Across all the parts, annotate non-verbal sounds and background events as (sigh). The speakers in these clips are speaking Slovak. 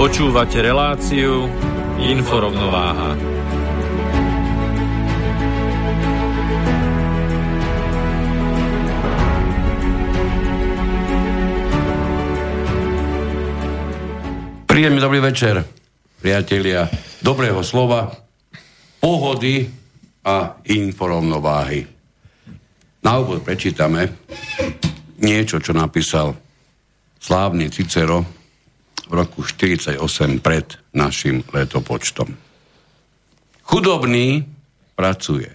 Počúvate reláciu Inforovnováha. Príjemný dobrý večer, priatelia. Dobrého slova, pohody a inforovnováhy. Na úvod prečítame niečo, čo napísal slávny Cicero v roku 48 pred našim letopočtom. Chudobný pracuje.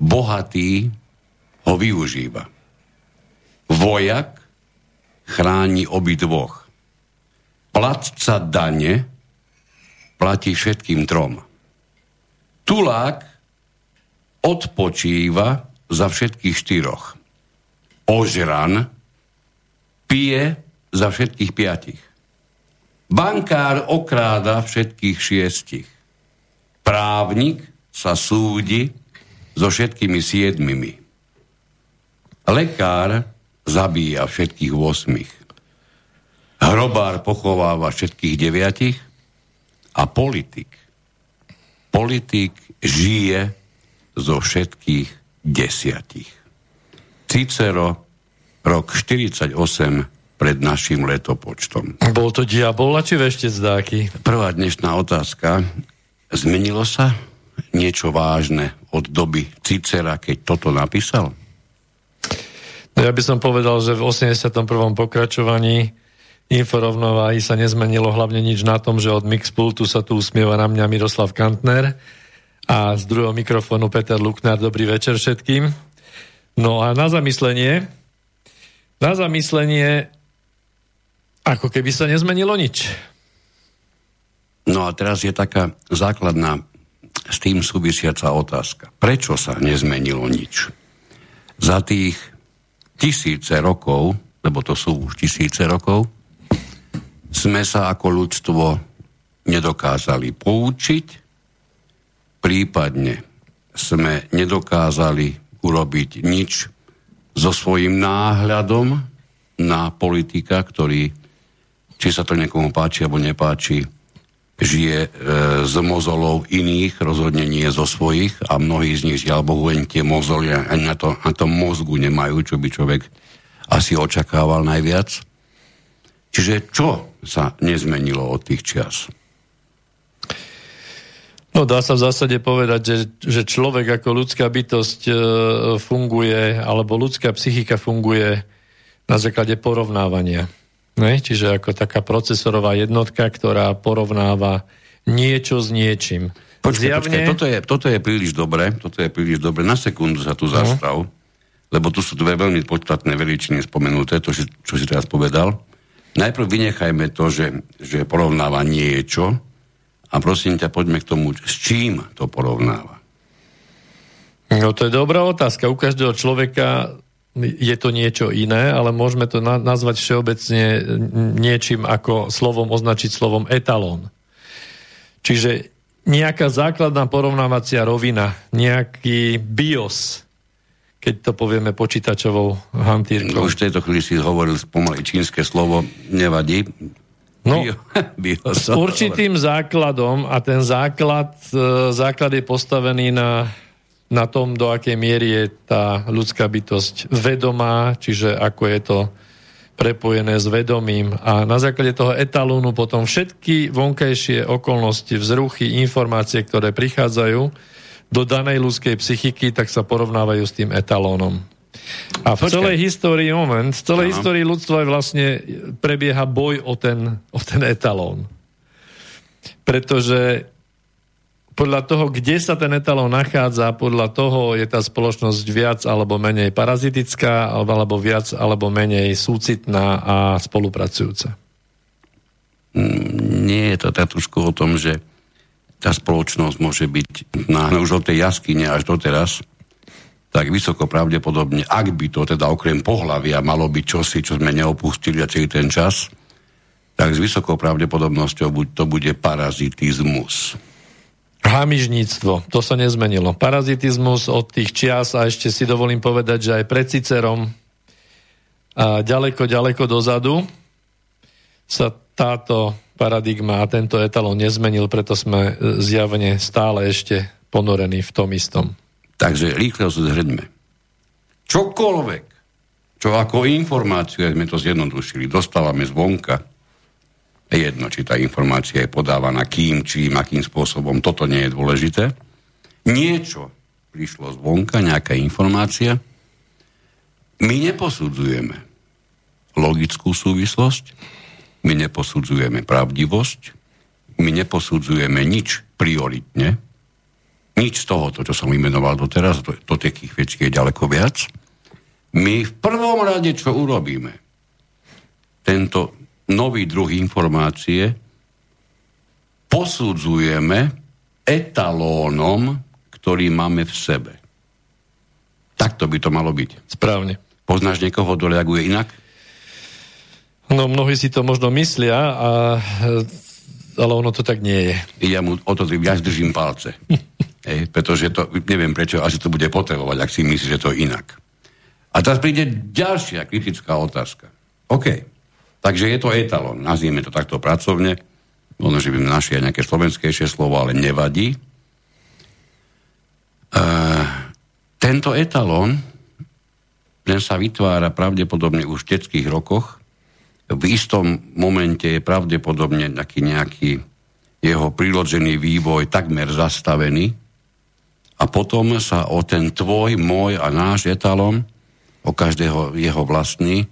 Bohatý ho využíva. Vojak chráni obidvoch. Platca dane platí všetkým trom. Tulák odpočíva za všetkých štyroch. Ožran pije za všetkých piatich. Bankár okráda všetkých šiestich. Právnik sa súdi so všetkými siedmimi. Lekár zabíja všetkých osmých. Hrobár pochováva všetkých deviatich a politik. Politik žije zo všetkých desiatich. Cicero, rok 48 pred našim letopočtom. Bol to diabol, či vešte zdáky? Prvá dnešná otázka. Zmenilo sa niečo vážne od doby Cicera, keď toto napísal? No ja by som povedal, že v 81. pokračovaní inforovnováhy sa nezmenilo hlavne nič na tom, že od Mixpultu sa tu usmieva na mňa Miroslav Kantner a z druhého mikrofónu Peter Luknár. Dobrý večer všetkým. No a na zamyslenie, na zamyslenie ako keby sa nezmenilo nič. No a teraz je taká základná s tým súvisiaca otázka. Prečo sa nezmenilo nič? Za tých tisíce rokov, lebo to sú už tisíce rokov, sme sa ako ľudstvo nedokázali poučiť, prípadne sme nedokázali urobiť nič so svojím náhľadom na politika, ktorý či sa to niekomu páči alebo nepáči, žije e, z mozolov iných, rozhodne nie zo svojich a mnohí z nich, žiaľ Bohu, len tie mozoly ani na, to, na tom mozgu nemajú, čo by človek asi očakával najviac. Čiže čo sa nezmenilo od tých čias? No dá sa v zásade povedať, že, že človek ako ľudská bytosť e, funguje, alebo ľudská psychika funguje na základe porovnávania. Ne? Čiže ako taká procesorová jednotka, ktorá porovnáva niečo s niečím. Počkej, Zjavne... počkej, toto je, toto je príliš dobre, toto je príliš dobre. Na sekundu sa tu zastav, uh lebo tu sú dve veľmi podstatné veličiny spomenuté, to, čo si teraz povedal. Najprv vynechajme to, že, že porovnáva niečo a prosím ťa, poďme k tomu, s čím to porovnáva. No to je dobrá otázka. U každého človeka je to niečo iné, ale môžeme to na- nazvať všeobecne niečím ako slovom označiť slovom etalón. Čiže nejaká základná porovnávacia rovina, nejaký BIOS, keď to povieme počítačovou hantírkou. Už v tejto chvíli si hovoril pomaly čínske slovo, nevadí. No, Bio, (laughs) s určitým základom a ten základ, e, základ je postavený na na tom, do akej miery je tá ľudská bytosť vedomá, čiže ako je to prepojené s vedomím a na základe toho etalónu potom všetky vonkajšie okolnosti, vzruchy, informácie, ktoré prichádzajú do danej ľudskej psychiky, tak sa porovnávajú s tým etalónom. A v Počkej. celej histórii, moment, v celej Aha. histórii ľudstva vlastne prebieha boj o ten, o ten etalón. Pretože podľa toho, kde sa ten etalón nachádza, podľa toho je tá spoločnosť viac alebo menej parazitická, alebo viac alebo menej súcitná a spolupracujúca. Mm, nie je to trošku o tom, že tá spoločnosť môže byť na, už od tej jaskyne až doteraz, tak vysoko pravdepodobne, ak by to teda okrem pohľavia malo byť čosi, čo sme neopustili a celý ten čas, tak s vysokou pravdepodobnosťou to bude parazitizmus. Hamižníctvo, to sa nezmenilo. Parazitizmus od tých čias a ešte si dovolím povedať, že aj pred Cicerom a ďaleko, ďaleko dozadu sa táto paradigma a tento etalón nezmenil, preto sme e, zjavne stále ešte ponorení v tom istom. Takže rýchlo zhrňme. Čokoľvek, čo ako informáciu, sme to zjednodušili, dostávame zvonka, jedno, či tá informácia je podávaná kým, čím, akým spôsobom, toto nie je dôležité. Niečo prišlo zvonka, nejaká informácia, my neposudzujeme logickú súvislosť, my neposudzujeme pravdivosť, my neposudzujeme nič prioritne, nič z toho, čo som vymenoval doteraz, to, to takých vecí je ďaleko viac. My v prvom rade, čo urobíme, tento nový druh informácie posudzujeme etalónom, ktorý máme v sebe. Takto by to malo byť. Správne. Poznáš niekoho, kto reaguje inak? No, mnohí si to možno myslia, a, ale ono to tak nie je. Ja mu o to viac držím palce. (laughs) Ej, pretože to, neviem prečo, asi to bude potrebovať, ak si myslí, že to je inak. A teraz príde ďalšia kritická otázka. OK, Takže je to etalon, nazvime to takto pracovne, možno, že by našli aj nejaké slovenskejšie slovo, ale nevadí. E, tento etalon, ten sa vytvára pravdepodobne už v detských rokoch. V istom momente je pravdepodobne taký nejaký jeho prirodzený vývoj takmer zastavený a potom sa o ten tvoj, môj a náš etalon, o každého jeho vlastný,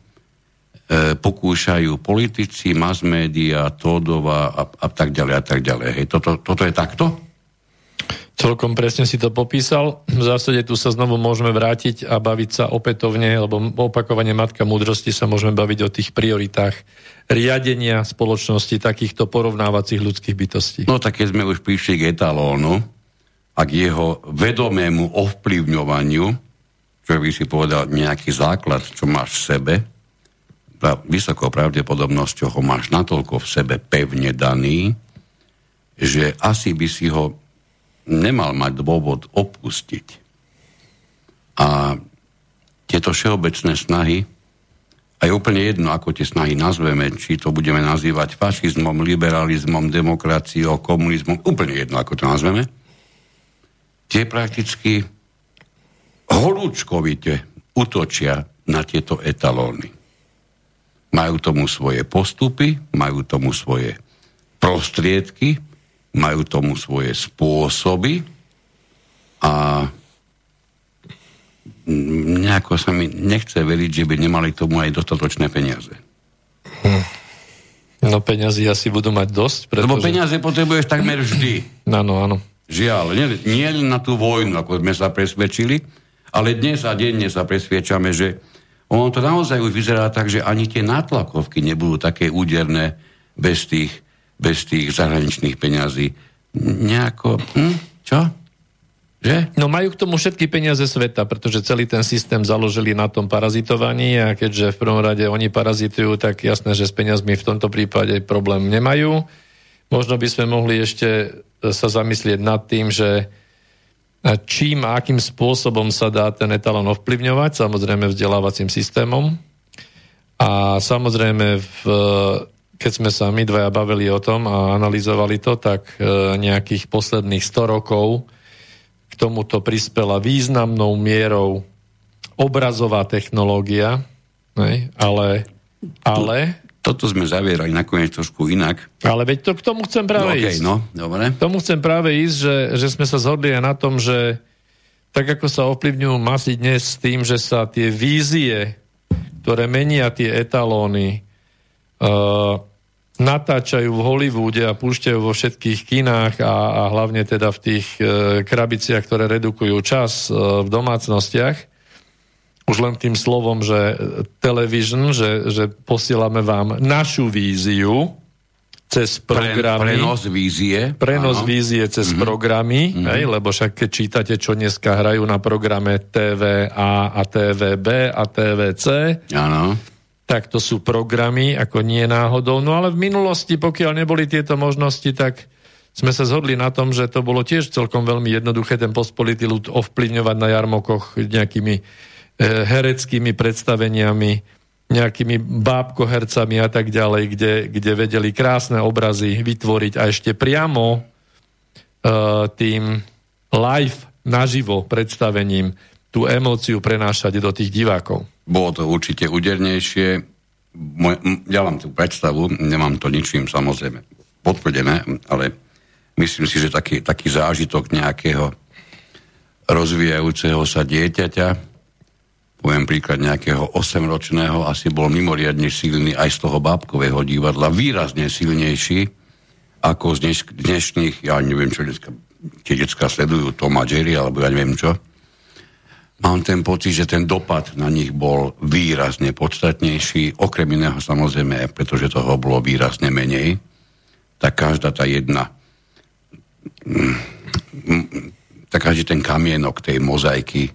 pokúšajú politici, mass media, Tódova a, a tak ďalej a tak ďalej. Hej, toto, toto je takto? Celkom presne si to popísal. V zásade tu sa znovu môžeme vrátiť a baviť sa opätovne, lebo opakovanie Matka múdrosti sa môžeme baviť o tých prioritách riadenia spoločnosti takýchto porovnávacích ľudských bytostí. No tak keď sme už prišli k etalónu a k jeho vedomému ovplyvňovaniu, čo by si povedal nejaký základ, čo máš v sebe, vysokou pravdepodobnosťou ho máš natoľko v sebe pevne daný, že asi by si ho nemal mať dôvod opustiť. A tieto všeobecné snahy, aj úplne jedno, ako tie snahy nazveme, či to budeme nazývať fašizmom, liberalizmom, demokraciou, komunizmom, úplne jedno, ako to nazveme, tie prakticky horúčkovite utočia na tieto etalóny. Majú tomu svoje postupy, majú tomu svoje prostriedky, majú tomu svoje spôsoby a nejako sa mi nechce veriť, že by nemali tomu aj dostatočné peniaze. Hm. No peniazy asi budú mať dosť, pretože... Lebo peniaze potrebuješ takmer vždy. Áno, áno. Žiaľ, nie, nie na tú vojnu, ako sme sa presvedčili, ale dnes a denne sa presviečame, že ono to naozaj už vyzerá tak, že ani tie nátlakovky nebudú také úderné bez tých, bez tých zahraničných peňazí. Nejako, hm, čo? Že? No majú k tomu všetky peniaze sveta, pretože celý ten systém založili na tom parazitovaní a keďže v prvom rade oni parazitujú, tak jasné, že s peniazmi v tomto prípade problém nemajú. Možno by sme mohli ešte sa zamyslieť nad tým, že čím a akým spôsobom sa dá ten etalon ovplyvňovať, samozrejme vzdelávacím systémom. A samozrejme, v, keď sme sa my dvaja bavili o tom a analyzovali to, tak e, nejakých posledných 100 rokov k tomuto prispela významnou mierou obrazová technológia, ne? ale Ale... Toto sme zavierali nakoniec trošku inak. Ale veď to k tomu chcem práve no, okay, ísť. No, dobre. K tomu chcem práve ísť, že, že sme sa zhodli aj na tom, že tak ako sa ovplyvňujú masy dnes s tým, že sa tie vízie, ktoré menia tie etalóny, uh, natáčajú v Hollywoode a púšťajú vo všetkých kinách a, a hlavne teda v tých e, krabiciach, ktoré redukujú čas e, v domácnostiach. Už len tým slovom, že television, že, že posielame vám našu víziu cez programy. Pre, prenos vízie. Prenos áno. vízie cez mm-hmm. programy, mm-hmm. Hej, lebo však keď čítate, čo dneska hrajú na programe TVA a TVB a TVC, áno tak to sú programy, ako nie náhodou. No ale v minulosti, pokiaľ neboli tieto možnosti, tak sme sa zhodli na tom, že to bolo tiež celkom veľmi jednoduché ten pospolitý ľud ovplyvňovať na jarmokoch nejakými e, hereckými predstaveniami, nejakými bábkohercami a tak ďalej, kde, kde vedeli krásne obrazy vytvoriť a ešte priamo e, tým live naživo predstavením tú emóciu prenášať do tých divákov. Bolo to určite údernejšie. Ja mám tú predstavu, nemám to ničím samozrejme potvrdené, ale myslím si, že taký, taký zážitok nejakého rozvíjajúceho sa dieťaťa, poviem príklad nejakého 8-ročného, asi bol mimoriadne silný aj z toho bábkového divadla, výrazne silnejší ako z dneš, dnešných, ja neviem čo dneska, tie detská sledujú Toma Jerry, alebo ja neviem čo, Mám ten pocit, že ten dopad na nich bol výrazne podstatnejší, okrem iného samozrejme, pretože toho bolo výrazne menej, tak každá tá jedna mm, mm, tak každý ten kamienok tej mozaiky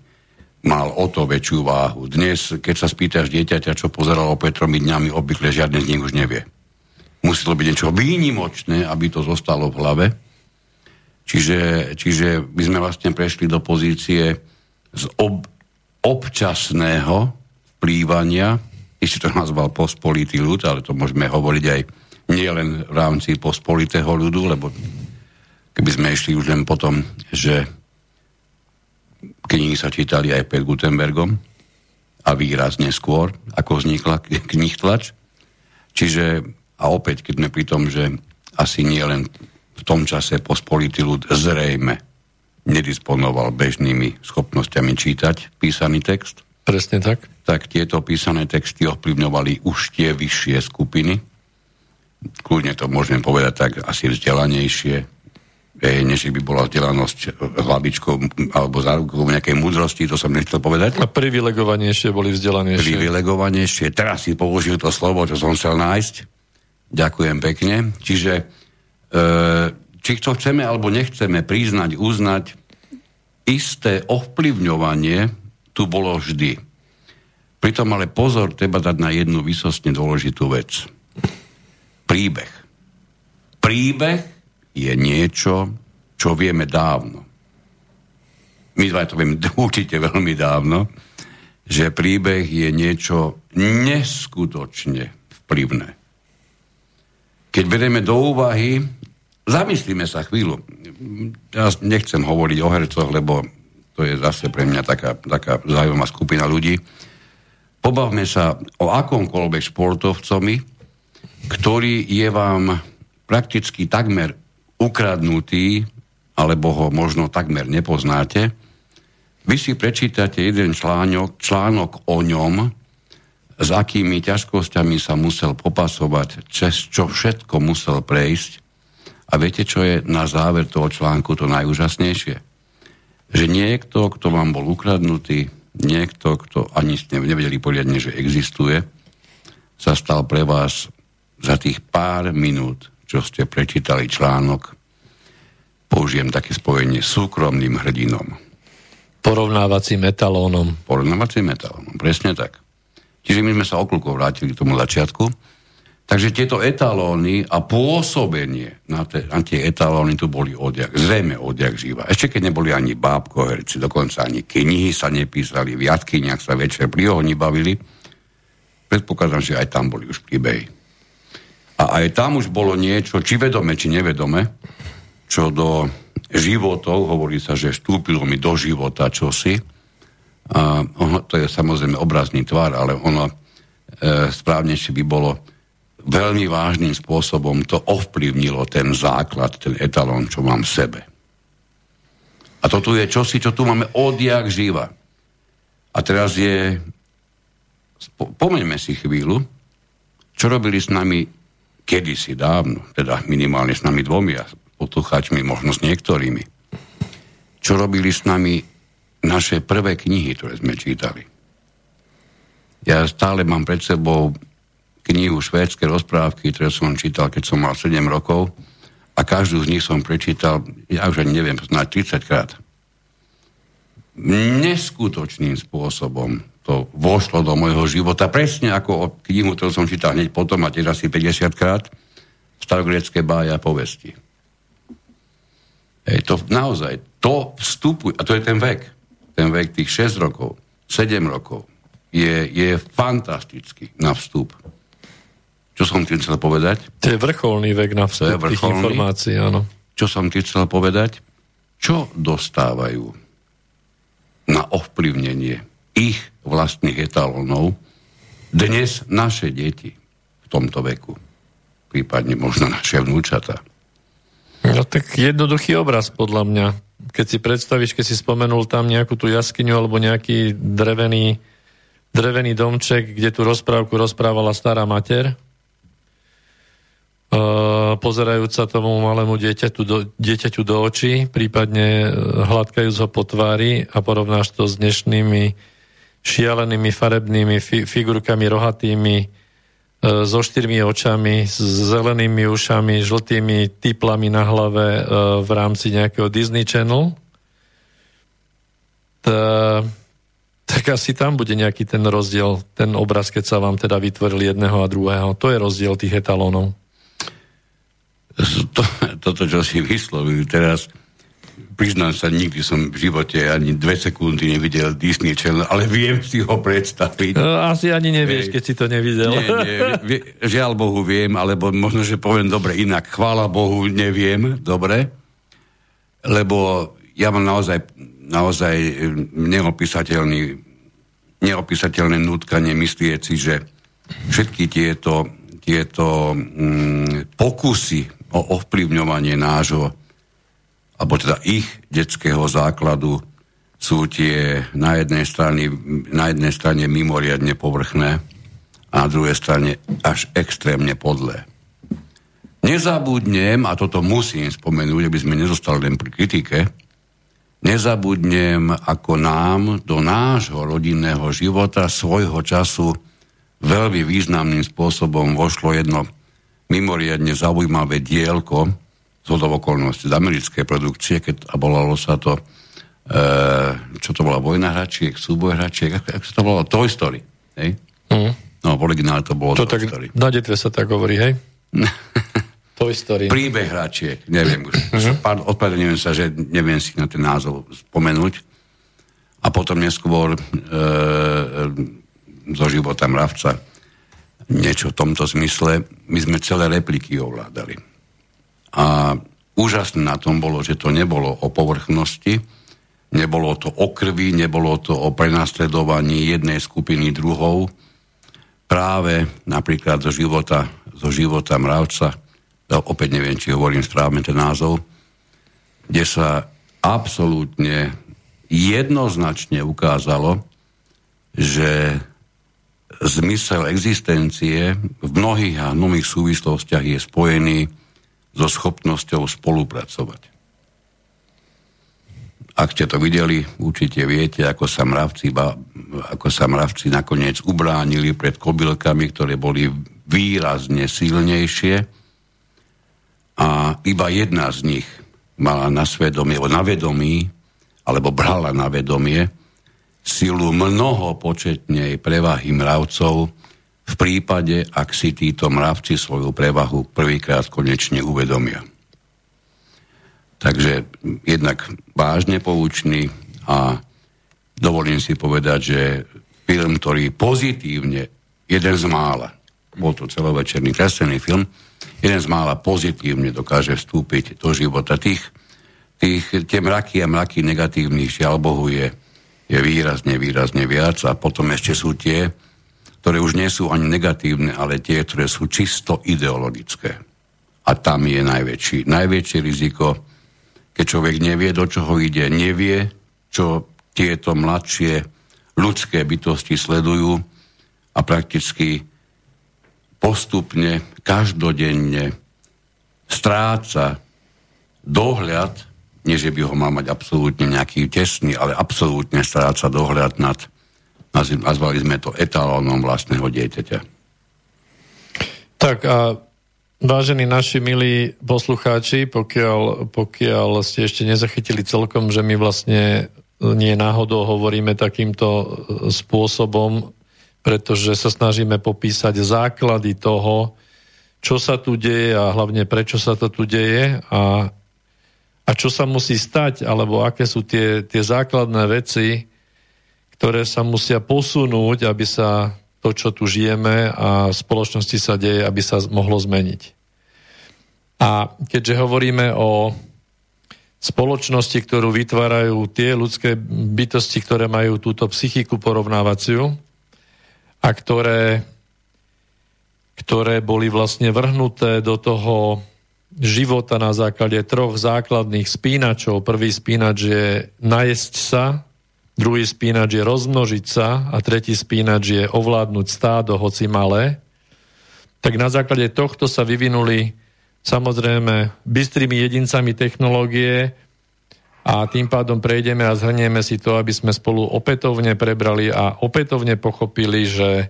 mal o to väčšiu váhu. Dnes, keď sa spýtaš dieťaťa, čo pozeralo pred tromi dňami, obvykle žiadne z nich už nevie. Muselo byť niečo výnimočné, aby to zostalo v hlave. Čiže, čiže my sme vlastne prešli do pozície z ob, občasného vplývania, ešte to nazval pospolitý ľud, ale to môžeme hovoriť aj nielen v rámci pospolitého ľudu, lebo keby sme išli už len potom, že knihy sa čítali aj pred Gutenbergom a výrazne skôr, ako vznikla knih tlač. Čiže, a opäť, keď sme pri tom, že asi nie len v tom čase pospolitý ľud zrejme nedisponoval bežnými schopnosťami čítať písaný text. Presne tak. Tak tieto písané texty ovplyvňovali už tie vyššie skupiny. Kľudne to môžeme povedať tak asi vzdelanejšie, než by bola vzdelanosť hlavičkou alebo zárukou nejakej múdrosti, to som nechcel povedať. A privilegovanejšie boli vzdelanejšie. Privilegovanejšie. Teraz si použil to slovo, čo som chcel nájsť. Ďakujem pekne. Čiže e, či to chceme alebo nechceme priznať, uznať, isté ovplyvňovanie tu bolo vždy. Pritom ale pozor, treba dať na jednu vysostne dôležitú vec. Príbeh. Príbeh je niečo, čo vieme dávno. My dva to vieme (laughs) určite veľmi dávno, že príbeh je niečo neskutočne vplyvné. Keď berieme do úvahy Zamyslíme sa chvíľu. Ja nechcem hovoriť o hercoch, lebo to je zase pre mňa taká, taká zaujímavá skupina ľudí. Pobavme sa o akomkoľvek športovcomi, ktorý je vám prakticky takmer ukradnutý, alebo ho možno takmer nepoznáte. Vy si prečítate jeden článok, článok o ňom, s akými ťažkosťami sa musel popasovať, cez čo všetko musel prejsť, a viete, čo je na záver toho článku to najúžasnejšie? Že niekto, kto vám bol ukradnutý, niekto, kto ani ste nevedeli poriadne, že existuje, sa stal pre vás za tých pár minút, čo ste prečítali článok, použijem také spojenie súkromným hrdinom. Porovnávacím metalónom. Porovnávacím metalónom, presne tak. Čiže my sme sa okľukov vrátili k tomu začiatku Takže tieto etalóny a pôsobenie na, te, na tie etalóny tu boli odjak, zrejme odjak živa. Ešte keď neboli ani bábkoherci, dokonca ani knihy sa nepísali, v jatkyniach sa večer pri ohni bavili. Predpokladám, že aj tam boli už príbehy. A aj tam už bolo niečo, či vedome, či nevedome, čo do životov, hovorí sa, že vstúpilo mi do života čosi. A ono, to je samozrejme obrazný tvar, ale ono správnejšie by bolo veľmi vážnym spôsobom to ovplyvnilo ten základ, ten etalón, čo mám v sebe. A to tu je čosi, čo tu máme odjak živa. A teraz je, pomeňme si chvíľu, čo robili s nami kedysi dávno, teda minimálne s nami dvomi a poslucháčmi, možno s niektorými. Čo robili s nami naše prvé knihy, ktoré sme čítali. Ja stále mám pred sebou knihu Švédske rozprávky, ktoré som čítal, keď som mal 7 rokov a každú z nich som prečítal, ja už ani neviem, snáď 30 krát. Neskutočným spôsobom to vošlo do môjho života, presne ako o knihu, ktorú som čítal hneď potom a tiež asi 50 krát, starogrecké bája povesti. Hej, to naozaj, to vstupuje, a to je ten vek, ten vek tých 6 rokov, 7 rokov, je, je fantastický na vstup. Čo som tým chcel povedať? To je vrcholný vek na vstup tých informácií, áno. Čo som tým chcel povedať? Čo dostávajú na ovplyvnenie ich vlastných etalónov dnes naše deti v tomto veku. Prípadne možno naše vnúčata. No tak jednoduchý obraz podľa mňa. Keď si predstavíš, keď si spomenul tam nejakú tú jaskyňu alebo nejaký drevený, drevený domček, kde tú rozprávku rozprávala stará mater, Uh, pozerajúca tomu malému dieťaťu do, dieťaťu do očí, prípadne hladkajúc ho po tvári a porovnáš to s dnešnými šialenými farebnými fi- figurkami rohatými, e, so štyrmi očami, s zelenými ušami, žltými typlami na hlave e, v rámci nejakého Disney Channel. Tá, tak asi tam bude nejaký ten rozdiel, ten obraz, keď sa vám teda vytvoril jedného a druhého. To je rozdiel tých etalónov. To, (laughs) toto, čo si vyslovil teraz, priznám sa, nikdy som v živote ani dve sekundy nevidel Disney Channel, ale viem si ho predstaviť. No, asi ani nevieš, keď si to nevidel. Nie, nie, vie, žiaľ Bohu viem, alebo možno, že poviem dobre inak. Chvála Bohu neviem, dobre. Lebo ja mám naozaj, naozaj neopísateľný, neopísateľné nutkanie myslieť si, že všetky tieto, tieto mm, pokusy o ovplyvňovanie nášho alebo teda ich detského základu sú tie na jednej strane, na jednej strane mimoriadne povrchné a na druhej strane až extrémne podlé. Nezabudnem, a toto musím spomenúť, aby sme nezostali len pri kritike, nezabudnem, ako nám do nášho rodinného života svojho času veľmi významným spôsobom vošlo jedno mimoriadne zaujímavé dielko, zhodov okolností z americkej produkcie, keď a volalo sa to, e, čo to bola, Vojna hračiek, súboj hračiek, (laughs) ako, ako sa to volalo, Toy Story. Hej? Mm. No, v originále to bolo to Toy tak, Story. Na detve sa tak hovorí, hej? (laughs) Toy Story. Príbeh hračiek, neviem už. Mm-hmm. Odpadňujem sa, že neviem si na ten názov spomenúť. A potom neskôr e, e, zo života mravca niečo v tomto zmysle. My sme celé repliky ovládali. A úžasné na tom bolo, že to nebolo o povrchnosti, nebolo to o krvi, nebolo to o prenasledovaní jednej skupiny druhov. Práve napríklad zo života, zo života mravca, opäť neviem, či hovorím správne ten názov, kde sa absolútne jednoznačne ukázalo, že zmysel existencie v mnohých a mnohých súvislostiach je spojený so schopnosťou spolupracovať. Ak ste to videli, určite viete, ako sa mravci, ako sa mravci nakoniec ubránili pred kobylkami, ktoré boli výrazne silnejšie a iba jedna z nich mala na svedomie, na vedomí, alebo brala na vedomie silu mnoho početnej prevahy mravcov, v prípade, ak si títo mravci svoju prevahu prvýkrát konečne uvedomia. Takže jednak vážne poučný a dovolím si povedať, že film, ktorý pozitívne, jeden z mála, bol to celovečerný kreslený film, jeden z mála pozitívne dokáže vstúpiť do života tých, tých tie mraky a mraky negatívnych, žiaľ Bohu, je, je výrazne, výrazne viac a potom ešte sú tie, ktoré už nie sú ani negatívne, ale tie, ktoré sú čisto ideologické. A tam je najväčší, najväčšie riziko, keď človek nevie, do čoho ide, nevie, čo tieto mladšie ľudské bytosti sledujú a prakticky postupne, každodenne stráca dohľad, nie že by ho mal mať absolútne nejaký tesný, ale absolútne stráca dohľad nad, nazvali sme to etalónom vlastného dieťaťa. Tak a vážení naši milí poslucháči, pokiaľ, pokiaľ ste ešte nezachytili celkom, že my vlastne nie náhodou hovoríme takýmto spôsobom, pretože sa snažíme popísať základy toho, čo sa tu deje a hlavne prečo sa to tu deje a, a čo sa musí stať, alebo aké sú tie, tie základné veci, ktoré sa musia posunúť, aby sa to, čo tu žijeme a v spoločnosti sa deje, aby sa mohlo zmeniť. A keďže hovoríme o spoločnosti, ktorú vytvárajú tie ľudské bytosti, ktoré majú túto psychiku porovnávaciu a ktoré ktoré boli vlastne vrhnuté do toho života na základe troch základných spínačov. Prvý spínač je najesť sa, druhý spínač je rozmnožiť sa a tretí spínač je ovládnuť stádo, hoci malé. Tak na základe tohto sa vyvinuli samozrejme bystrými jedincami technológie a tým pádom prejdeme a zhrnieme si to, aby sme spolu opätovne prebrali a opätovne pochopili, že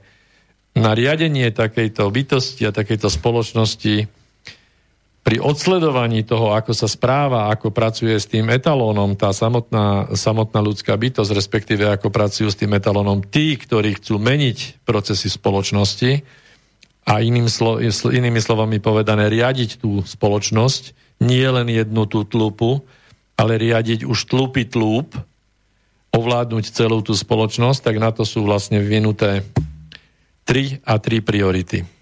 na riadenie takejto bytosti a takejto spoločnosti pri odsledovaní toho, ako sa správa, ako pracuje s tým etalónom, tá samotná, samotná ľudská bytosť, respektíve ako pracujú s tým etalónom tí, ktorí chcú meniť procesy spoločnosti a iným slo, inými slovami povedané riadiť tú spoločnosť, nie len jednu tú tlupu, ale riadiť už tlupy tlúp, ovládnuť celú tú spoločnosť, tak na to sú vlastne vyvinuté 3 a 3 priority.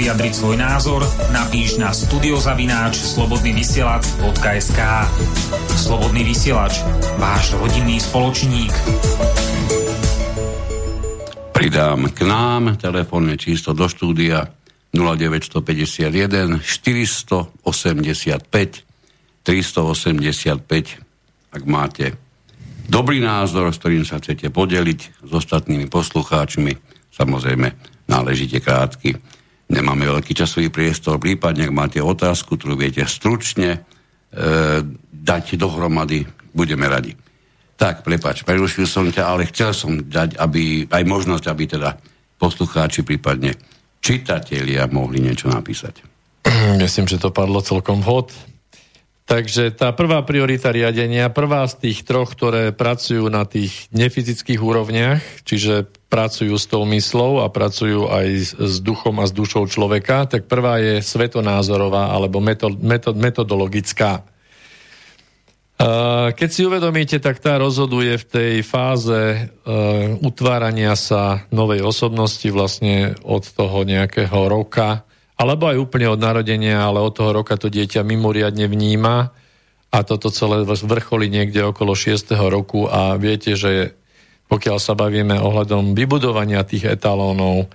Vyjadriť svoj názor, napíš na studiozavináč slobodnyvysielac.sk Slobodný vysielač, váš rodinný spoločník. Pridám k nám telefónne číslo do štúdia 0951 485 385, ak máte dobrý názor, s ktorým sa chcete podeliť s ostatnými poslucháčmi, samozrejme náležite krátky. Nemáme veľký časový priestor, prípadne ak máte otázku, ktorú viete stručne e, dať dohromady, budeme radi. Tak, prepač, prerušil som ťa, ale chcel som dať aby, aj možnosť, aby teda poslucháči, prípadne čitatelia mohli niečo napísať. Myslím, že to padlo celkom vhod. Takže tá prvá priorita riadenia, prvá z tých troch, ktoré pracujú na tých nefyzických úrovniach, čiže pracujú s tou myslou a pracujú aj s duchom a s dušou človeka, tak prvá je svetonázorová alebo metod, metod, metodologická. Keď si uvedomíte, tak tá rozhoduje v tej fáze uh, utvárania sa novej osobnosti vlastne od toho nejakého roka alebo aj úplne od narodenia, ale od toho roka to dieťa mimoriadne vníma a toto celé vrcholí niekde okolo 6. roku a viete, že pokiaľ sa bavíme ohľadom vybudovania tých etalónov,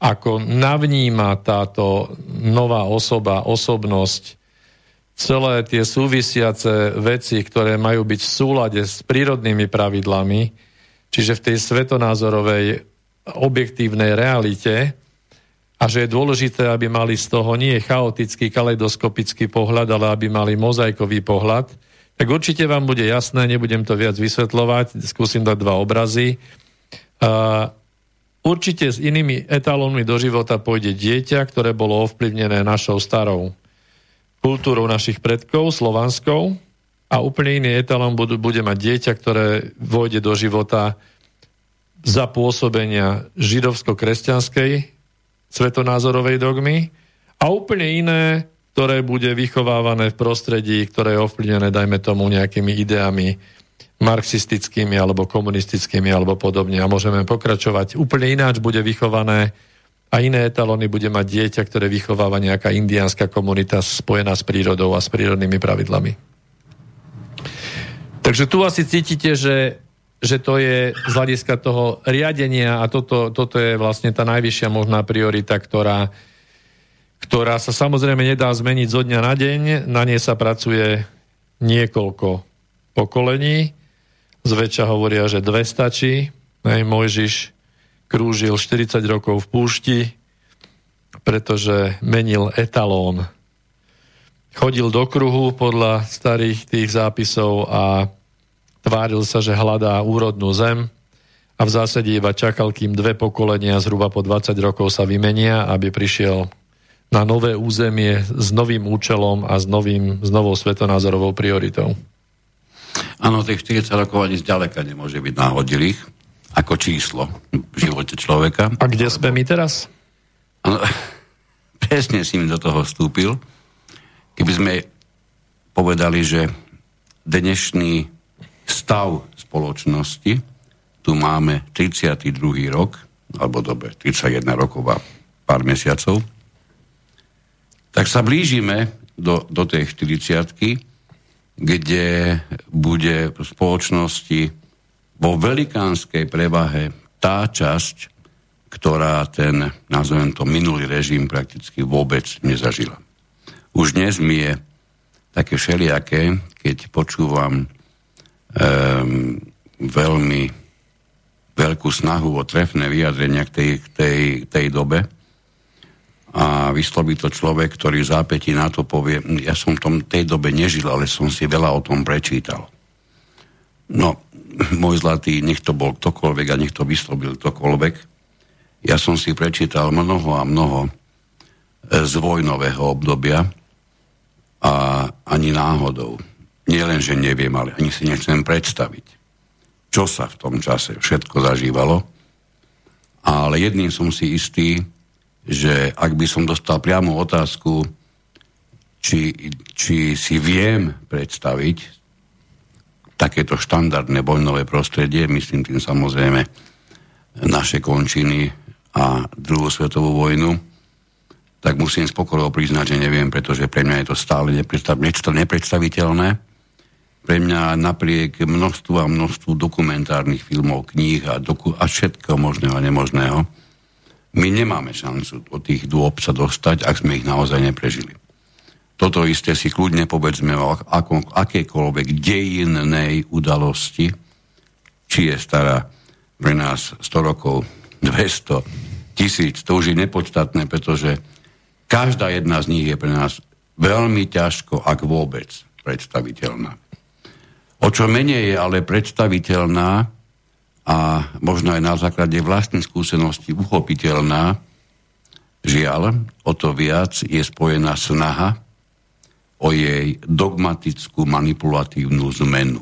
ako navníma táto nová osoba, osobnosť, celé tie súvisiace veci, ktoré majú byť v súlade s prírodnými pravidlami, čiže v tej svetonázorovej objektívnej realite, a že je dôležité, aby mali z toho nie chaotický, kaleidoskopický pohľad, ale aby mali mozaikový pohľad, tak určite vám bude jasné, nebudem to viac vysvetľovať, skúsim dať dva obrazy. Uh, určite s inými etalónmi do života pôjde dieťa, ktoré bolo ovplyvnené našou starou kultúrou našich predkov, slovanskou, a úplne iný etalón bude mať dieťa, ktoré vôjde do života za pôsobenia židovsko-kresťanskej svetonázorovej dogmy a úplne iné, ktoré bude vychovávané v prostredí, ktoré je ovplyvnené, dajme tomu, nejakými ideami marxistickými alebo komunistickými alebo podobne. A môžeme pokračovať. Úplne ináč bude vychované a iné etalóny bude mať dieťa, ktoré vychováva nejaká indiánska komunita spojená s prírodou a s prírodnými pravidlami. Takže tu asi cítite, že, že to je z hľadiska toho riadenia a toto, toto je vlastne tá najvyššia možná priorita, ktorá, ktorá sa samozrejme nedá zmeniť zo dňa na deň. Na nej sa pracuje niekoľko pokolení. Zväčša hovoria, že dve stačí. Hej, Mojžiš krúžil 40 rokov v púšti, pretože menil etalón chodil do kruhu podľa starých tých zápisov a tváril sa, že hľadá úrodnú zem a v zásade iba čakal, kým dve pokolenia zhruba po 20 rokov sa vymenia, aby prišiel na nové územie s novým účelom a s, novým, s novou svetonázorovou prioritou. Áno, tých 40 rokov ani zďaleka nemôže byť náhodilých ako číslo v živote človeka. A kde sme my teraz? Ano, (laughs) presne si mi do toho vstúpil. Keby sme povedali, že dnešný stav spoločnosti, tu máme 32. rok, alebo dobre, 31 rokov a pár mesiacov, tak sa blížime do, do tej 40 kde bude v spoločnosti vo velikánskej prevahe tá časť, ktorá ten, nazvem to, minulý režim prakticky vôbec nezažila. Už dnes mi je také všelijaké, keď počúvam um, veľmi veľkú snahu o trefné vyjadrenia k tej, tej, tej dobe a vysloví to človek, ktorý zápätí na to povie, ja som v tom tej dobe nežil, ale som si veľa o tom prečítal. No, (laughs) môj zlatý, nech to bol ktokoľvek a nech to vyslobil ktokoľvek, ja som si prečítal mnoho a mnoho z vojnového obdobia a ani náhodou. Nie len, že neviem, ale ani si nechcem predstaviť, čo sa v tom čase všetko zažívalo. Ale jedným som si istý, že ak by som dostal priamu otázku, či, či si viem predstaviť takéto štandardné vojnové prostredie, myslím tým samozrejme naše končiny a druhú svetovú vojnu, tak musím s pokorou priznať, že neviem, pretože pre mňa je to stále nepredstav, nepredstaviteľné. Pre mňa napriek množstvu a množstvu dokumentárnych filmov, kníh a, doku- a všetkého možného a nemožného, my nemáme šancu od tých dôb sa dostať, ak sme ich naozaj neprežili. Toto isté si kľudne povedzme o ako, akékoľvek dejinnej udalosti, či je stará pre nás 100 rokov, 200, tisíc, to už je nepodstatné, pretože Každá jedna z nich je pre nás veľmi ťažko, ak vôbec, predstaviteľná. O čo menej je ale predstaviteľná a možno aj na základe vlastnej skúsenosti uchopiteľná, žiaľ, o to viac je spojená snaha o jej dogmatickú manipulatívnu zmenu.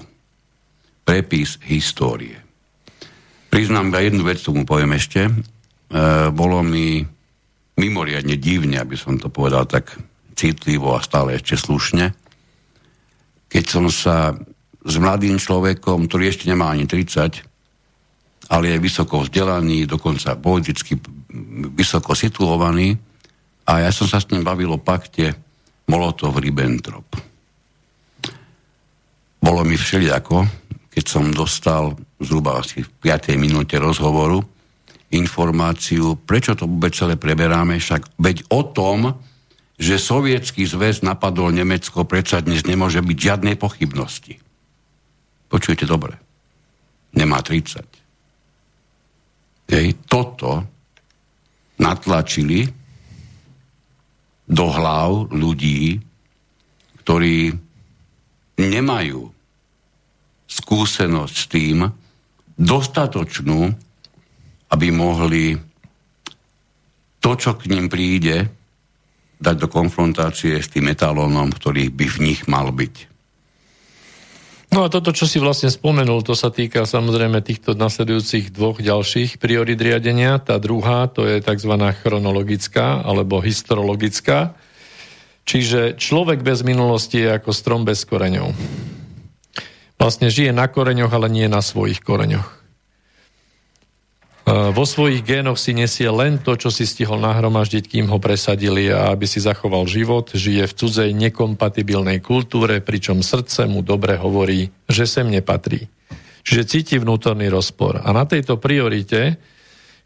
Prepis histórie. Priznám ja jednu vec, tomu poviem ešte. E, bolo mi mimoriadne divne, aby som to povedal tak citlivo a stále ešte slušne. Keď som sa s mladým človekom, ktorý ešte nemá ani 30, ale je vysoko vzdelaný, dokonca politicky vysoko situovaný, a ja som sa s ním bavil o pakte Molotov-Ribbentrop. Bolo mi všelijako, keď som dostal zhruba asi v 5. minúte rozhovoru, informáciu, prečo to vôbec celé preberáme, však veď o tom, že sovietský zväz napadol Nemecko, predsa dnes nemôže byť žiadnej pochybnosti. Počujete dobre. Nemá 30. Hej, toto natlačili do hlav ľudí, ktorí nemajú skúsenosť s tým, dostatočnú, aby mohli to, čo k ním príde, dať do konfrontácie s tým etalónom, ktorý by v nich mal byť. No a toto, čo si vlastne spomenul, to sa týka samozrejme týchto nasledujúcich dvoch ďalších priorit riadenia. Tá druhá, to je tzv. chronologická alebo historiologická. Čiže človek bez minulosti je ako strom bez koreňov. Vlastne žije na koreňoch, ale nie na svojich koreňoch. E, vo svojich génoch si nesie len to, čo si stihol nahromaždiť, kým ho presadili a aby si zachoval život, žije v cudzej nekompatibilnej kultúre, pričom srdce mu dobre hovorí, že sem nepatrí. Čiže cíti vnútorný rozpor. A na tejto priorite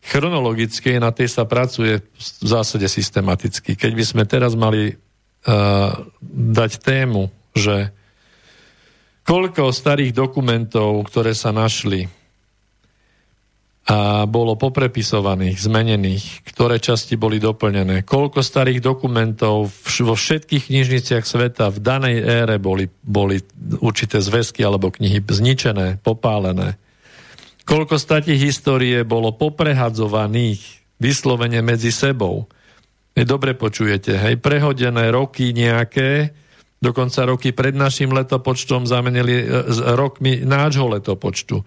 chronologickej, na tej sa pracuje v zásade systematicky. Keď by sme teraz mali uh, dať tému, že koľko starých dokumentov, ktoré sa našli, a bolo poprepisovaných, zmenených, ktoré časti boli doplnené, koľko starých dokumentov vo všetkých knižniciach sveta v danej ére boli, boli určité zväzky alebo knihy zničené, popálené, koľko statí histórie bolo poprehadzovaných vyslovene medzi sebou. Dobre počujete, hej, prehodené roky nejaké, dokonca roky pred našim letopočtom zamenili e, rokmi nášho letopočtu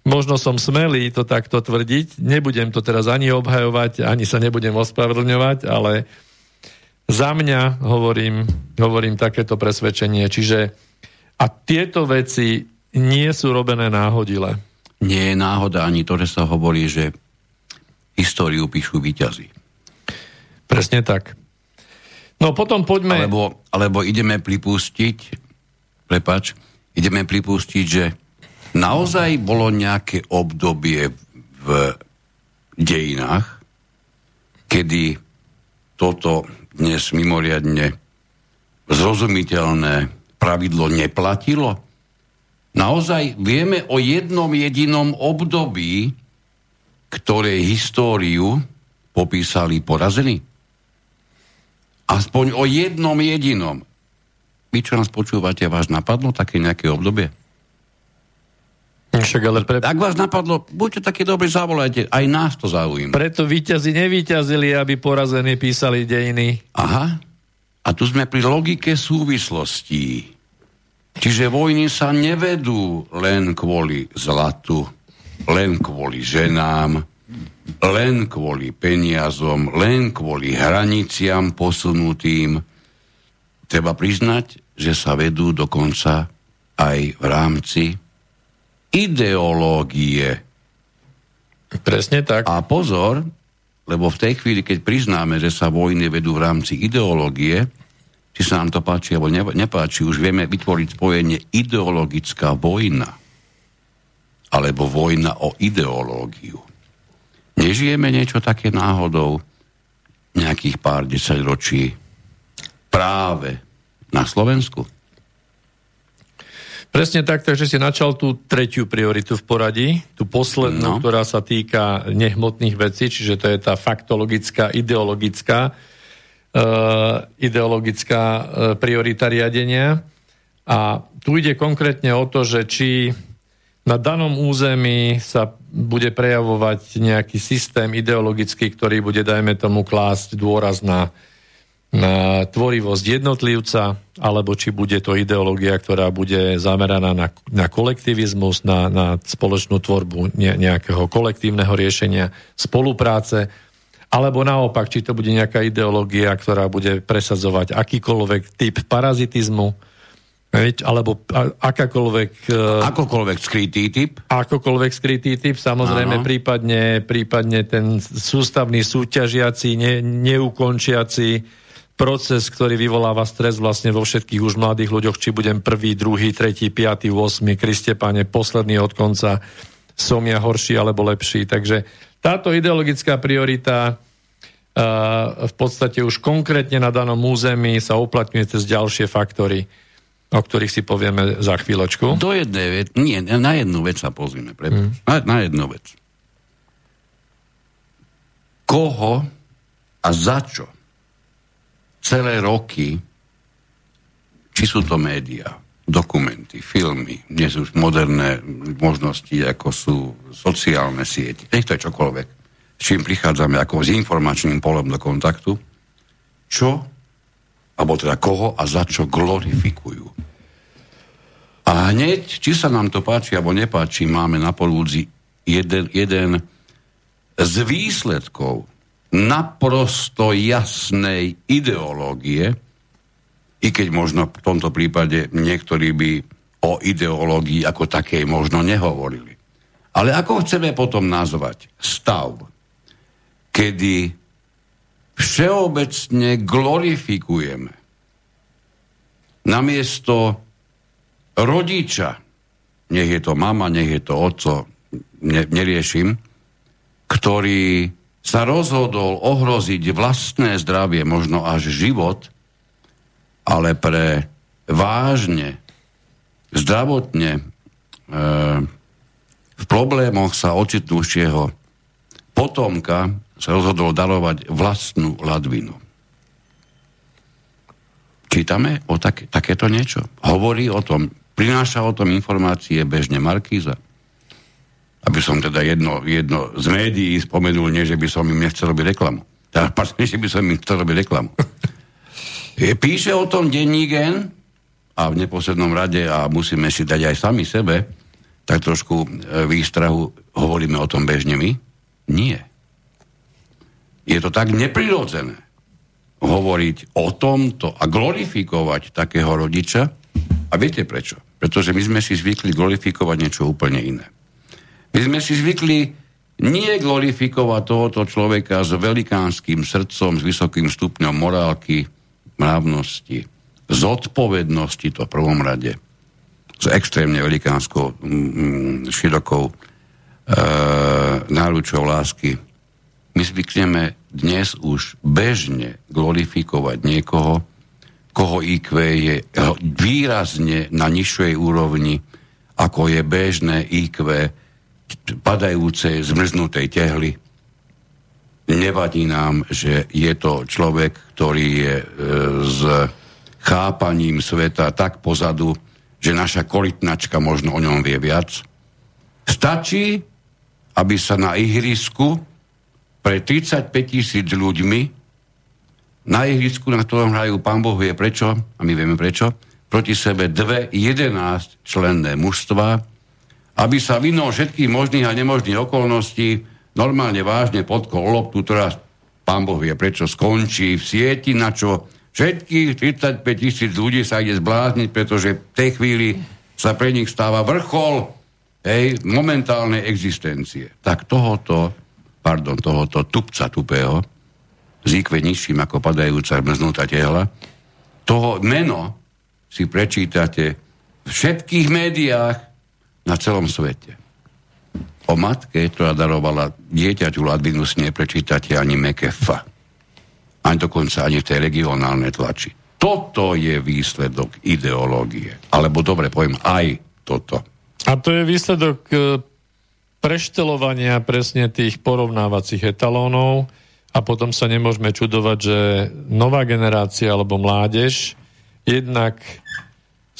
Možno som smelý to takto tvrdiť, nebudem to teraz ani obhajovať, ani sa nebudem ospravedlňovať, ale za mňa hovorím, hovorím takéto presvedčenie. Čiže a tieto veci nie sú robené náhodile. Nie je náhoda ani to, že sa hovorí, že históriu píšu výťazí. Presne tak. No potom poďme... Alebo, alebo ideme pripustiť, prepač, ideme pripustiť, že naozaj bolo nejaké obdobie v dejinách, kedy toto dnes mimoriadne zrozumiteľné pravidlo neplatilo? Naozaj vieme o jednom jedinom období, ktoré históriu popísali porazení? Aspoň o jednom jedinom. Vy, čo nás počúvate, vás napadlo také nejaké obdobie? Však ale pre... Ak vás napadlo, buďte takí dobrí, zavolajte, aj nás to zaujíma. Preto víťazi nevíťazili, aby porazení písali dejiny. Aha, a tu sme pri logike súvislostí. Čiže vojny sa nevedú len kvôli zlatu, len kvôli ženám, len kvôli peniazom, len kvôli hraniciam posunutým. Treba priznať, že sa vedú dokonca aj v rámci ideológie. Presne tak. A pozor, lebo v tej chvíli, keď priznáme, že sa vojny vedú v rámci ideológie, či sa nám to páči alebo nepáči, už vieme vytvoriť spojenie ideologická vojna alebo vojna o ideológiu. Nežijeme niečo také náhodou nejakých pár desaťročí práve na Slovensku? Presne tak, takže si načal tú tretiu prioritu v poradí, tú poslednú, no. ktorá sa týka nehmotných vecí, čiže to je tá faktologická, ideologická, uh, ideologická uh, priorita riadenia. A tu ide konkrétne o to, že či na danom území sa bude prejavovať nejaký systém ideologický, ktorý bude, dajme tomu, klásť dôraz na na tvorivosť jednotlivca, alebo či bude to ideológia, ktorá bude zameraná na, na kolektivizmus, na, na spoločnú tvorbu ne, nejakého kolektívneho riešenia, spolupráce, alebo naopak, či to bude nejaká ideológia, ktorá bude presadzovať akýkoľvek typ parazitizmu, alebo akákoľvek... E, akokoľvek skrytý typ. Akokoľvek skrytý typ, samozrejme, prípadne, prípadne ten sústavný súťažiaci, ne, neukončiaci proces, ktorý vyvoláva stres vlastne vo všetkých už mladých ľuďoch, či budem prvý, druhý, tretí, piatý, 8, Kriste Pane, posledný od konca, som ja horší alebo lepší. Takže táto ideologická priorita uh, v podstate už konkrétne na danom území sa uplatňuje cez ďalšie faktory, o ktorých si povieme za chvíľočku. Do jednej vec, nie, na jednu vec sa pozrieme. Hmm. Na, na jednu vec. Koho a za čo celé roky, či sú to médiá, dokumenty, filmy, dnes už moderné možnosti, ako sú sociálne siete, nech to je čokoľvek, s čím prichádzame ako s informačným polom do kontaktu, čo, alebo teda koho a za čo glorifikujú. A hneď, či sa nám to páči alebo nepáči, máme na polúdzi jeden, jeden z výsledkov naprosto jasnej ideológie, i keď možno v tomto prípade niektorí by o ideológii ako takej možno nehovorili. Ale ako chceme potom nazvať stav, kedy všeobecne glorifikujeme namiesto rodiča, nech je to mama, nech je to otco, ne, neriešim, ktorý sa rozhodol ohroziť vlastné zdravie, možno až život, ale pre vážne, zdravotne e, v problémoch sa ocitnúšieho potomka sa rozhodol darovať vlastnú ladvinu. Čítame o tak, takéto niečo? Hovorí o tom, prináša o tom informácie bežne Markíza? Aby som teda jedno, jedno z médií spomenul, nie že by som im nechcel robiť reklamu. Teda, (laughs) že by som im chcel robiť reklamu. (laughs) Píše o tom denník a v neposlednom rade, a musíme si dať aj sami sebe, tak trošku e, výstrahu hovoríme o tom bežne my? Nie. Je to tak neprirodzené hovoriť o tomto a glorifikovať takého rodiča. A viete prečo? Pretože my sme si zvykli glorifikovať niečo úplne iné. My sme si zvykli nie glorifikovať tohoto človeka s velikánskym srdcom, s vysokým stupňom morálky, mravnosti, zodpovednosti to v prvom rade, s extrémne velikánskou, mm, širokou e, náručou lásky. My zvykneme dnes už bežne glorifikovať niekoho, koho IQ je výrazne na nižšej úrovni, ako je bežné IQ padajúcej, zmrznutej tehly. Nevadí nám, že je to človek, ktorý je e, s chápaním sveta tak pozadu, že naša korytnačka možno o ňom vie viac. Stačí, aby sa na ihrisku pre 35 tisíc ľuďmi na ihrisku, na ktorom hrajú pán Boh vie prečo, a my vieme prečo, proti sebe dve 11 členné mužstva, aby sa vinou všetkých možných a nemožných okolností normálne vážne podkol loptu, ktorá pán Boh vie prečo skončí v sieti, na čo všetkých 35 tisíc ľudí sa ide zblázniť, pretože v tej chvíli sa pre nich stáva vrchol hej, momentálnej existencie. Tak tohoto, pardon, tohoto tupca tupého, zíkve nižším ako padajúca mrznutá tehla, toho meno si prečítate v všetkých médiách, na celom svete. O matke, ktorá darovala dieťaťu si neprečítate ani Mekefa. Ani dokonca ani v tej regionálnej tlači. Toto je výsledok ideológie. Alebo dobre poviem, aj toto. A to je výsledok e, preštelovania presne tých porovnávacích etalónov a potom sa nemôžeme čudovať, že nová generácia alebo mládež jednak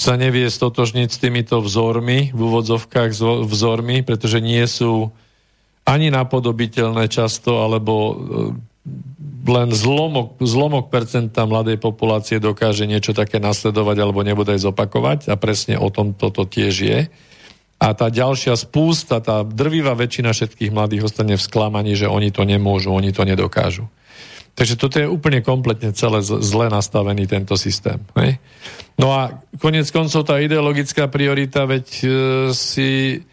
sa nevie stotožniť s týmito vzormi, v úvodzovkách vzormi, pretože nie sú ani napodobiteľné často, alebo e, len zlomok, zlomok percenta mladej populácie dokáže niečo také nasledovať alebo nebude aj zopakovať a presne o tom toto tiež je. A tá ďalšia spústa, tá drvivá väčšina všetkých mladých ostane v sklamaní, že oni to nemôžu, oni to nedokážu. Takže toto je úplne kompletne celé zle nastavený tento systém. Hej? No a konec koncov tá ideologická priorita, veď e, si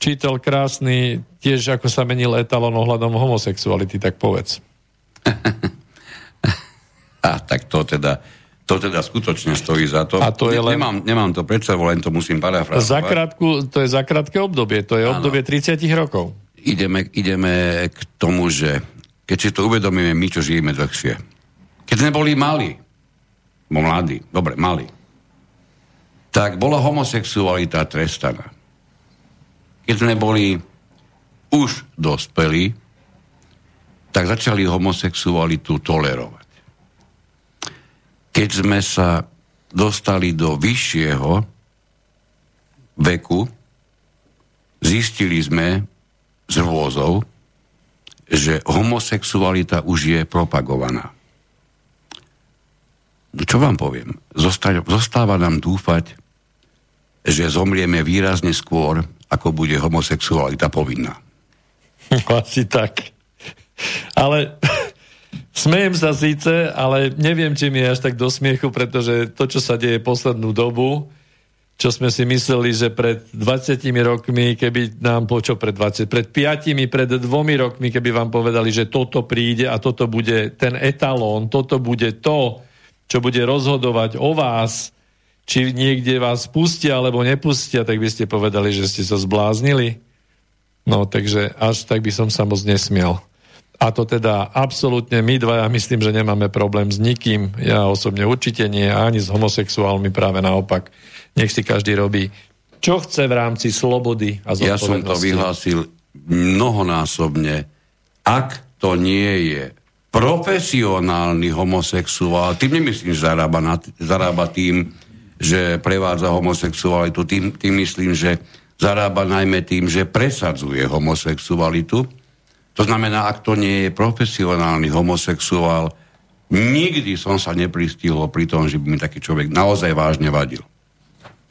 čítal krásny, tiež ako sa menil etalon ohľadom homosexuality, tak povedz. (laughs) a tak to teda, to teda skutočne stojí za to. A to je len... nemám, nemám to pred sebou, len to musím parafrazovať. Za krátku, to je za krátke obdobie, to je ano. obdobie 30 rokov. Ideme, ideme k tomu, že keď si to uvedomíme my, čo žijeme dlhšie. Keď sme boli mali, bo mladí, dobre, mali, tak bola homosexualita trestaná. Keď sme boli už dospelí, tak začali homosexualitu tolerovať. Keď sme sa dostali do vyššieho veku, zistili sme z rôzov, že homosexualita už je propagovaná. Čo vám poviem? Zostáva nám dúfať, že zomrieme výrazne skôr, ako bude homosexualita povinná. Asi tak. Ale (laughs) smejem sa síce, ale neviem, či mi je až tak do smiechu, pretože to, čo sa deje poslednú dobu, čo sme si mysleli, že pred 20 rokmi, keby nám, po čo pred 20, pred 5, pred dvomi rokmi, keby vám povedali, že toto príde a toto bude ten etalón, toto bude to, čo bude rozhodovať o vás, či niekde vás pustia alebo nepustia, tak by ste povedali, že ste sa zbláznili. No, takže až tak by som sa moc nesmiel. A to teda absolútne my dvaja myslím, že nemáme problém s nikým. Ja osobne určite nie, ani s homosexuálmi práve naopak. Nech si každý robí, čo chce v rámci slobody a Ja som to vyhlásil mnohonásobne. Ak to nie je profesionálny homosexuál, tým nemyslím, že zarába, na, zarába tým, že prevádza homosexualitu, tým, tým myslím, že zarába najmä tým, že presadzuje homosexualitu. To znamená, ak to nie je profesionálny homosexuál, nikdy som sa nepristihol pri tom, že by mi taký človek naozaj vážne vadil.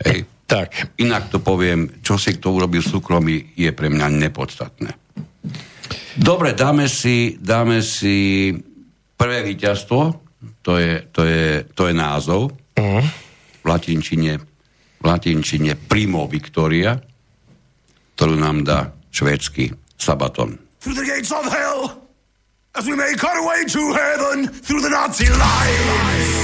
Hej. Tak. Inak to poviem, čo si kto urobil v súkromí, je pre mňa nepodstatné. Dobre, dáme si, dáme si prvé víťazstvo, to je, to je, to je názov uh-huh. v latinčine, v latinčine Primo Victoria, ktorú nám dá švédsky Sabaton. Through the gates of hell, as we make our way to heaven, through the Nazi lines,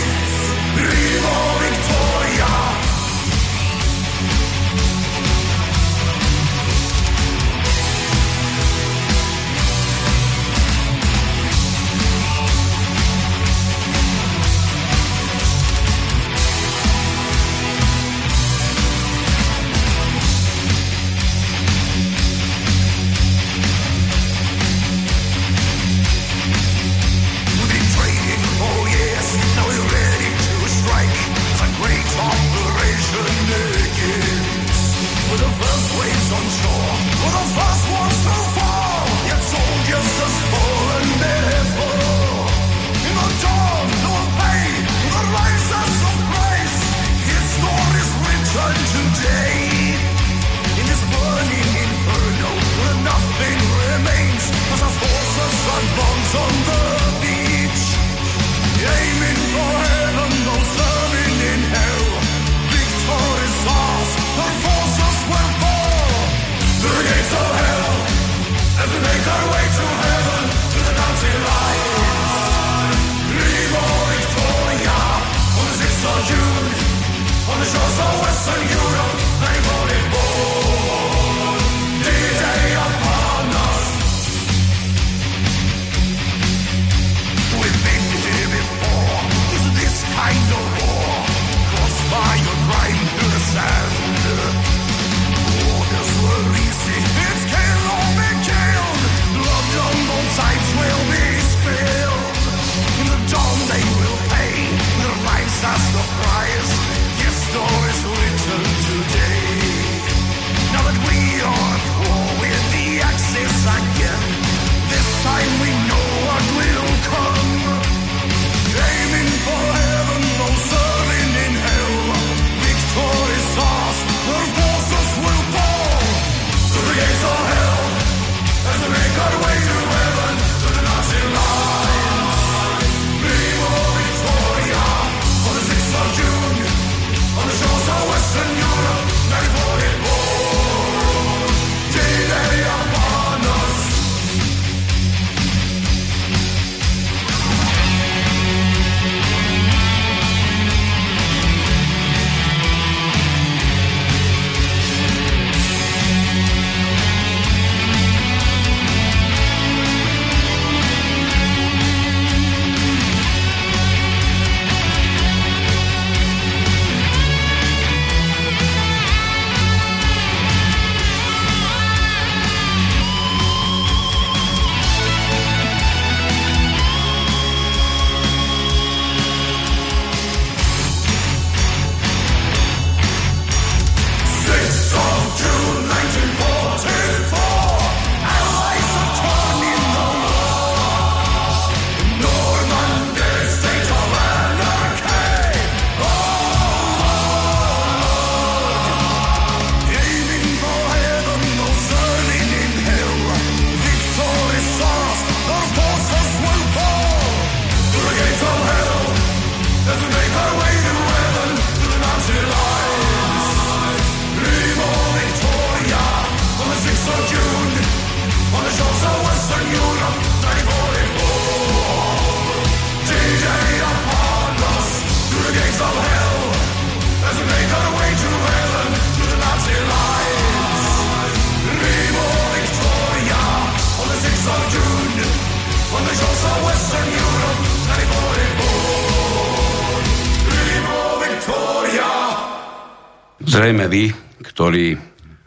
Zrejme vy, ktorí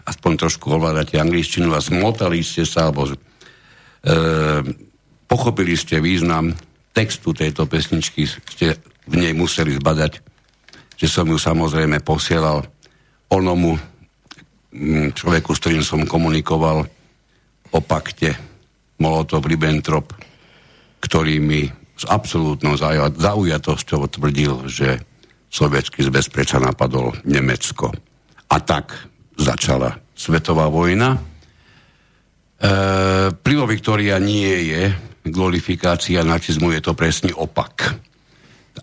aspoň trošku ovládate angličtinu a zmotali ste sa, alebo e, pochopili ste význam textu tejto pesničky, ste v nej museli zbadať, že som ju samozrejme posielal onomu mm, človeku, s ktorým som komunikoval o pakte Molotov-Ribbentrop, ktorý mi s absolútnou zaujatosťou tvrdil, že sovietský zväz preča napadol Nemecko. A tak začala svetová vojna. E, Plivo Viktória nie je glorifikácia nacizmu, je to presný opak.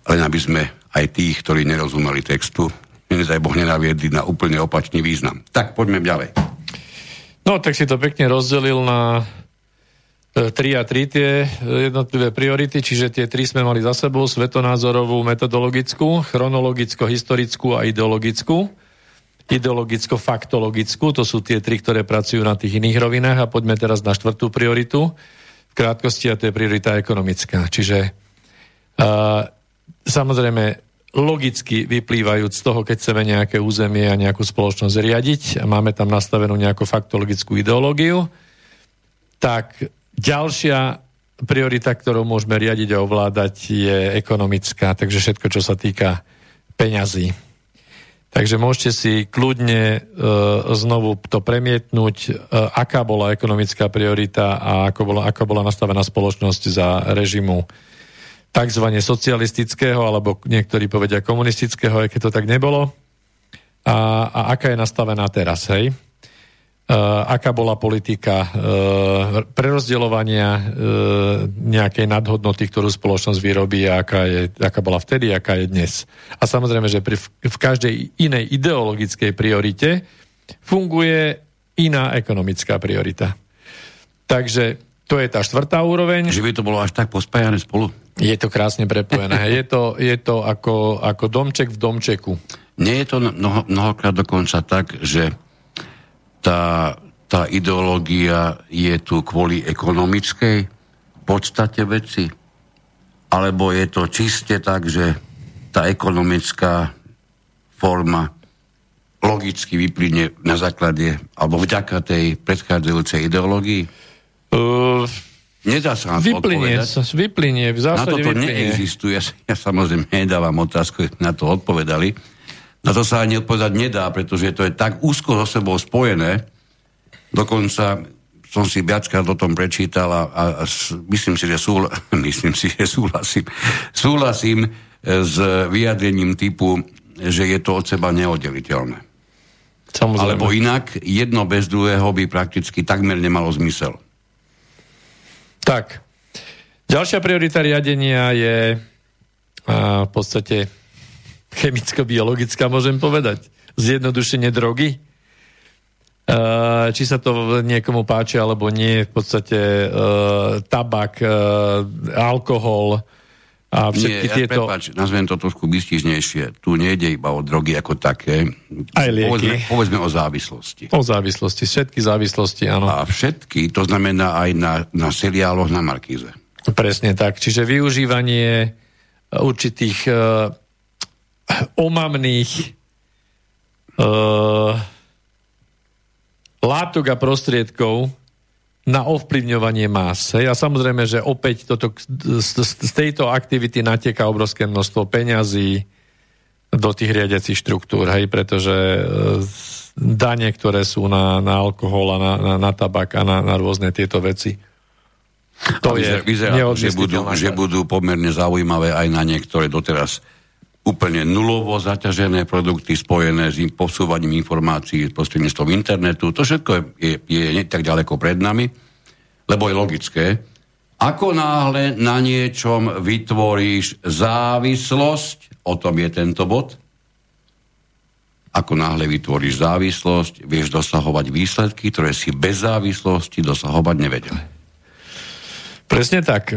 Len aby sme aj tých, ktorí nerozumeli textu, nedaj Boh nenaviedli na úplne opačný význam. Tak, poďme ďalej. No, tak si to pekne rozdelil na e, tri a tri tie jednotlivé priority, čiže tie tri sme mali za sebou, svetonázorovú, metodologickú, chronologicko-historickú a ideologickú ideologicko-faktologickú, to sú tie tri, ktoré pracujú na tých iných rovinách a poďme teraz na štvrtú prioritu, v krátkosti a to je priorita ekonomická. Čiže uh, samozrejme logicky vyplývajúc z toho, keď chceme nejaké územie a nejakú spoločnosť riadiť a máme tam nastavenú nejakú faktologickú ideológiu, tak ďalšia priorita, ktorú môžeme riadiť a ovládať, je ekonomická, takže všetko, čo sa týka peňazí. Takže môžete si kľudne e, znovu to premietnúť, e, aká bola ekonomická priorita a ako bola, ako bola nastavená spoločnosť za režimu tzv. socialistického, alebo niektorí povedia komunistického, aj keď to tak nebolo. A, a aká je nastavená teraz, hej? Uh, aká bola politika uh, prerozdeľovania uh, nejakej nadhodnoty, ktorú spoločnosť vyrobí a aká, je, aká bola vtedy, aká je dnes. A samozrejme, že pri, v každej inej ideologickej priorite funguje iná ekonomická priorita. Takže to je tá štvrtá úroveň. Že by to bolo až tak pospájane spolu? Je to krásne prepojené. je to, je to ako, ako domček v domčeku. Nie je to mnoho, mnohokrát dokonca tak, že tá, tá ideológia je tu kvôli ekonomickej podstate veci? Alebo je to čiste tak, že tá ekonomická forma logicky vyplyne na základe alebo vďaka tej predchádzajúcej ideológii? Uh, Nedá sa na to vyplynie, odpovedať. Vyplynie, v zásade Na toto vyplynie. neexistuje. Ja, (laughs) ja samozrejme nedávam otázku, na to odpovedali. Na to sa ani odpovedať nedá, pretože to je tak úzko so sebou spojené. Dokonca som si viackrát o tom prečítal a, a, a myslím si, že súhla, (laughs) myslím si, že súhlasím. Súhlasím e, s vyjadrením typu, že je to od seba neoddeliteľné. Samozrejme. Alebo inak, jedno bez druhého by prakticky takmer nemalo zmysel. Tak. Ďalšia priorita riadenia je a, v podstate chemicko-biologická, môžem povedať. Zjednodušenie drogy. Uh, či sa to niekomu páči alebo nie, v podstate uh, tabak, uh, alkohol a všetky nie, tieto... Prepáč, nazvem to trošku vystižnejšie. Tu nejde iba o drogy ako také. Aj lieky. Povedzme, povedzme o závislosti. O závislosti, všetky závislosti, áno. A všetky, to znamená aj na, na seriáloch na Markíze. Presne tak. Čiže využívanie určitých uh, omamných uh, látok a prostriedkov na ovplyvňovanie más. Hej? A samozrejme, že opäť toto, z, z tejto aktivity nateká obrovské množstvo peňazí do tých riadiacich štruktúr, hej? pretože e, dane, ktoré sú na, na alkohol a na, na, na tabak a na, na rôzne tieto veci. To vyzerá, je vyzerá, že budú, že budú pomerne zaujímavé aj na niektoré doteraz úplne nulovo zaťažené produkty spojené s posúvaním informácií prostredníctvom internetu. To všetko je, je, je tak ďaleko pred nami, lebo je logické. Ako náhle na niečom vytvoríš závislosť, o tom je tento bod, ako náhle vytvoríš závislosť, vieš dosahovať výsledky, ktoré si bez závislosti dosahovať nevedel. Presne tak.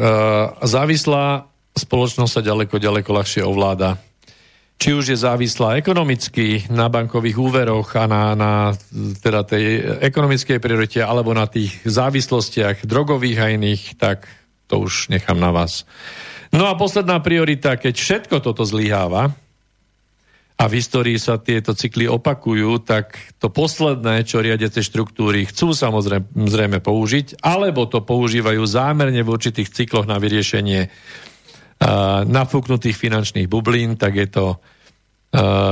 Závislá spoločnosť sa ďaleko, ďaleko ľahšie ovláda či už je závislá ekonomicky na bankových úveroch a na, na teda tej ekonomickej priorite, alebo na tých závislostiach drogových a iných, tak to už nechám na vás. No a posledná priorita, keď všetko toto zlyháva, a v histórii sa tieto cykly opakujú, tak to posledné, čo riadiace štruktúry chcú samozrejme použiť, alebo to používajú zámerne v určitých cykloch na vyriešenie uh, nafúknutých finančných bublín, tak je to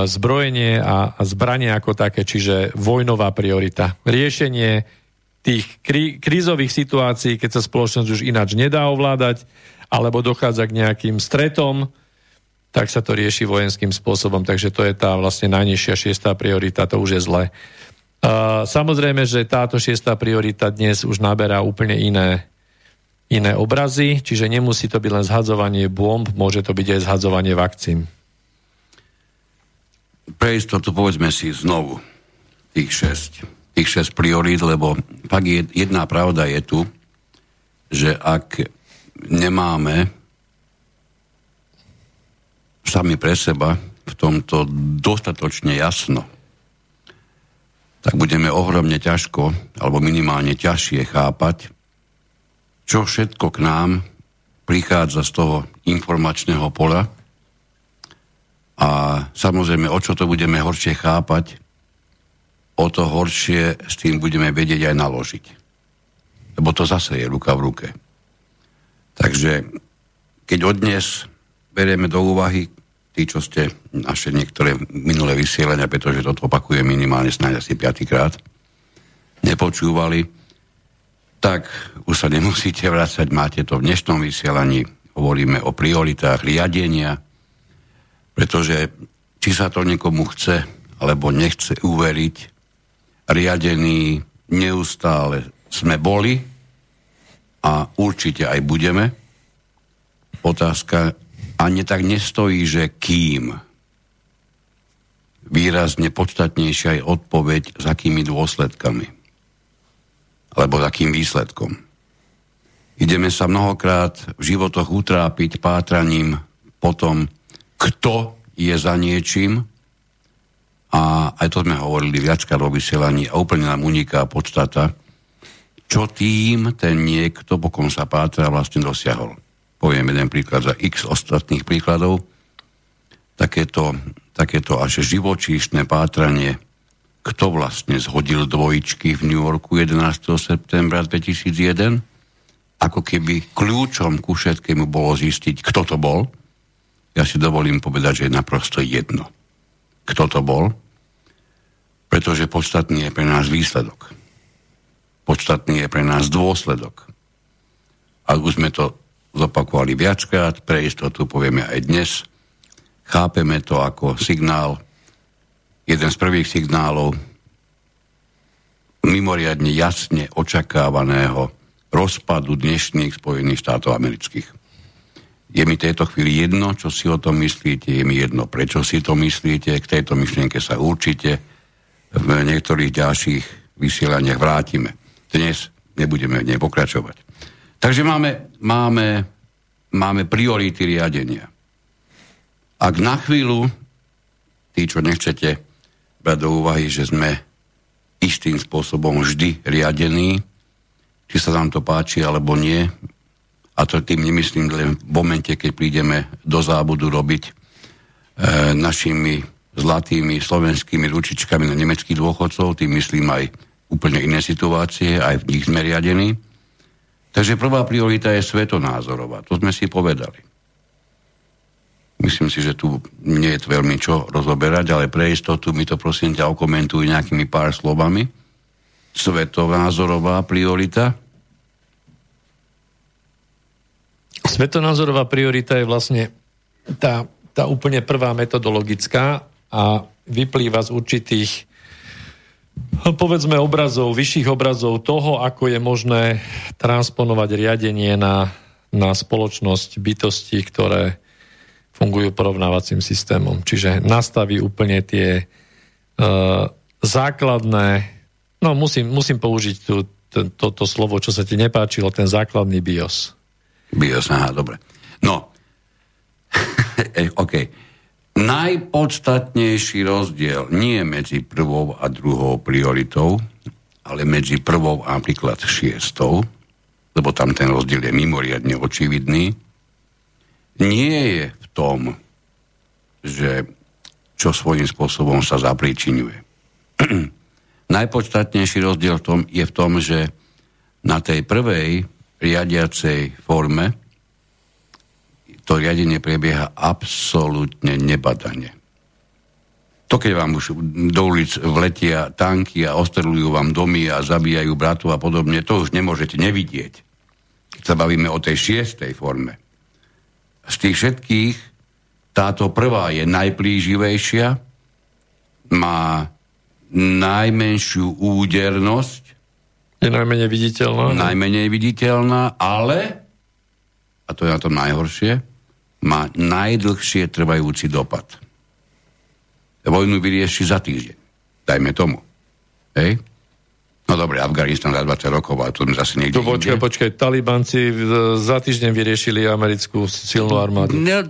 zbrojenie a, a zbranie ako také, čiže vojnová priorita. Riešenie tých krí, krízových situácií, keď sa spoločnosť už ináč nedá ovládať, alebo dochádza k nejakým stretom, tak sa to rieši vojenským spôsobom. Takže to je tá vlastne najnižšia šiestá priorita, to už je zle. Uh, samozrejme, že táto šiestá priorita dnes už naberá úplne iné, iné obrazy, čiže nemusí to byť len zhadzovanie bomb, môže to byť aj zhadzovanie vakcín. Pre istotu povedzme si znovu. Tých šesť, tých šesť priorít, lebo pak je, jedna pravda je tu, že ak nemáme sami pre seba v tomto dostatočne jasno, tak budeme ohromne ťažko, alebo minimálne ťažšie chápať, čo všetko k nám prichádza z toho informačného pola a samozrejme, o čo to budeme horšie chápať, o to horšie s tým budeme vedieť aj naložiť. Lebo to zase je ruka v ruke. Takže keď odnes berieme do úvahy tí, čo ste naše niektoré minulé vysielania, pretože toto opakuje minimálne snáď asi piatýkrát, nepočúvali, tak už sa nemusíte vrácať, máte to v dnešnom vysielaní, hovoríme o prioritách riadenia, pretože či sa to niekomu chce alebo nechce uveriť, riadení neustále sme boli a určite aj budeme. Otázka ani tak nestojí, že kým. Výrazne podstatnejšia je odpoveď, s akými dôsledkami. Alebo s akým výsledkom. Ideme sa mnohokrát v životoch utrápiť pátraním po tom, kto je za niečím, a aj to sme hovorili viackrát o vysielaní a úplne nám uniká podstata, čo tým ten niekto, pokom sa pátra, vlastne dosiahol poviem jeden príklad za x ostatných príkladov, takéto, takéto až živočíšne pátranie, kto vlastne zhodil dvojičky v New Yorku 11. septembra 2001, ako keby kľúčom ku všetkému bolo zistiť, kto to bol. Ja si dovolím povedať, že je naprosto jedno, kto to bol, pretože podstatný je pre nás výsledok. Podstatný je pre nás dôsledok. A už sme to zopakovali viackrát, pre istotu povieme aj dnes. Chápeme to ako signál, jeden z prvých signálov mimoriadne jasne očakávaného rozpadu dnešných Spojených štátov amerických. Je mi tejto chvíli jedno, čo si o tom myslíte, je mi jedno, prečo si to myslíte, k tejto myšlienke sa určite v niektorých ďalších vysielaniach vrátime. Dnes nebudeme v nej pokračovať. Takže máme, máme, máme priority riadenia. Ak na chvíľu, tí, čo nechcete brať do úvahy, že sme istým spôsobom vždy riadení, či sa nám to páči alebo nie, a to tým nemyslím len v momente, keď prídeme do zábudu robiť e, našimi zlatými slovenskými ručičkami na nemeckých dôchodcov, tým myslím aj úplne iné situácie, aj v nich sme riadení. Takže prvá priorita je svetonázorová. To sme si povedali. Myslím si, že tu nie je veľmi čo rozoberať, ale pre istotu mi to prosím ťa okomentuj nejakými pár slovami. Svetonázorová priorita. Svetonázorová priorita je vlastne tá, tá úplne prvá metodologická a vyplýva z určitých povedzme obrazov, vyšších obrazov toho, ako je možné transponovať riadenie na, na spoločnosť bytostí, ktoré fungujú porovnávacím systémom. Čiže nastaví úplne tie uh, základné, no musím, musím použiť toto to slovo, čo sa ti nepáčilo, ten základný BIOS. BIOS, aha, dobre. No, (laughs) OK najpodstatnejší rozdiel nie medzi prvou a druhou prioritou, ale medzi prvou a napríklad šiestou, lebo tam ten rozdiel je mimoriadne očividný, nie je v tom, že čo svojím spôsobom sa zapríčinuje. (clears throat) Najpodstatnejší rozdiel v tom, je v tom, že na tej prvej riadiacej forme to riadenie prebieha absolútne nebadane. To, keď vám už do ulic vletia tanky a ostrelujú vám domy a zabíjajú bratu a podobne, to už nemôžete nevidieť. Keď sa bavíme o tej šiestej forme. Z tých všetkých táto prvá je najplíživejšia, má najmenšiu údernosť. Je najmenej viditeľná. Najmenej viditeľná, ale, a to je na tom najhoršie, má najdlhšie trvajúci dopad vojnu vyrieši za týždeň. Dajme tomu. Hej? No dobre, Afganistan za 20 rokov, ale to zase niekde Tu počkaj, inde. počkaj, Talibanci za týždeň vyriešili americkú silnú armádu. No,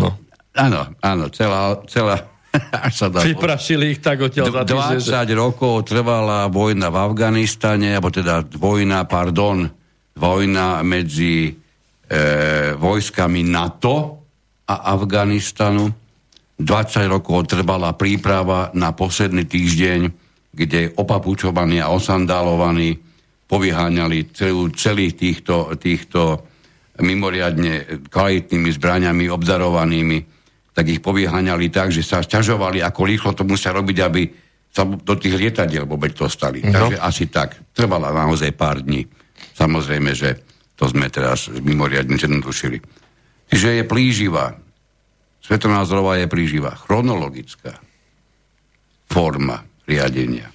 no. Áno, áno, celá, celá (laughs) sa dá Vyprašili ich tak odtiaľ za týždeň. 20 že... rokov trvala vojna v Afganistane, alebo teda vojna, pardon, vojna medzi e, vojskami NATO a Afganistanu 20 rokov trvala príprava na posledný týždeň, kde opapučovaní a osandálovaní povyháňali celú, celých týchto, týchto mimoriadne kvalitnými zbraniami obdarovanými, tak ich povyháňali tak, že sa sťažovali, ako rýchlo to musia robiť, aby sa do tých lietadiel vôbec dostali. No. Takže asi tak. Trvala naozaj pár dní. Samozrejme, že to sme teraz mimoriadne zjednodušili. Čiže je plíživá svetonázorová je príživa. Chronologická forma riadenia.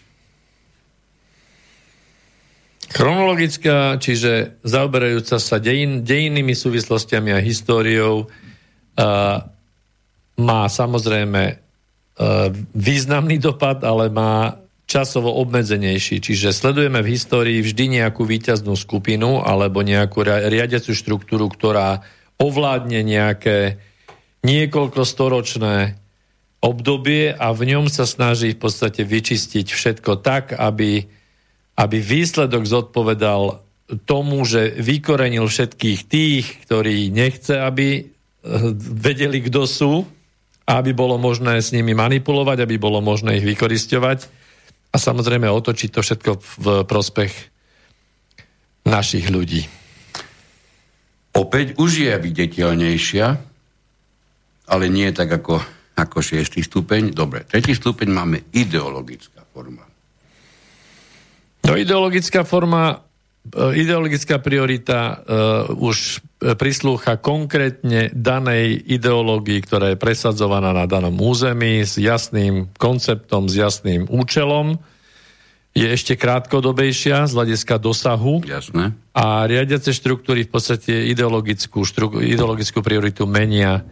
Chronologická, čiže zaoberajúca sa dejin, dejinnými súvislostiami a históriou, uh, má samozrejme uh, významný dopad, ale má časovo obmedzenejší. Čiže sledujeme v histórii vždy nejakú výťaznú skupinu alebo nejakú riadiacu štruktúru, ktorá ovládne nejaké niekoľko storočné obdobie a v ňom sa snaží v podstate vyčistiť všetko tak, aby, aby výsledok zodpovedal tomu, že vykorenil všetkých tých, ktorí nechce, aby eh, vedeli, kto sú, aby bolo možné s nimi manipulovať, aby bolo možné ich vykoristovať a samozrejme otočiť to všetko v prospech našich ľudí. Opäť už je viditeľnejšia ale nie tak ako, ako šiestý stupeň. Dobre, tretí stupeň máme ideologická forma. No ideologická forma, ideologická priorita uh, už prislúcha konkrétne danej ideológii, ktorá je presadzovaná na danom území s jasným konceptom, s jasným účelom. Je ešte krátkodobejšia z hľadiska dosahu. Jasné. A riadiace štruktúry v podstate ideologickú, štru, ideologickú prioritu menia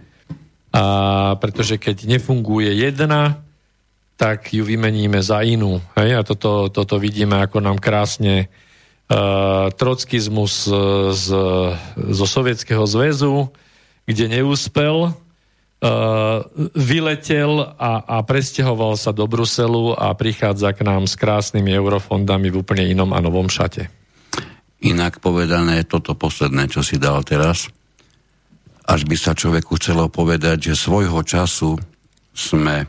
a pretože keď nefunguje jedna, tak ju vymeníme za inú. Hej? A toto, toto vidíme, ako nám krásne uh, trockizmus z, z, zo Sovietskeho zväzu, kde neúspel, uh, vyletel a, a presťahoval sa do Bruselu a prichádza k nám s krásnymi eurofondami v úplne inom a novom šate. Inak povedané, toto posledné, čo si dal teraz, až by sa človeku chcelo povedať, že svojho času sme,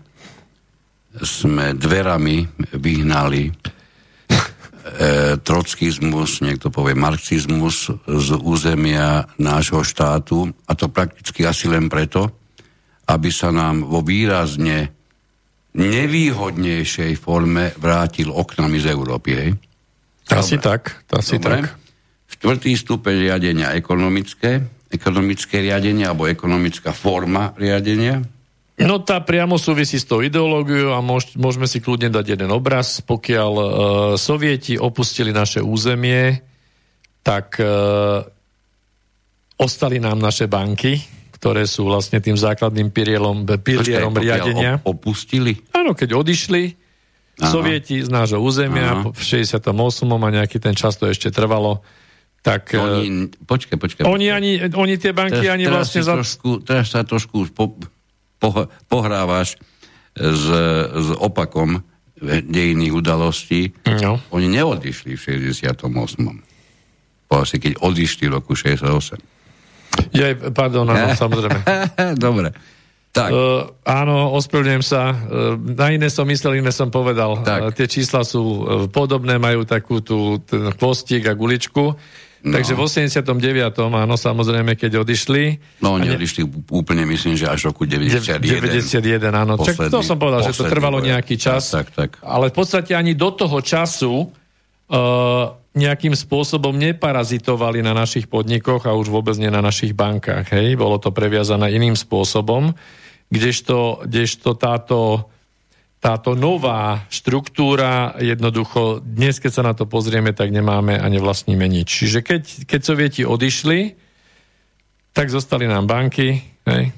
sme dverami vyhnali e, trockizmus, niekto povie marxizmus z územia nášho štátu a to prakticky asi len preto, aby sa nám vo výrazne nevýhodnejšej forme vrátil oknami z Európy. Hej? Asi tak, asi Dobre. tak. Štvrtý stupeň riadenia ekonomické, ekonomické riadenie alebo ekonomická forma riadenia? No tá priamo súvisí s tou ideológiou a môž, môžeme si kľudne dať jeden obraz. Pokiaľ uh, sovieti opustili naše územie, tak uh, ostali nám naše banky, ktoré sú vlastne tým základným pilierom, pilierom Počkej, riadenia. opustili? Áno, keď odišli, Aha. Sovieti z nášho územia Aha. v 68. a nejaký ten čas to ešte trvalo, tak... Oni, počkaj, počkaj. Oni, ani, oni tie banky teraz, ani teraz vlastne... Za... Trošku, teraz sa trošku po, po, pohrávaš s, s opakom dejných udalostí. No. Oni neodišli v 68. Povedal keď odišli v roku 68. Ja, pardon, áno, (laughs) samozrejme. Dobre. Tak. Uh, áno, ospravedlňujem sa. Uh, na iné som myslel, iné som povedal. Tak. Uh, tie čísla sú uh, podobné, majú takú tú ten chvostík a guličku. No. Takže v 89. áno, samozrejme, keď odišli. No, oni odišli úplne, myslím, že až roku 91. 91, áno. Posledný, Čak to som povedal, že to trvalo bude. nejaký čas. Tak, tak, tak. Ale v podstate ani do toho času uh, nejakým spôsobom neparazitovali na našich podnikoch a už vôbec nie na našich bankách. Hej? Bolo to previazané iným spôsobom kdežto, kdežto táto, táto nová štruktúra jednoducho, dnes keď sa na to pozrieme, tak nemáme a nevlastníme nič. Čiže keď, keď sovieti odišli, tak zostali nám banky, hej?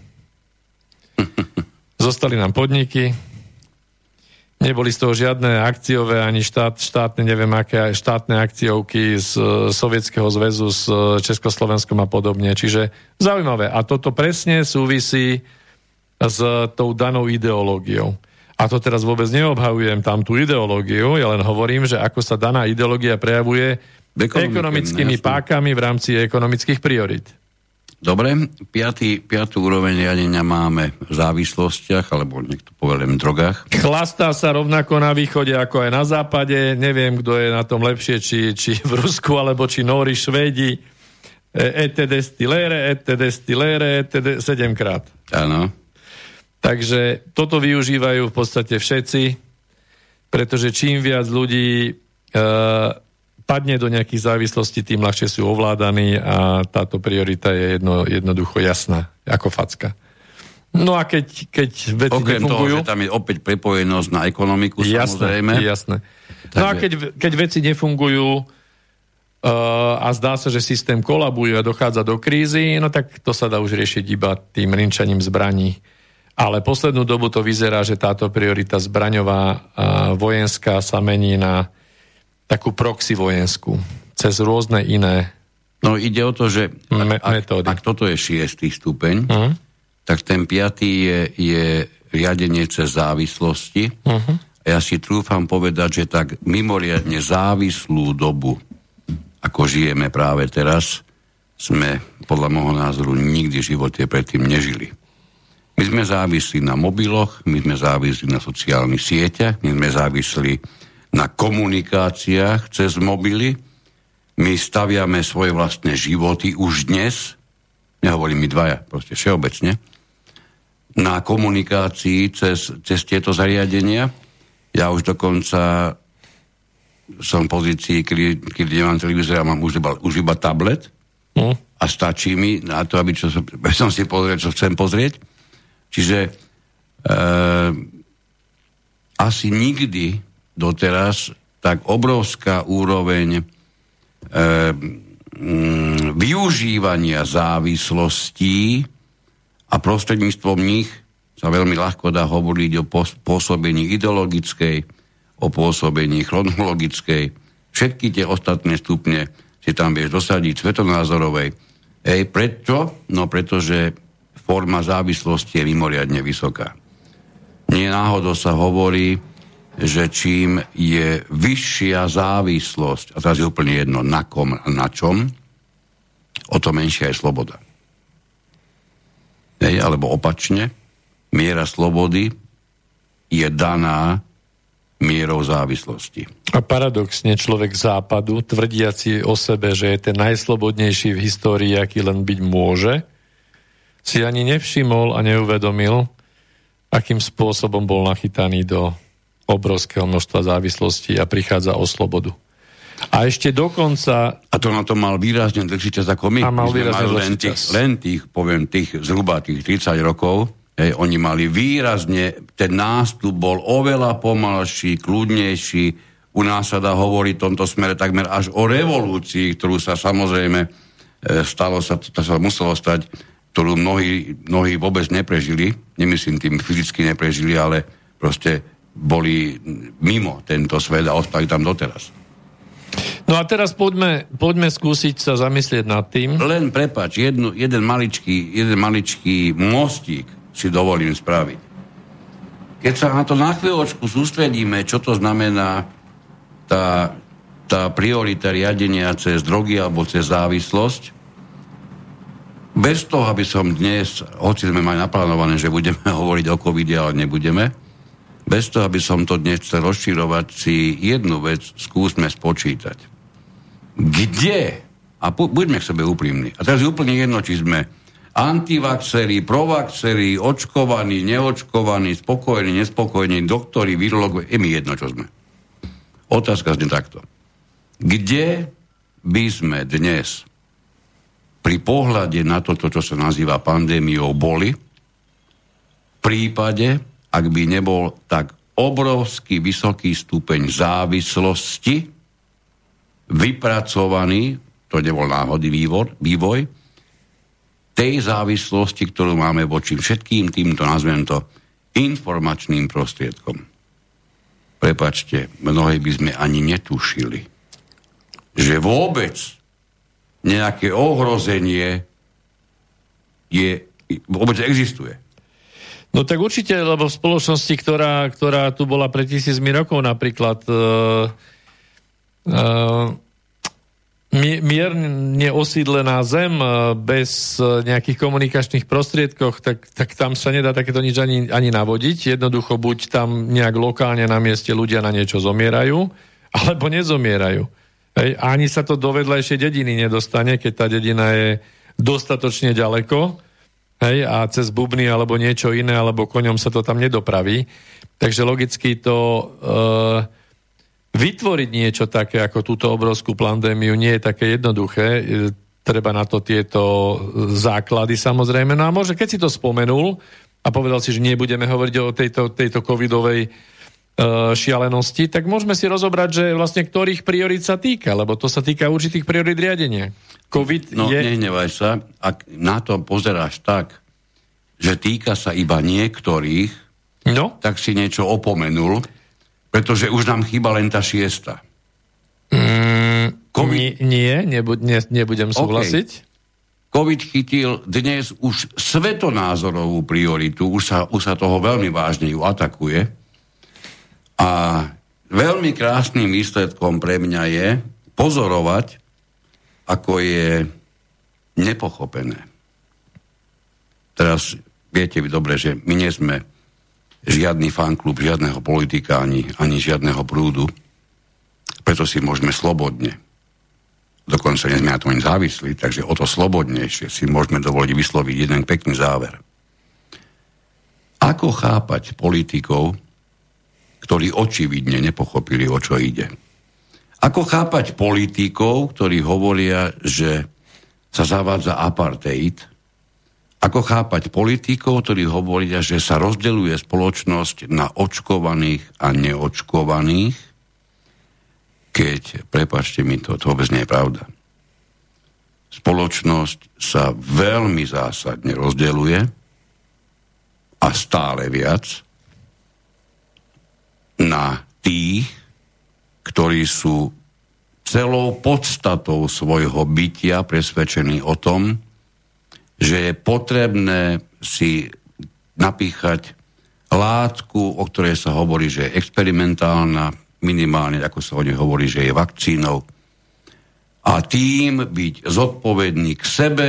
(laughs) zostali nám podniky, neboli z toho žiadne akciové ani štát, štátne, neviem aké, štátne akciovky z Sovietskeho zväzu, s Československom a podobne. Čiže zaujímavé. A toto presne súvisí s tou danou ideológiou. A to teraz vôbec neobhajujem tam tú ideológiu, ja len hovorím, že ako sa daná ideológia prejavuje ekonomickými pákami v rámci ekonomických priorit. Dobre, piatý, piatú úroveň riadenia máme v závislostiach, alebo niekto poviem drogách. Chlastá sa rovnako na východe, ako aj na západe. Neviem, kto je na tom lepšie, či, či v Rusku, alebo či Nóri, Švédi. ET destillere, ET destillere, ET sedemkrát. Áno. Takže toto využívajú v podstate všetci, pretože čím viac ľudí e, padne do nejakých závislostí, tým ľahšie sú ovládaní a táto priorita je jedno, jednoducho jasná, ako facka. No a keď, keď veci Okrem nefungujú... toho, že tam je opäť prepojenosť na ekonomiku, jasné, samozrejme. Jasné. Takže... No a keď, keď veci nefungujú uh, a zdá sa, že systém kolabuje a dochádza do krízy, no tak to sa dá už riešiť iba tým rinčaním zbraní ale poslednú dobu to vyzerá, že táto priorita zbraňová vojenská sa mení na takú proxy vojenskú. Cez rôzne iné No ide o to, že ak, ak, ak toto je šiestý stupeň, uh-huh. tak ten piatý je, je riadenie cez závislosti. Uh-huh. Ja si trúfam povedať, že tak mimoriadne závislú dobu, ako žijeme práve teraz, sme podľa môjho názoru nikdy v živote predtým nežili. My sme závislí na mobiloch, my sme závislí na sociálnych sieťach, my sme závislí na komunikáciách cez mobily, my staviame svoje vlastné životy už dnes, nehovorím my dvaja, proste všeobecne, na komunikácii cez, cez tieto zariadenia. Ja už dokonca som v pozícii, kedy, kedy nemám televízor a mám už iba, už iba tablet mm. a stačí mi na to, aby čo, som (laughs) si pozrieť, čo chcem pozrieť Čiže e, asi nikdy doteraz tak obrovská úroveň e, m, využívania závislostí a prostredníctvom nich sa veľmi ľahko dá hovoriť o pôsobení ideologickej, o pôsobení chronologickej. Všetky tie ostatné stupne si tam vieš dosadiť svetonázorovej. Ej, prečo? No pretože forma závislosti je mimoriadne vysoká. Nie náhodou sa hovorí, že čím je vyššia závislosť, a teraz je úplne jedno na kom a na čom, o to menšia je sloboda. Hej, alebo opačne, miera slobody je daná mierou závislosti. A paradoxne človek západu, tvrdiaci o sebe, že je ten najslobodnejší v histórii, aký len byť môže, si ani nevšimol a neuvedomil, akým spôsobom bol nachytaný do obrovského množstva závislostí a prichádza o slobodu. A ešte dokonca... A to na to mal výrazne dlhší čas ako my. A mal my výrazne len tých, čas. len tých, poviem, tých zhruba tých 30 rokov, hej, oni mali výrazne, ten nástup bol oveľa pomalší, kľudnejší, u nás sa dá hovoriť v tomto smere takmer až o revolúcii, ktorú sa samozrejme e, stalo sa, to sa muselo stať ktorú mnohí, mnohí vôbec neprežili, nemyslím tým fyzicky neprežili, ale proste boli mimo tento svet a ostali tam doteraz. No a teraz poďme, poďme skúsiť sa zamyslieť nad tým. Len prepač, jednu, jeden, maličký, jeden maličký mostík si dovolím spraviť. Keď sa na to na chvíľočku sústredíme, čo to znamená tá, tá priorita riadenia cez drogy alebo cez závislosť, bez toho, aby som dnes, hoci sme mali naplánované, že budeme (laughs) hovoriť o covid ale nebudeme, bez toho, aby som to dnes chcel rozširovať, si jednu vec skúsme spočítať. Kde, a pu- buďme k sebe úprimní, a teraz je úplne jedno, či sme antivaxeri, provaxeri, očkovaní, neočkovaní, spokojní, nespokojní, doktori, virológovia, je mi jedno, čo sme. Otázka zne takto. Kde by sme dnes pri pohľade na toto, čo sa nazýva pandémiou, boli v prípade, ak by nebol tak obrovský vysoký stupeň závislosti vypracovaný, to nebol náhodný vývoj, vývoj tej závislosti, ktorú máme voči všetkým týmto, nazvem to, informačným prostriedkom. Prepačte, mnohí by sme ani netušili, že vôbec nejaké ohrozenie je, vôbec existuje. No tak určite, lebo v spoločnosti, ktorá, ktorá tu bola pred tisícmi rokov napríklad uh, mierne osídlená zem bez nejakých komunikačných prostriedkoch, tak, tak tam sa nedá takéto nič ani, ani navodiť. Jednoducho buď tam nejak lokálne na mieste ľudia na niečo zomierajú, alebo nezomierajú. Hej, ani sa to do vedľajšej dediny nedostane, keď tá dedina je dostatočne ďaleko hej, a cez bubny alebo niečo iné, alebo koňom sa to tam nedopraví. Takže logicky to e, vytvoriť niečo také ako túto obrovskú pandémiu nie je také jednoduché. E, treba na to tieto základy samozrejme. No a môže, keď si to spomenul a povedal si, že nebudeme hovoriť o tejto, tejto covidovej šialenosti, tak môžeme si rozobrať, že vlastne ktorých priorit sa týka, lebo to sa týka určitých priorit riadenia. COVID no, je... nehnevaj sa, ak na to pozeráš tak, že týka sa iba niektorých, no? tak si niečo opomenul, pretože už nám chýba len tá šiesta. Mm, COVID... Nie, nebu- ne, nebudem súhlasiť. Okay. COVID chytil dnes už svetonázorovú prioritu, už sa, už sa toho veľmi vážne ju atakuje a veľmi krásnym výsledkom pre mňa je pozorovať, ako je nepochopené. Teraz viete vy dobre, že my nie sme žiadny fanklub, žiadneho politika ani, ani žiadneho prúdu, preto si môžeme slobodne, dokonca nie sme na tom ani závislí, takže o to slobodnejšie si môžeme dovoliť vysloviť jeden pekný záver. Ako chápať politikov, ktorí očividne nepochopili, o čo ide. Ako chápať politikov, ktorí hovoria, že sa zavádza apartheid? Ako chápať politikov, ktorí hovoria, že sa rozdeluje spoločnosť na očkovaných a neočkovaných? Keď, prepačte mi to, to vôbec nie je pravda. Spoločnosť sa veľmi zásadne rozdeluje a stále viac na tých, ktorí sú celou podstatou svojho bytia presvedčení o tom, že je potrebné si napíchať látku, o ktorej sa hovorí, že je experimentálna, minimálne ako sa o nej hovorí, že je vakcínou, a tým byť zodpovedný k sebe,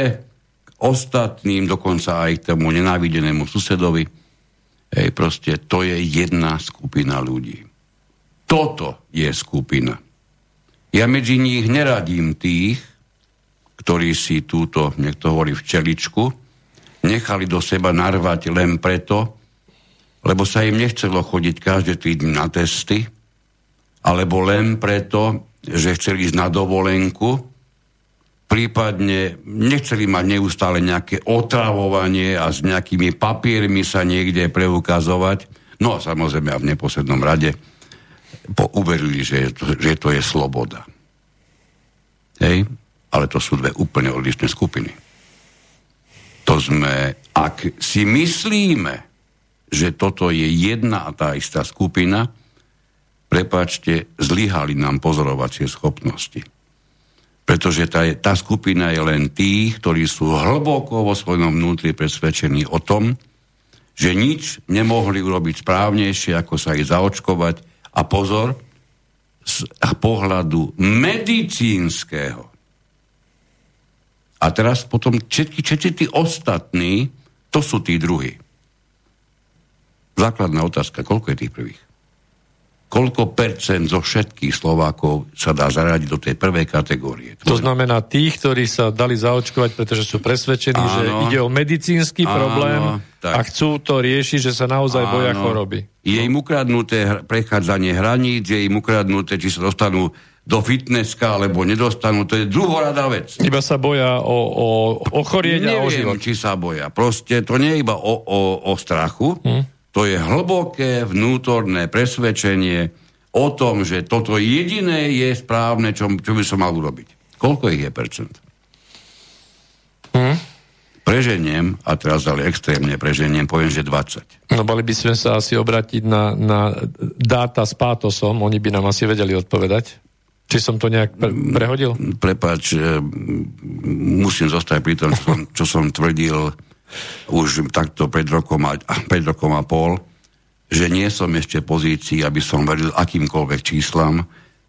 k ostatným, dokonca aj k tomu nenávidenému susedovi, Hej, proste to je jedna skupina ľudí. Toto je skupina. Ja medzi nich neradím tých, ktorí si túto, niekto hovorí včeličku, nechali do seba narvať len preto, lebo sa im nechcelo chodiť každý týždeň na testy, alebo len preto, že chceli ísť na dovolenku, prípadne nechceli mať neustále nejaké otravovanie a s nejakými papiermi sa niekde preukazovať. No a samozrejme a v neposlednom rade uverili, že, že to je sloboda. Hej? Ale to sú dve úplne odlišné skupiny. To sme, ak si myslíme, že toto je jedna a tá istá skupina, prepačte, zlyhali nám pozorovacie schopnosti pretože tá, tá skupina je len tých, ktorí sú hlboko vo svojom vnútri presvedčení o tom, že nič nemohli urobiť správnejšie, ako sa ich zaočkovať. A pozor, z pohľadu medicínskeho A teraz potom všetky, všetci tí ostatní, to sú tí druhí. Základná otázka, koľko je tých prvých? Koľko percent zo všetkých Slovákov sa dá zaradiť do tej prvej kategórie. To, znamená tých, ktorí sa dali zaočkovať, pretože sú presvedčení, áno, že ide o medicínsky áno, problém tak. a chcú to riešiť, že sa naozaj áno, boja choroby. Je im ukradnuté prechádzanie hraníc, je im ukradnuté, či sa dostanú do fitnesska, alebo nedostanú, to je druhoradá vec. Iba sa boja o, o ochorieť a o život. či sa boja. Proste to nie je iba o, o, o strachu, hm? To je hlboké vnútorné presvedčenie o tom, že toto jediné je správne, čo, čo by som mal urobiť. Koľko ich je percent? Hm? Preženiem, a teraz ale extrémne preženiem, poviem, že 20. No mali by sme sa asi obratiť na, na dáta s pátosom, oni by nám asi vedeli odpovedať. Či som to nejak pre- prehodil? Prepač, e, musím zostať pri tom, čo som, čo som tvrdil už takto pred rokom a, pred rokom a pol, že nie som ešte v pozícii, aby som veril akýmkoľvek číslam,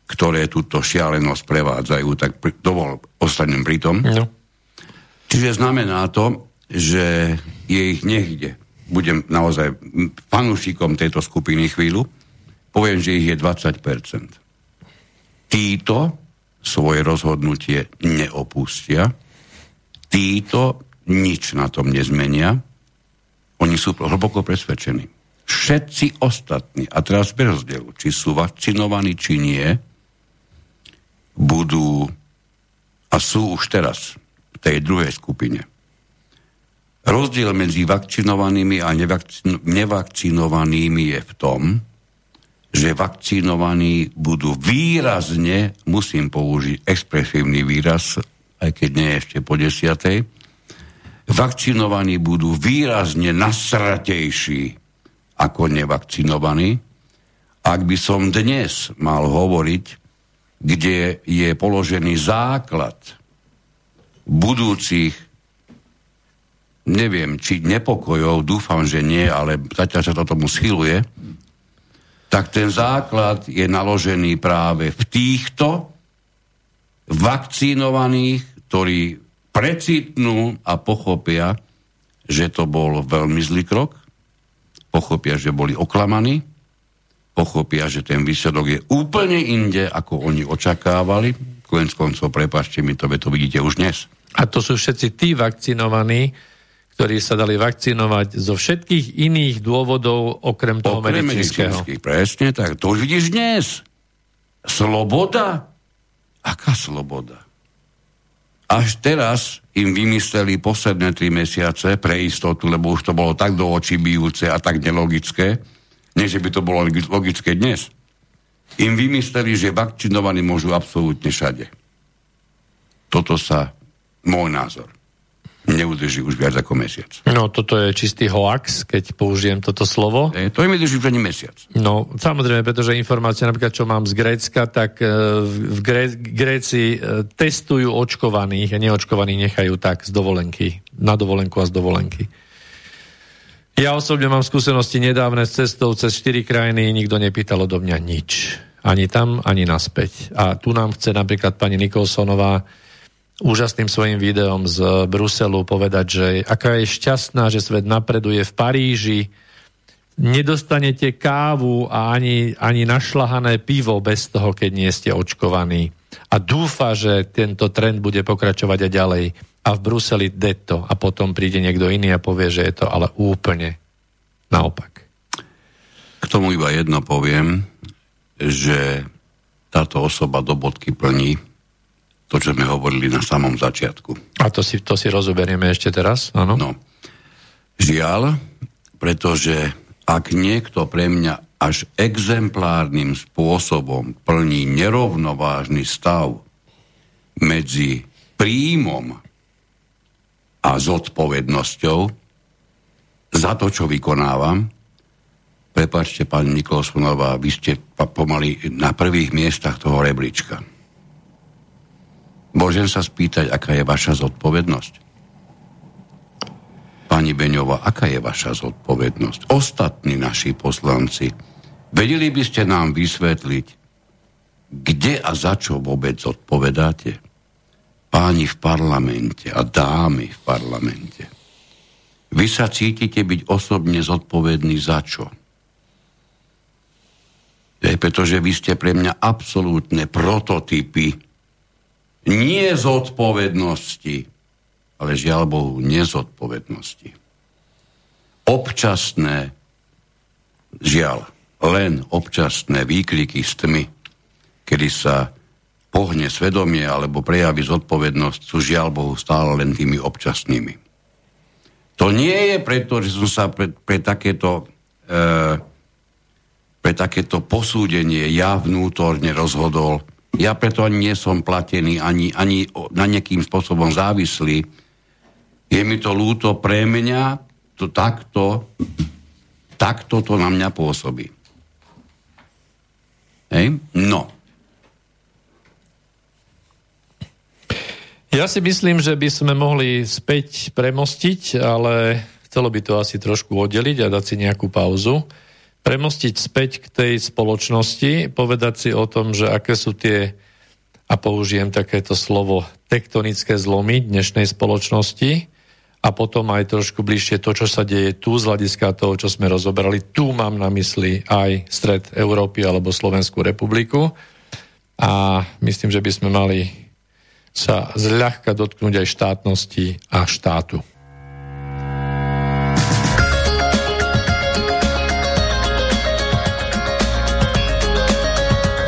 ktoré túto šialenosť prevádzajú, tak pri, dovol, ostanem pri tom. No. Čiže znamená to, že je ich niekde. Budem naozaj fanúšikom tejto skupiny chvíľu. Poviem, že ich je 20%. Títo svoje rozhodnutie neopustia. Títo nič na tom nezmenia. Oni sú hlboko presvedčení. Všetci ostatní, a teraz bez rozdielu, či sú vakcinovaní, či nie, budú a sú už teraz v tej druhej skupine. Rozdiel medzi vakcinovanými a nevakcin- nevakcinovanými je v tom, že vakcinovaní budú výrazne, musím použiť expresívny výraz, aj keď nie ešte po desiatej, vakcinovaní budú výrazne nasratejší ako nevakcinovaní. Ak by som dnes mal hovoriť, kde je položený základ budúcich neviem, či nepokojov, dúfam, že nie, ale zatiaľ sa to tomu schyluje, tak ten základ je naložený práve v týchto vakcinovaných, ktorí precitnú a pochopia, že to bol veľmi zlý krok, pochopia, že boli oklamaní, pochopia, že ten výsledok je úplne inde, ako oni očakávali. Konec koncov, prepašte mi to, to vidíte už dnes. A to sú všetci tí vakcinovaní, ktorí sa dali vakcinovať zo všetkých iných dôvodov, okrem toho okrem medicínskeho. Presne tak. To už vidíš dnes. Sloboda? Aká sloboda? Až teraz im vymysleli posledné tri mesiace pre istotu, lebo už to bolo tak do očí bijúce a tak nelogické, nie že by to bolo logické dnes. Im vymysleli, že vakcinovaní môžu absolútne všade. Toto sa, môj názor, neudrží už viac ako mesiac. No, toto je čistý hoax, keď použijem toto slovo. E, to im vydrží už ani mesiac. No, samozrejme, pretože informácie, napríklad, čo mám z Grécka, tak e, v Gré- Gréci e, testujú očkovaných a neočkovaných nechajú tak z dovolenky, na dovolenku a z dovolenky. Ja osobne mám skúsenosti nedávne s cestou cez 4 krajiny, nikto nepýtal odo mňa nič. Ani tam, ani naspäť. A tu nám chce napríklad pani Nikolsonová úžasným svojim videom z Bruselu povedať, že aká je šťastná, že svet napreduje v Paríži, nedostanete kávu a ani, ani našlahané pivo bez toho, keď nie ste očkovaní. A dúfa, že tento trend bude pokračovať aj ďalej. A v Bruseli to. A potom príde niekto iný a povie, že je to ale úplne naopak. K tomu iba jedno poviem, že táto osoba do bodky plní to, čo sme hovorili na samom začiatku. A to si, to si rozoberieme ešte teraz, áno? No. Žiaľ, pretože ak niekto pre mňa až exemplárnym spôsobom plní nerovnovážny stav medzi príjmom a zodpovednosťou za to, čo vykonávam, prepačte, pani Nikolsonová, vy ste pomaly na prvých miestach toho rebríčka. Môžem sa spýtať, aká je vaša zodpovednosť? Pani Beňová, aká je vaša zodpovednosť? Ostatní naši poslanci, vedeli by ste nám vysvetliť, kde a za čo vôbec zodpovedáte? páni v parlamente a dámy v parlamente, vy sa cítite byť osobne zodpovední za čo? Je, pretože vy ste pre mňa absolútne prototypy nie zodpovednosti, ale žiaľ Bohu nezodpovednosti. Občasné, žiaľ, len občasné výkriky s tmy, kedy sa pohne svedomie alebo prejaví zodpovednosť, sú žiaľ Bohu stále len tými občasnými. To nie je preto, že som sa pre, pre takéto e, pre takéto posúdenie ja vnútorne rozhodol. Ja preto ani nie som platený, ani, ani na nejakým spôsobom závislý. Je mi to lúto pre mňa, to takto, takto to na mňa pôsobí. Hej? No. Ja si myslím, že by sme mohli späť premostiť, ale chcelo by to asi trošku oddeliť a dať si nejakú pauzu. Premostiť späť k tej spoločnosti, povedať si o tom, že aké sú tie, a použijem takéto slovo, tektonické zlomy dnešnej spoločnosti a potom aj trošku bližšie to, čo sa deje tu z hľadiska toho, čo sme rozoberali. Tu mám na mysli aj stred Európy alebo Slovenskú republiku. A myslím, že by sme mali sa zľahka dotknúť aj štátnosti a štátu.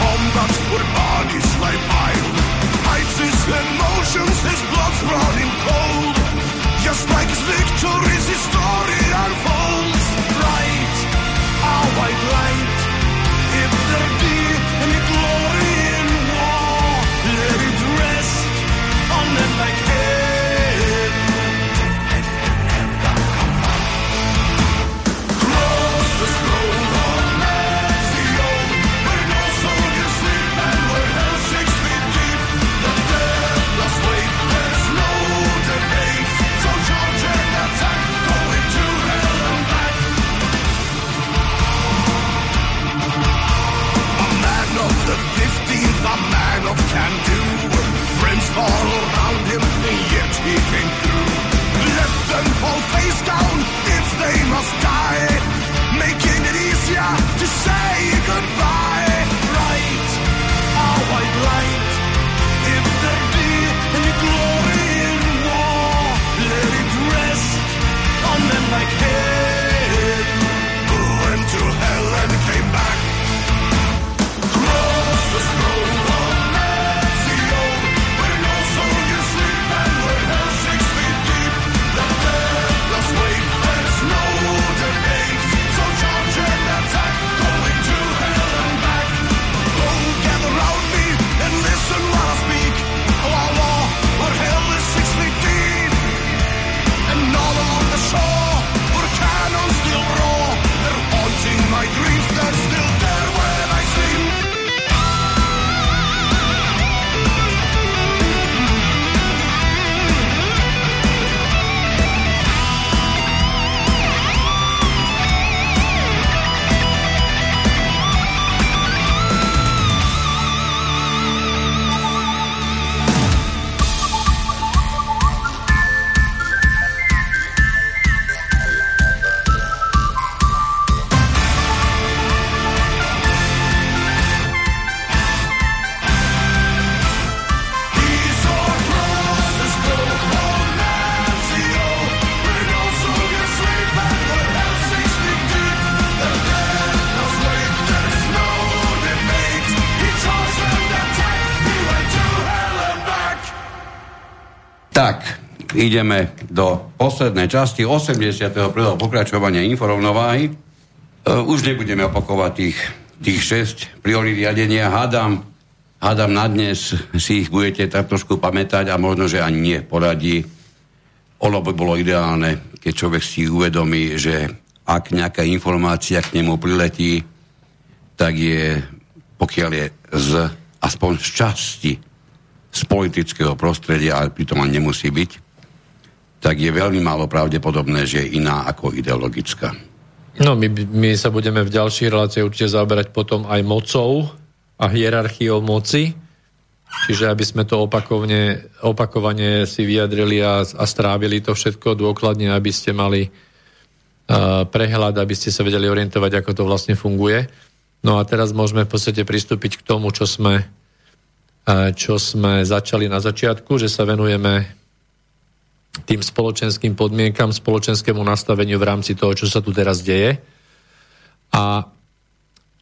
kombat urbana ideme do poslednej časti 81. pokračovania inforovnováhy. Už nebudeme opakovať tých, tých 6 priorít riadenia. Hádam, hádam na dnes si ich budete tak trošku pamätať a možno, že ani nie poradí. Ono by bolo ideálne, keď človek si uvedomí, že ak nejaká informácia k nemu priletí, tak je, pokiaľ je z, aspoň z časti z politického prostredia, ale pritom ani nemusí byť, tak je veľmi málo pravdepodobné, že je iná ako ideologická. No, my, my sa budeme v ďalších reláciách určite zaoberať potom aj mocou a hierarchiou moci, čiže aby sme to opakovne, opakovane si vyjadrili a, a strávili to všetko dôkladne, aby ste mali uh, prehľad, aby ste sa vedeli orientovať, ako to vlastne funguje. No a teraz môžeme v podstate pristúpiť k tomu, čo sme, čo sme začali na začiatku, že sa venujeme tým spoločenským podmienkam, spoločenskému nastaveniu v rámci toho, čo sa tu teraz deje. A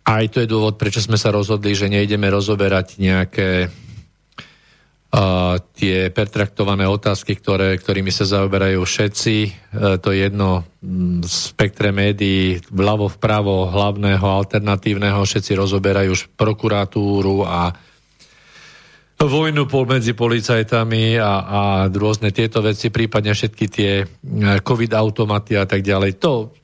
aj to je dôvod, prečo sme sa rozhodli, že nejdeme rozoberať nejaké uh, tie pertraktované otázky, ktoré, ktorými sa zaoberajú všetci. Uh, to jedno v spektre médií, vľavo, vpravo, hlavného, alternatívneho, všetci rozoberajú už prokuratúru a vojnu medzi policajtami a, a rôzne tieto veci, prípadne všetky tie covid automaty a tak ďalej. To,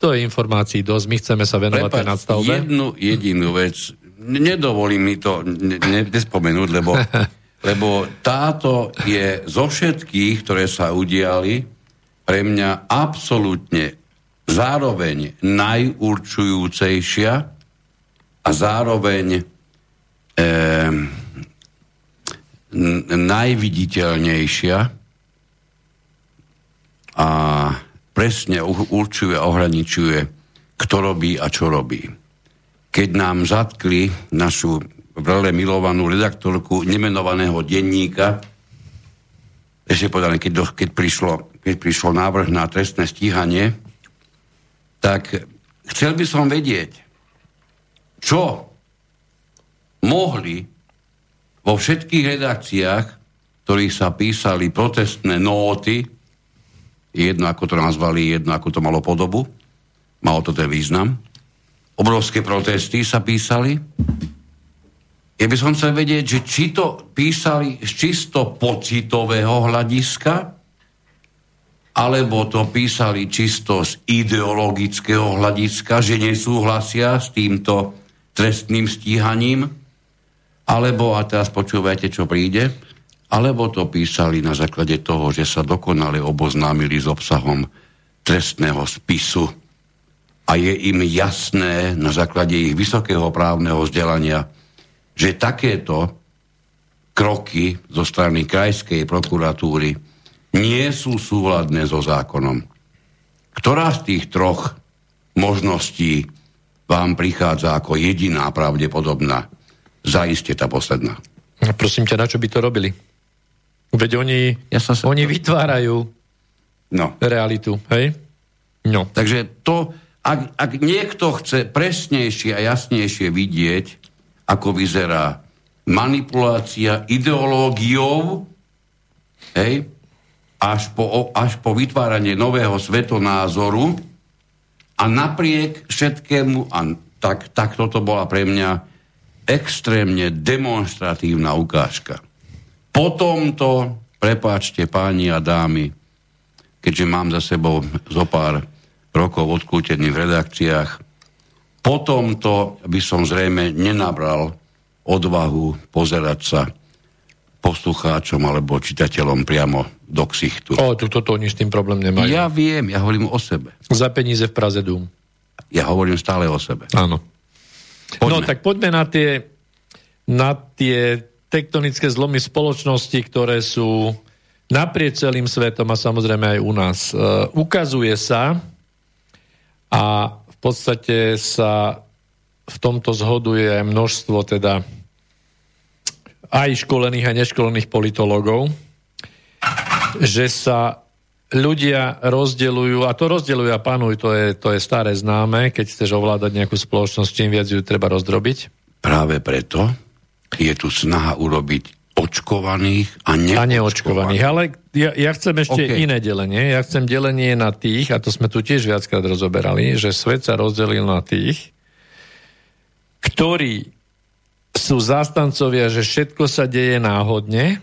to je informácií dosť. My chceme sa venovať Prepač, tej nadstavbe. jednu jedinú vec. Nedovolím mi to nespomenúť, lebo (laughs) lebo táto je zo všetkých, ktoré sa udiali, pre mňa absolútne zároveň najurčujúcejšia a zároveň e, najviditeľnejšia a presne určuje a ohraničuje, kto robí a čo robí. Keď nám zatkli našu vrele milovanú redaktorku nemenovaného denníka, ešte povedané, keď, do, keď, prišlo, keď prišlo návrh na trestné stíhanie, tak chcel by som vedieť, čo mohli vo všetkých redakciách, ktorých sa písali protestné nóty, jedno ako to nazvali, jedno ako to malo podobu, malo to ten význam, obrovské protesty sa písali, ja by som chcel vedieť, že či to písali z čisto pocitového hľadiska, alebo to písali čisto z ideologického hľadiska, že nesúhlasia s týmto trestným stíhaním, alebo, a teraz počúvajte, čo príde, alebo to písali na základe toho, že sa dokonale oboznámili s obsahom trestného spisu a je im jasné na základe ich vysokého právneho vzdelania, že takéto kroky zo strany krajskej prokuratúry nie sú súhľadné so zákonom. Ktorá z tých troch možností vám prichádza ako jediná pravdepodobná? Zaiste tá posledná. No, prosím ťa, na čo by to robili? Veď oni, ja sa oni to... vytvárajú no. realitu, hej? No. Takže to, ak, ak niekto chce presnejšie a jasnejšie vidieť, ako vyzerá manipulácia ideológiou, hej, až po, až po vytváranie nového svetonázoru a napriek všetkému, a tak, tak toto bola pre mňa extrémne demonstratívna ukážka. Po tomto, prepáčte páni a dámy, keďže mám za sebou zo pár rokov odkútených v redakciách, po tomto by som zrejme nenabral odvahu pozerať sa poslucháčom alebo čitateľom priamo do ksichtu. O, tu toto oni s tým problém nemajú. Ja viem, ja hovorím o sebe. Za peníze v Praze Dúm. Ja hovorím stále o sebe. Áno. Poďme. No tak poďme na tie, na tie tektonické zlomy spoločnosti, ktoré sú naprieč celým svetom a samozrejme aj u nás. Uh, ukazuje sa a v podstate sa v tomto zhoduje množstvo teda aj školených a neškolených politologov, že sa ľudia rozdeľujú, a to rozdeľujú a panujú, to je, to je staré známe, keď chceš ovládať nejakú spoločnosť, čím viac ju treba rozdrobiť. Práve preto je tu snaha urobiť očkovaných a neočkovaných. A neočkovaných. Ale ja, ja chcem ešte okay. iné delenie. Ja chcem delenie na tých, a to sme tu tiež viackrát rozoberali, že svet sa rozdelil na tých, ktorí sú zástancovia, že všetko sa deje náhodne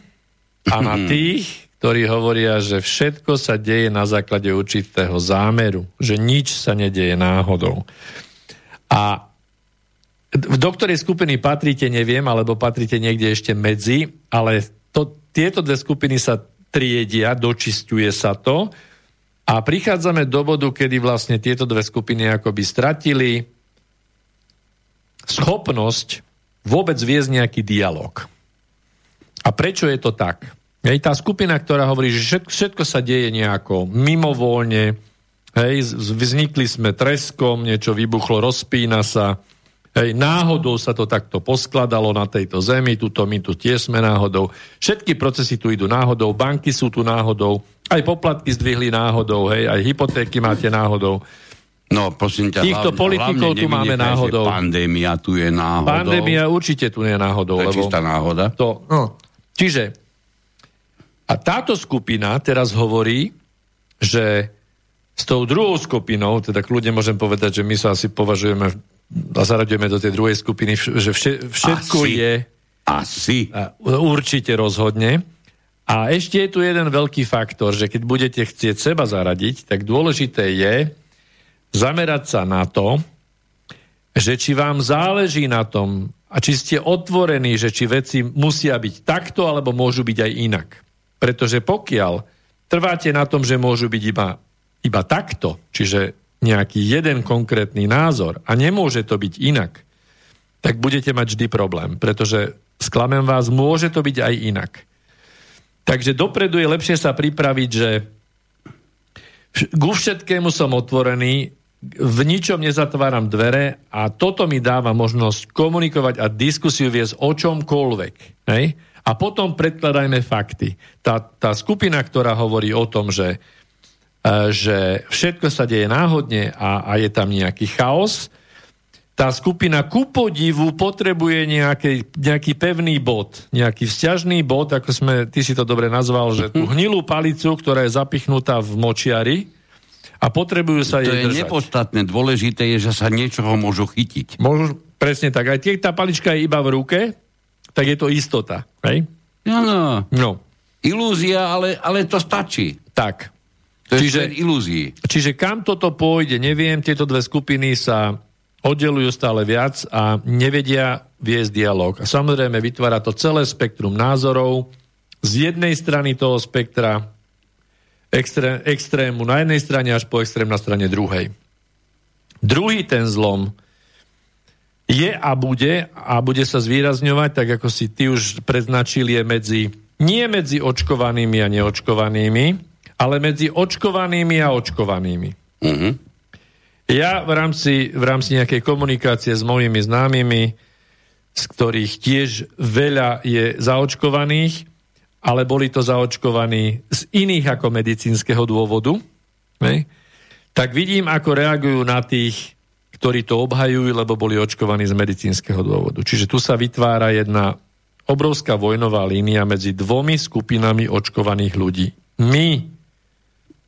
a na (laughs) tých, ktorí hovoria, že všetko sa deje na základe určitého zámeru, že nič sa nedieje náhodou. A do ktorej skupiny patríte, neviem, alebo patríte niekde ešte medzi, ale to, tieto dve skupiny sa triedia, dočistuje sa to a prichádzame do bodu, kedy vlastne tieto dve skupiny akoby stratili schopnosť vôbec viesť nejaký dialog. A prečo je to tak? Hej, tá skupina, ktorá hovorí, že všetko, všetko sa deje nejako mimovoľne, hej, vznikli sme treskom, niečo vybuchlo, rozpína sa, hej, náhodou sa to takto poskladalo na tejto zemi, tuto my tu tiež sme náhodou, všetky procesy tu idú náhodou, banky sú tu náhodou, aj poplatky zdvihli náhodou, hej, aj hypotéky máte náhodou. No, prosím ťa, Týchto hlavne, politikov hlavne tu máme náhodou. Pandémia tu je náhodou. Pandémia určite tu nie je náhodou. To je čistá náhoda. To, no. Čiže a táto skupina teraz hovorí, že s tou druhou skupinou, teda kľudne môžem povedať, že my sa asi považujeme a zaraďujeme do tej druhej skupiny, že všetko asi. je asi. určite rozhodne. A ešte je tu jeden veľký faktor, že keď budete chcieť seba zaradiť, tak dôležité je zamerať sa na to, že či vám záleží na tom a či ste otvorení, že či veci musia byť takto, alebo môžu byť aj inak. Pretože pokiaľ trváte na tom, že môžu byť iba, iba takto, čiže nejaký jeden konkrétny názor a nemôže to byť inak, tak budete mať vždy problém, pretože sklamem vás, môže to byť aj inak. Takže dopredu je lepšie sa pripraviť, že ku všetkému som otvorený, v ničom nezatváram dvere a toto mi dáva možnosť komunikovať a diskusiu viesť o čomkoľvek. Hej? A potom predkladajme fakty. Tá, tá skupina, ktorá hovorí o tom, že, e, že všetko sa deje náhodne a, a je tam nejaký chaos, tá skupina ku podivu potrebuje nejaký, nejaký pevný bod, nejaký vzťažný bod, ako sme, ty si to dobre nazval, že tú hnilú palicu, ktorá je zapichnutá v močiari a potrebujú sa to jej je držať. nepodstatné, dôležité je, že sa niečoho môžu chytiť. Môžu, presne tak. Aj tie, tá palička je iba v ruke, tak je to istota. Hej? Áno. No. Ilúzia, ale, ale to stačí. Tak. To čiže, je ilúzií. Čiže kam toto pôjde, neviem, tieto dve skupiny sa oddelujú stále viac a nevedia viesť dialog. A samozrejme vytvára to celé spektrum názorov. Z jednej strany toho spektra extré, extrému na jednej strane až po extrém na strane druhej. Druhý ten zlom je a bude a bude sa zvýrazňovať, tak ako si ty už predznačil, je medzi, nie medzi očkovanými a neočkovanými, ale medzi očkovanými a očkovanými. Mm-hmm. Ja v rámci, v rámci nejakej komunikácie s mojimi známymi, z ktorých tiež veľa je zaočkovaných, ale boli to zaočkovaní z iných ako medicínskeho dôvodu, ne? tak vidím, ako reagujú na tých ktorí to obhajujú, lebo boli očkovaní z medicínskeho dôvodu. Čiže tu sa vytvára jedna obrovská vojnová línia medzi dvomi skupinami očkovaných ľudí. My.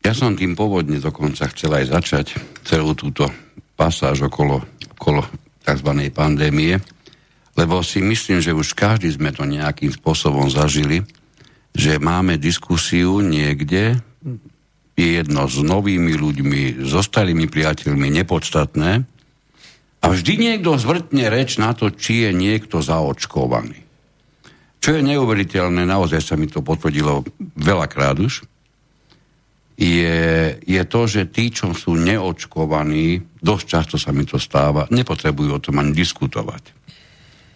Ja som tým pôvodne dokonca chcel aj začať celú túto pasáž okolo, okolo tzv. pandémie, lebo si myslím, že už každý sme to nejakým spôsobom zažili, že máme diskusiu niekde, je jedno s novými ľuďmi, so starými priateľmi, nepodstatné, a vždy niekto zvrtne reč na to, či je niekto zaočkovaný. Čo je neuveriteľné, naozaj sa mi to potvrdilo veľakrát už, je, je to, že tí, čo sú neočkovaní, dosť často sa mi to stáva, nepotrebujú o tom ani diskutovať.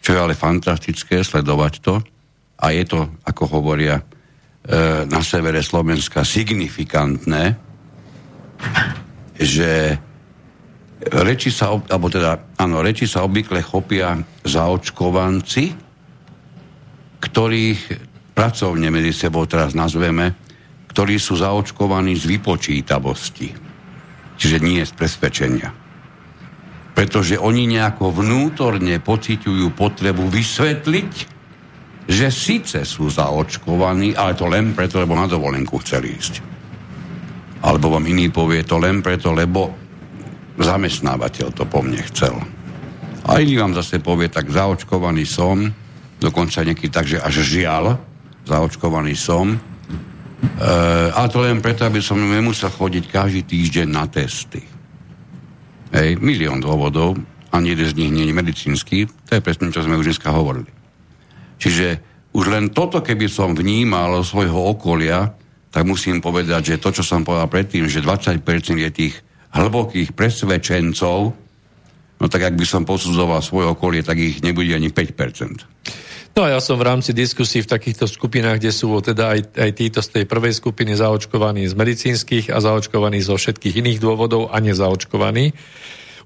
Čo je ale fantastické, sledovať to. A je to, ako hovoria e, na severe Slovenska, signifikantné, že reči sa, alebo teda, áno, reči sa obvykle chopia zaočkovanci, ktorých pracovne medzi sebou teraz nazveme, ktorí sú zaočkovaní z vypočítavosti. Čiže nie z presvedčenia. Pretože oni nejako vnútorne pociťujú potrebu vysvetliť, že síce sú zaočkovaní, ale to len preto, lebo na dovolenku chceli ísť. Alebo vám iný povie to len preto, lebo zamestnávateľ to po mne chcel. A iný vám zase povie, tak zaočkovaný som, dokonca nieký tak, že až žiaľ, zaočkovaný som, e, ale to len preto, aby som nemusel chodiť každý týždeň na testy. Hej, milión dôvodov, ani jeden z nich nie je medicínsky, to je presne, čo sme už dneska hovorili. Čiže už len toto, keby som vnímal svojho okolia, tak musím povedať, že to, čo som povedal predtým, že 20% je tých hlbokých presvedčencov, no tak ak by som posudzoval svoje okolie, tak ich nebude ani 5%. No a ja som v rámci diskusí v takýchto skupinách, kde sú teda aj, aj títo z tej prvej skupiny zaočkovaní z medicínskych a zaočkovaní zo všetkých iných dôvodov a nezaočkovaní,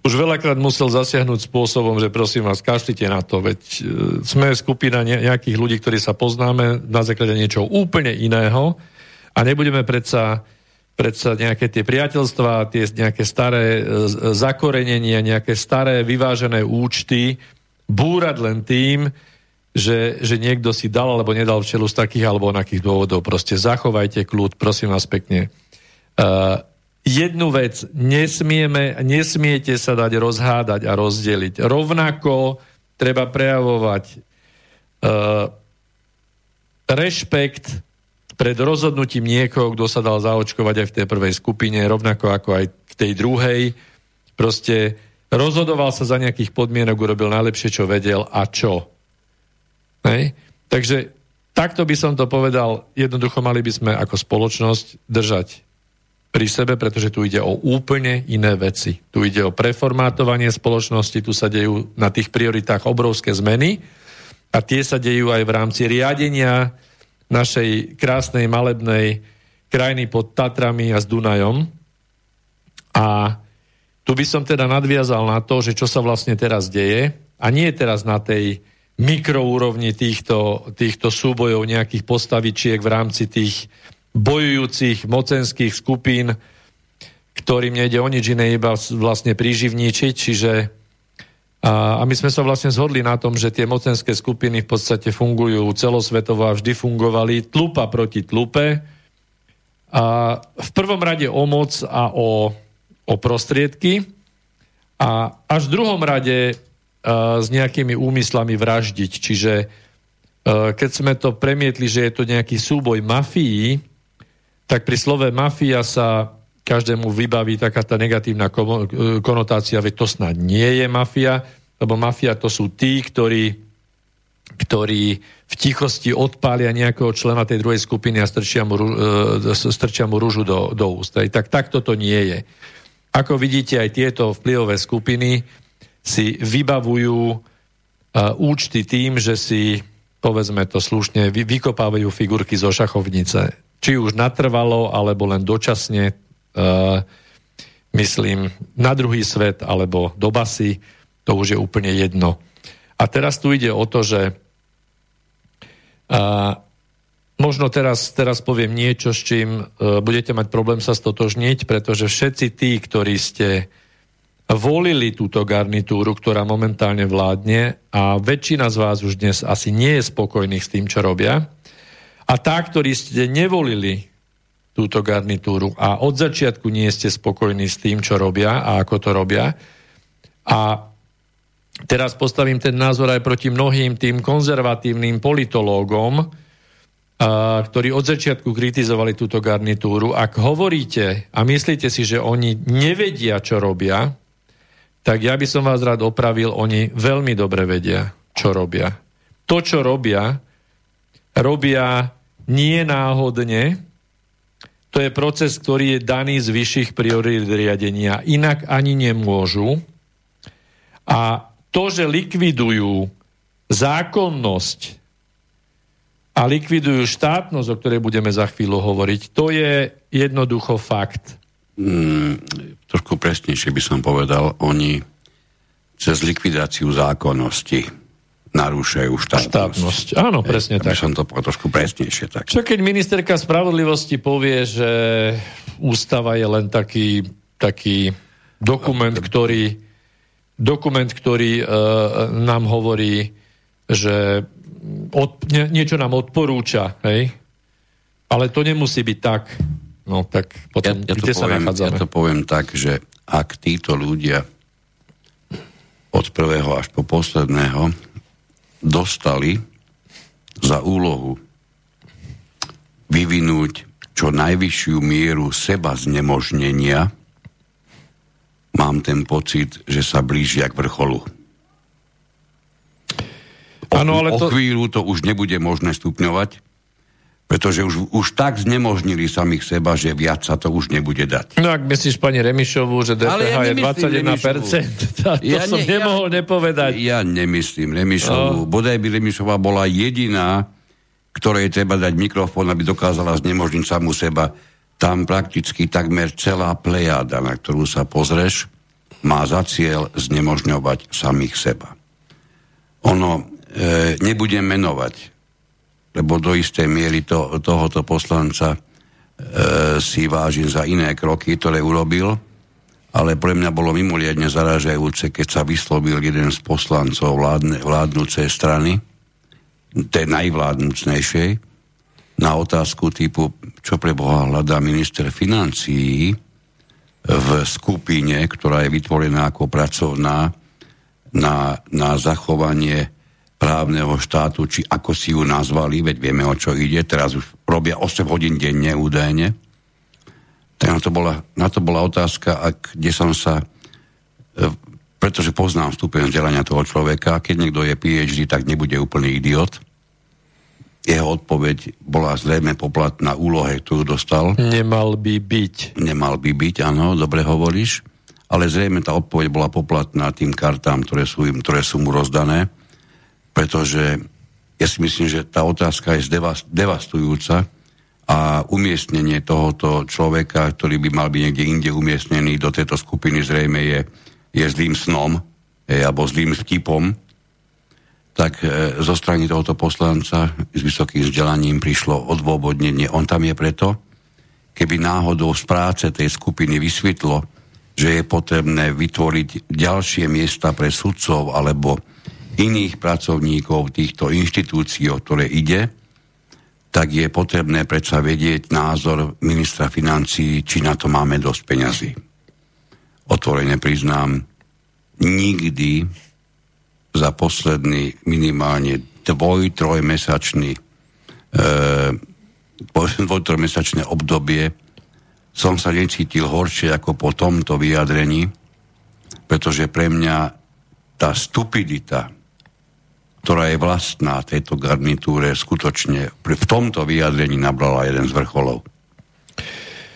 už veľakrát musel zasiahnuť spôsobom, že prosím vás, kašlite na to, veď e, sme skupina nejakých ľudí, ktorí sa poznáme na základe niečoho úplne iného a nebudeme predsa, predsa nejaké tie priateľstvá, tie nejaké staré e, zakorenenia, nejaké staré vyvážené účty búrať len tým, že, že niekto si dal alebo nedal včelu z takých alebo onakých dôvodov. Proste zachovajte kľud, prosím vás pekne. Uh, jednu vec, nesmieme, nesmiete sa dať rozhádať a rozdeliť. Rovnako treba prejavovať uh, rešpekt pred rozhodnutím niekoho, kto sa dal zaočkovať aj v tej prvej skupine, rovnako ako aj v tej druhej. Proste rozhodoval sa za nejakých podmienok, urobil najlepšie, čo vedel a čo. Hej? Takže takto by som to povedal, jednoducho mali by sme ako spoločnosť držať pri sebe, pretože tu ide o úplne iné veci. Tu ide o preformátovanie spoločnosti, tu sa dejú na tých prioritách obrovské zmeny a tie sa dejú aj v rámci riadenia našej krásnej malebnej krajiny pod Tatrami a s Dunajom. A tu by som teda nadviazal na to, že čo sa vlastne teraz deje a nie teraz na tej mikroúrovni týchto, týchto súbojov nejakých postavičiek v rámci tých bojujúcich mocenských skupín, ktorým nejde o nič iné, iba vlastne príživníčiť, čiže a, my sme sa vlastne zhodli na tom, že tie mocenské skupiny v podstate fungujú celosvetovo a vždy fungovali tlupa proti tlupe. A v prvom rade o moc a o, o prostriedky a až v druhom rade a, s nejakými úmyslami vraždiť. Čiže a, keď sme to premietli, že je to nejaký súboj mafií, tak pri slove mafia sa každému vybaví taká tá negatívna konotácia, veď to snad nie je mafia, lebo mafia to sú tí, ktorí, ktorí v tichosti odpália nejakého člena tej druhej skupiny a strčia mu, e, strčia mu rúžu do, do úst. Tak takto to nie je. Ako vidíte, aj tieto vplyvové skupiny si vybavujú uh, účty tým, že si, povedzme to slušne, vy, vykopávajú figurky zo šachovnice či už natrvalo, alebo len dočasne, myslím, na druhý svet, alebo do basy, to už je úplne jedno. A teraz tu ide o to, že uh, možno teraz, teraz poviem niečo, s čím uh, budete mať problém sa stotožniť, pretože všetci tí, ktorí ste volili túto garnitúru, ktorá momentálne vládne a väčšina z vás už dnes asi nie je spokojných s tým, čo robia, a tá, ktorí ste nevolili túto garnitúru a od začiatku nie ste spokojní s tým, čo robia a ako to robia. A teraz postavím ten názor aj proti mnohým tým konzervatívnym politológom, a, ktorí od začiatku kritizovali túto garnitúru. Ak hovoríte a myslíte si, že oni nevedia, čo robia, tak ja by som vás rád opravil, oni veľmi dobre vedia, čo robia. To, čo robia, robia nie náhodne. To je proces, ktorý je daný z vyšších priorít riadenia. Inak ani nemôžu. A to, že likvidujú zákonnosť a likvidujú štátnosť, o ktorej budeme za chvíľu hovoriť, to je jednoducho fakt. Mm, trošku presnejšie by som povedal, oni cez likvidáciu zákonnosti narúšajú štátnosť. štátnosť. Áno, presne tak. som to trošku presnejšie. Tak. Čo keď ministerka spravodlivosti povie, že ústava je len taký, taký dokument, ktorý, dokument, ktorý uh, nám hovorí, že od, nie, niečo nám odporúča, hej? Ale to nemusí byť tak. No tak potom, ja, ja kde sa poviem, nachádzame? Ja to poviem tak, že ak títo ľudia od prvého až po posledného dostali za úlohu vyvinúť čo najvyššiu mieru seba znemožnenia, mám ten pocit, že sa blížia k vrcholu. O, ano, ale to... o chvíľu to už nebude možné stupňovať, pretože už, už tak znemožnili samých seba, že viac sa to už nebude dať. No ak myslíš pani Remišovú, že DPH ja je 21%, (laughs) to ja som ne, nemohol ja, nepovedať. Ja nemyslím Remišovú. No. Bodaj by Remišová bola jediná, ktorej treba dať mikrofón, aby dokázala znemožniť samú seba. Tam prakticky takmer celá plejada, na ktorú sa pozreš, má za cieľ znemožňovať samých seba. Ono, e, nebudem menovať, lebo do istej miery to, tohoto poslanca e, si vážim za iné kroky, ktoré urobil, ale pre mňa bolo mimoriadne zarážajúce, keď sa vyslovil jeden z poslancov vládne, vládnúcej strany, tej najvládnúcnejšej, na otázku typu, čo pre Boha hľadá minister financií v skupine, ktorá je vytvorená ako pracovná na, na zachovanie právneho štátu, či ako si ju nazvali, veď vieme, o čo ide, teraz už robia 8 hodín denne údajne. Tak na to bola, na to bola otázka, ak, kde som sa, e, pretože poznám stupeň vzdelania toho človeka, keď niekto je PhD, tak nebude úplný idiot. Jeho odpoveď bola zrejme poplatná úlohe, ktorú dostal. Nemal by byť. Nemal by byť, áno, dobre hovoríš. Ale zrejme tá odpoveď bola poplatná tým kartám, ktoré sú, im, ktoré sú mu rozdané pretože ja si myslím, že tá otázka je devastujúca a umiestnenie tohoto človeka, ktorý by mal byť niekde inde umiestnený do tejto skupiny zrejme je, je zlým snom je, alebo zlým vtipom, tak e, zo strany tohoto poslanca s vysokým vzdelaním prišlo odôvodnenie. On tam je preto, keby náhodou z práce tej skupiny vysvetlo, že je potrebné vytvoriť ďalšie miesta pre sudcov alebo iných pracovníkov týchto inštitúcií, o ktoré ide, tak je potrebné predsa vedieť názor ministra financí, či na to máme dosť peňazí. Otvorene priznám, nikdy za posledný minimálne dvoj, trojmesačný e, (laughs) dvoj, trojmesačné obdobie som sa necítil horšie ako po tomto vyjadrení, pretože pre mňa tá stupidita, ktorá je vlastná tejto garnitúre, skutočne v tomto vyjadrení nabrala jeden z vrcholov.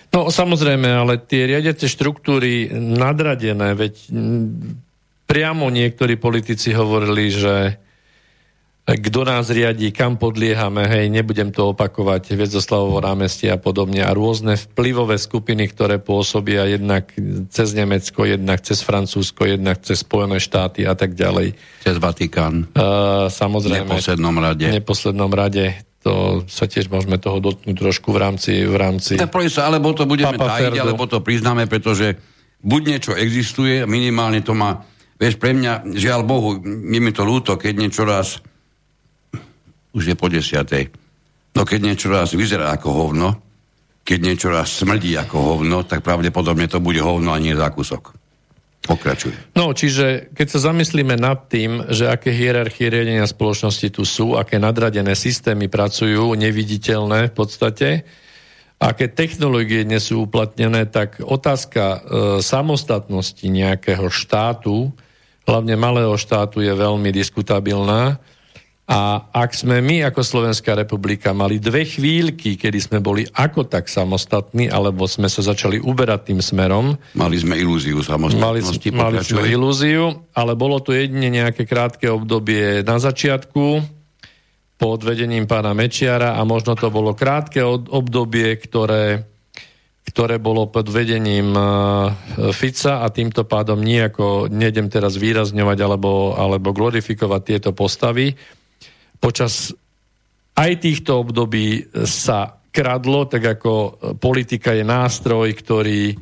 No samozrejme, ale tie riadiace štruktúry nadradené, veď priamo niektorí politici hovorili, že kto nás riadí, kam podliehame, hej, nebudem to opakovať, Viezoslavovo námestie a podobne a rôzne vplyvové skupiny, ktoré pôsobia jednak cez Nemecko, jednak cez Francúzsko, jednak cez Spojené štáty a tak ďalej. Cez Vatikán. Uh, samozrejme. V neposlednom rade. V neposlednom rade. To sa tiež môžeme toho dotknúť trošku v rámci... V rámci sa, alebo to budeme tajiť, alebo to priznáme, pretože buď niečo existuje, minimálne to má... Vieš, pre mňa, žiaľ Bohu, je mi to ľúto, keď niečo raz už je po desiatej. No keď niečo raz vyzerá ako hovno, keď niečo raz smrdí ako hovno, tak pravdepodobne to bude hovno a nie zákusok. Pokračuje. No, čiže keď sa zamyslíme nad tým, že aké hierarchie riadenia spoločnosti tu sú, aké nadradené systémy pracujú, neviditeľné v podstate, aké technológie dnes sú uplatnené, tak otázka e, samostatnosti nejakého štátu, hlavne malého štátu, je veľmi diskutabilná a ak sme my ako Slovenská republika mali dve chvíľky, kedy sme boli ako tak samostatní, alebo sme sa začali uberať tým smerom. Mali sme ilúziu samostatnosti. Mali, mali sme ilúziu, ale bolo to jedine nejaké krátke obdobie na začiatku pod vedením pána Mečiara a možno to bolo krátke obdobie, ktoré, ktoré bolo pod vedením e, Fica a týmto pádom nejako, nejdem teraz výrazňovať alebo, alebo glorifikovať tieto postavy, počas aj týchto období sa kradlo, tak ako politika je nástroj, ktorý,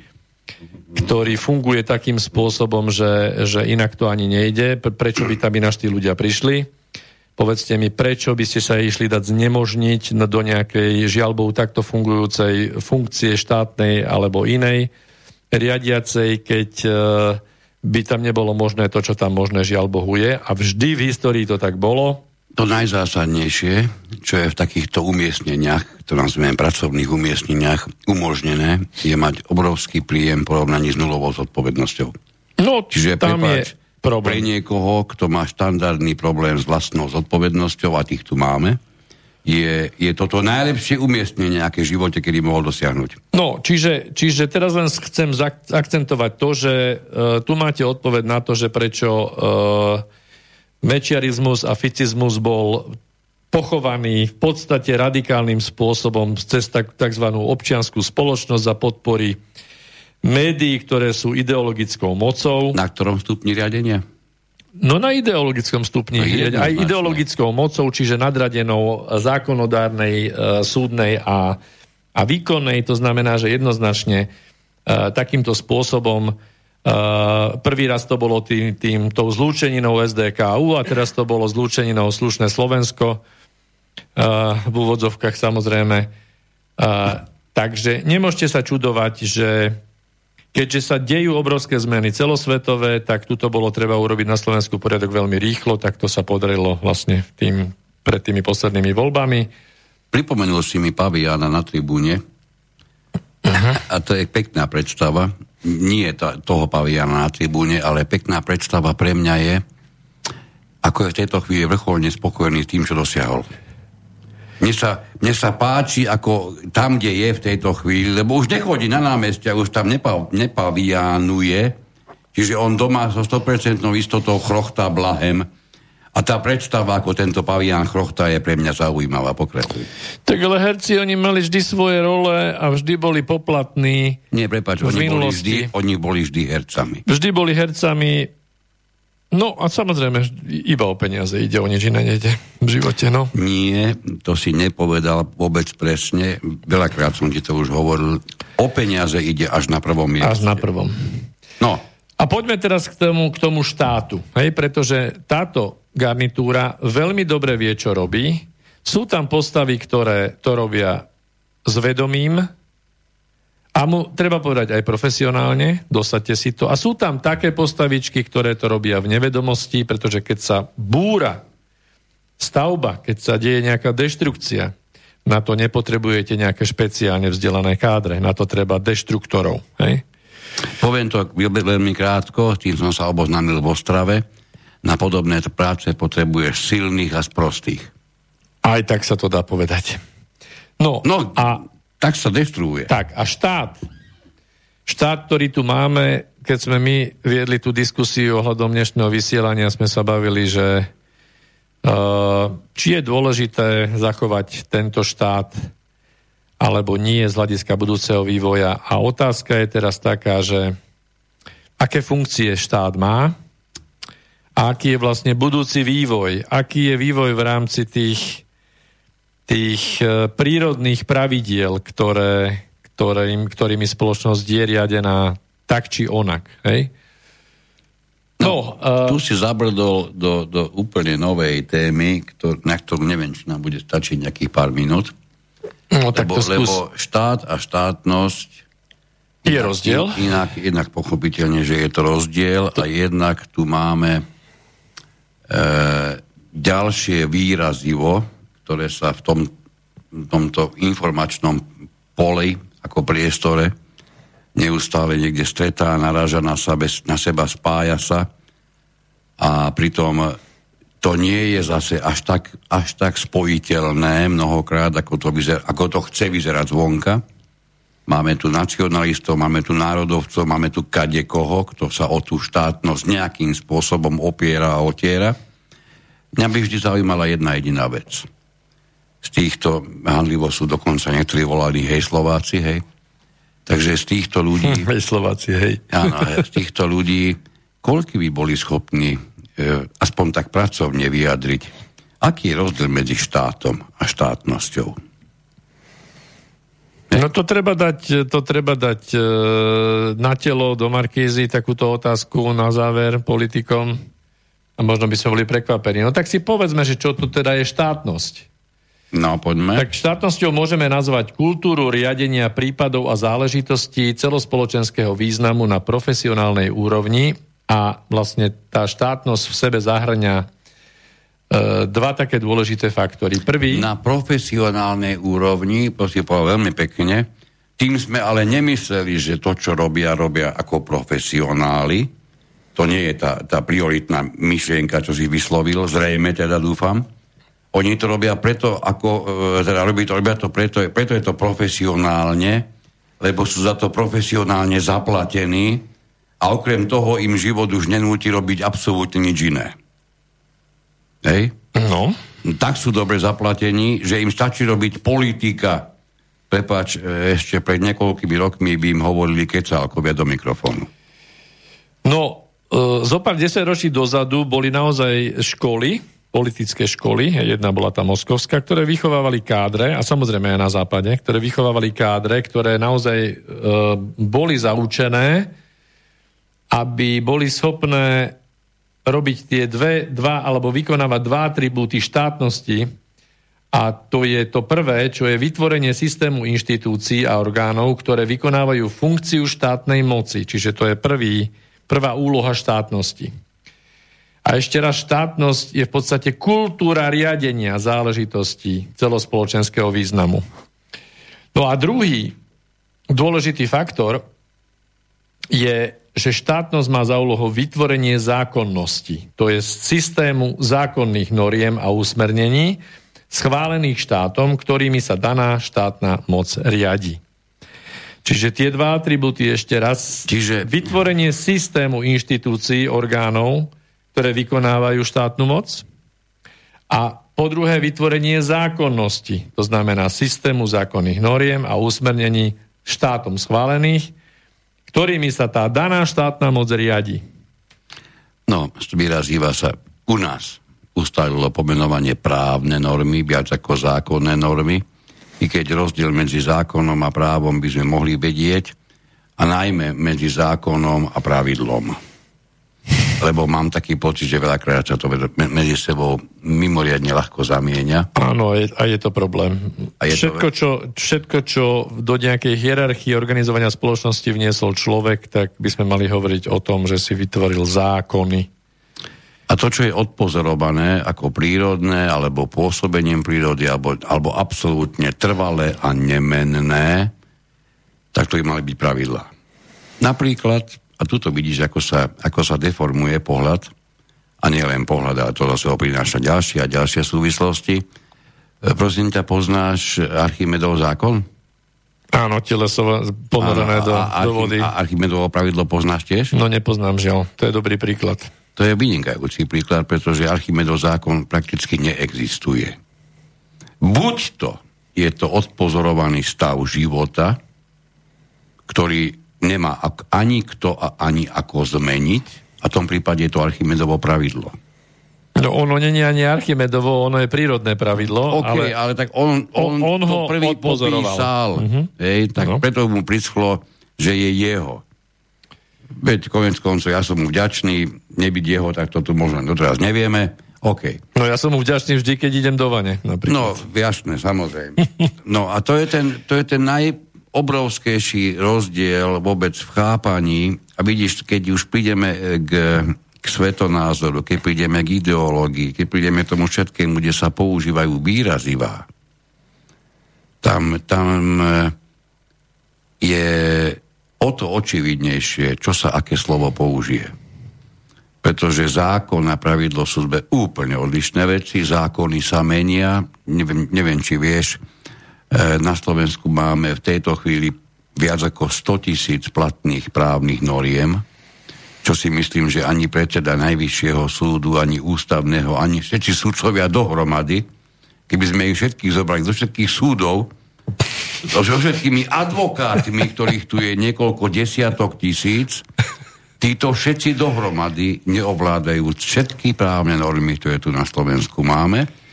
ktorý funguje takým spôsobom, že, že inak to ani nejde. Prečo by tam ináč tí ľudia prišli? Povedzte mi, prečo by ste sa išli dať znemožniť do nejakej žiaľbou takto fungujúcej funkcie štátnej alebo inej riadiacej, keď e, by tam nebolo možné to, čo tam možné žiaľ Bohu je. A vždy v histórii to tak bolo. To najzásadnejšie, čo je v takýchto umiestneniach, to nazviem pracovných umiestneniach, umožnené, je mať obrovský príjem porovnaní s nulovou zodpovednosťou. No, Čiže tam prepáč, je problém. Pre niekoho, kto má štandardný problém s vlastnou zodpovednosťou, a tých tu máme, je, je toto najlepšie umiestnenie, aké v živote, kedy mohol dosiahnuť. No, čiže, čiže teraz len chcem akcentovať to, že uh, tu máte odpoveď na to, že prečo uh, mečiarizmus a ficizmus bol pochovaný v podstate radikálnym spôsobom cez tzv. občianskú spoločnosť za podpory médií, ktoré sú ideologickou mocou. Na ktorom stupni riadenia? No na ideologickom stupni. No, aj ideologickou mocou, čiže nadradenou zákonodárnej, e, súdnej a, a výkonnej. To znamená, že jednoznačne e, takýmto spôsobom prvý raz to bolo tým, tým tou zlúčeninou SDKU a teraz to bolo zlúčeninou Slušné Slovensko. E, v úvodzovkách samozrejme. E, takže nemôžete sa čudovať, že Keďže sa dejú obrovské zmeny celosvetové, tak tuto bolo treba urobiť na Slovensku poriadok veľmi rýchlo, tak to sa podarilo vlastne tým, pred tými poslednými voľbami. Pripomenul si mi Paviana na tribúne uh-huh. a to je pekná predstava. Nie to, toho Paviana na tribúne, ale pekná predstava pre mňa je, ako je v tejto chvíli vrcholne spokojný tým, čo dosiahol. Mne sa, mne sa páči, ako tam, kde je v tejto chvíli, lebo už nechodí na námestia, už tam nepa, nepavianuje, čiže on doma so 100% istotou chrochtá blahem a tá predstava, ako tento pavián chrochtá, je pre mňa zaujímavá. Pokračuj. Tak ale herci, oni mali vždy svoje role a vždy boli poplatní. Nie, prepáč, oni boli, vždy, oni boli vždy hercami. Vždy boli hercami No a samozrejme, iba o peniaze ide, o nič iné nejde v živote, no. Nie, to si nepovedal vôbec presne. Veľakrát som ti to už hovoril. O peniaze ide až na prvom mieste. Až na prvom. No. A poďme teraz k tomu, k tomu štátu, hej, pretože táto garnitúra veľmi dobre vie, čo robí. Sú tam postavy, ktoré to robia s vedomím, a mu treba povedať aj profesionálne, dosadte si to. A sú tam také postavičky, ktoré to robia v nevedomosti, pretože keď sa búra stavba, keď sa deje nejaká deštrukcia, na to nepotrebujete nejaké špeciálne vzdelané kádre, na to treba deštruktorov. Hej? Poviem to veľmi krátko, tým som sa oboznámil v Ostrave. Na podobné práce potrebuješ silných a sprostých. Aj tak sa to dá povedať. No, no a tak sa destruuje. Tak a štát, štát, ktorý tu máme, keď sme my viedli tú diskusiu ohľadom dnešného vysielania, sme sa bavili, že uh, či je dôležité zachovať tento štát alebo nie z hľadiska budúceho vývoja. A otázka je teraz taká, že aké funkcie štát má a aký je vlastne budúci vývoj, aký je vývoj v rámci tých tých e, prírodných pravidiel, ktoré, ktorým, ktorými spoločnosť je riadená tak či onak. Hej? No, uh, tu si zabrdol do, do úplne novej témy, ktor, na ktorú neviem, či nám bude stačiť nejakých pár minút. No, tak lebo, to skús... lebo štát a štátnosť je rozdiel? Inak, jednak pochopiteľne, že je to rozdiel a jednak tu máme ďalšie výrazivo, ktoré sa v tom, tomto informačnom poli ako priestore neustále niekde stretá, naráža na, sebe, na seba, spája sa a pritom to nie je zase až tak, až tak spojiteľné mnohokrát, ako to, vyzer, ako to chce vyzerať zvonka. Máme tu nacionalistov, máme tu národovcov, máme tu kadekoho, kto sa o tú štátnosť nejakým spôsobom opiera a otiera. Mňa by vždy zaujímala jedna jediná vec z týchto, handlivo sú dokonca niektorí volali hej Slováci, hej. Takže z týchto ľudí... (laughs) Hej Slováci, hej. Áno, z týchto ľudí, koľky by boli schopní e, aspoň tak pracovne vyjadriť, aký je rozdiel medzi štátom a štátnosťou? No to treba dať, to treba dať e, na telo do Markízy takúto otázku na záver politikom. A možno by sme boli prekvapení. No tak si povedzme, že čo tu teda je štátnosť. No, poďme. Tak štátnosťou môžeme nazvať kultúru riadenia prípadov a záležitostí celospoločenského významu na profesionálnej úrovni a vlastne tá štátnosť v sebe zahrňa dva také dôležité faktory. Prvý... Na profesionálnej úrovni, si povedal veľmi pekne, tým sme ale nemysleli, že to, čo robia, robia ako profesionáli, to nie je tá, tá prioritná myšlienka, čo si vyslovil, zrejme teda dúfam. Oni to robia preto, ako, e, teda robí to, robia to preto, preto je to profesionálne, lebo sú za to profesionálne zaplatení a okrem toho im život už nenúti robiť absolútne nič iné. Hej? No. Tak sú dobre zaplatení, že im stačí robiť politika. Prepač, e, ešte pred niekoľkými rokmi by im hovorili kecálkovia do mikrofónu. No, zo pár ročí dozadu boli naozaj školy, politické školy, jedna bola tá moskovská, ktoré vychovávali kádre, a samozrejme aj na západe, ktoré vychovávali kádre, ktoré naozaj e, boli zaučené, aby boli schopné robiť tie dve, dva, alebo vykonávať dva atribúty štátnosti, a to je to prvé, čo je vytvorenie systému inštitúcií a orgánov, ktoré vykonávajú funkciu štátnej moci. Čiže to je prvý, prvá úloha štátnosti. A ešte raz, štátnosť je v podstate kultúra riadenia záležitostí celospoločenského významu. No a druhý dôležitý faktor je, že štátnosť má za úlohu vytvorenie zákonnosti, to je systému zákonných noriem a usmernení, schválených štátom, ktorými sa daná štátna moc riadi. Čiže tie dva atributy ešte raz. Čiže vytvorenie systému inštitúcií, orgánov, ktoré vykonávajú štátnu moc. A po druhé vytvorenie zákonnosti, to znamená systému zákonných noriem a usmernení štátom schválených, ktorými sa tá daná štátna moc riadi. No, vyrazíva sa u nás ustalilo pomenovanie právne normy, viac ako zákonné normy i keď rozdiel medzi zákonom a právom by sme mohli vedieť, a najmä medzi zákonom a pravidlom. Lebo mám taký pocit, že veľakrát sa to medzi sebou mimoriadne ľahko zamieňa. Áno, a je to problém. A je všetko, to... Čo, všetko, čo do nejakej hierarchie organizovania spoločnosti vniesol človek, tak by sme mali hovoriť o tom, že si vytvoril zákony a to, čo je odpozorované ako prírodné, alebo pôsobením prírody, alebo, alebo absolútne trvalé a nemenné, tak to by mali byť pravidlá. Napríklad, a tuto vidíš, ako sa, ako sa deformuje pohľad, a nie len pohľad, ale to zase ho prináša ďalšie a ďalšie súvislosti. E, prosím ťa, poznáš Archimedov zákon? Áno, teleso ponorené do, do vody. A Archimedovo pravidlo poznáš tiež? No nepoznám, žiaľ. To je dobrý príklad. To je vynikajúci príklad, pretože Archimedov zákon prakticky neexistuje. Buď to je to odpozorovaný stav života, ktorý nemá ani kto a ani ako zmeniť, a v tom prípade je to Archimedovo pravidlo. No ono není ani Archimedovo, ono je prírodné pravidlo. OK, ale, ale tak on, on, on, to ho prvý popísal. Uh-huh. Hej, tak no. preto mu prischlo, že je jeho. Veď konec koncov, ja som mu vďačný, nebyť jeho, tak to tu možno doteraz nevieme. OK. No ja som mu vďačný vždy, keď idem do vane, napríklad. No, jasné, samozrejme. No a to je ten, to je ten najobrovskejší rozdiel vôbec v chápaní. A vidíš, keď už prídeme e, k, k svetonázoru, keď prídeme k ideológii, keď prídeme tomu všetkému, kde sa používajú výrazivá, tam, tam e, je o to očividnejšie, čo sa aké slovo použije. Pretože zákon a pravidlo sú úplne odlišné veci, zákony sa menia, neviem, neviem či vieš, na Slovensku máme v tejto chvíli viac ako 100 tisíc platných právnych noriem, čo si myslím, že ani predseda Najvyššieho súdu, ani ústavného, ani všetci súdcovia dohromady, keby sme ich všetkých zobrali zo všetkých súdov, so všetkými advokátmi, ktorých tu je niekoľko desiatok tisíc, títo všetci dohromady neovládajú všetky právne normy, ktoré tu na Slovensku máme.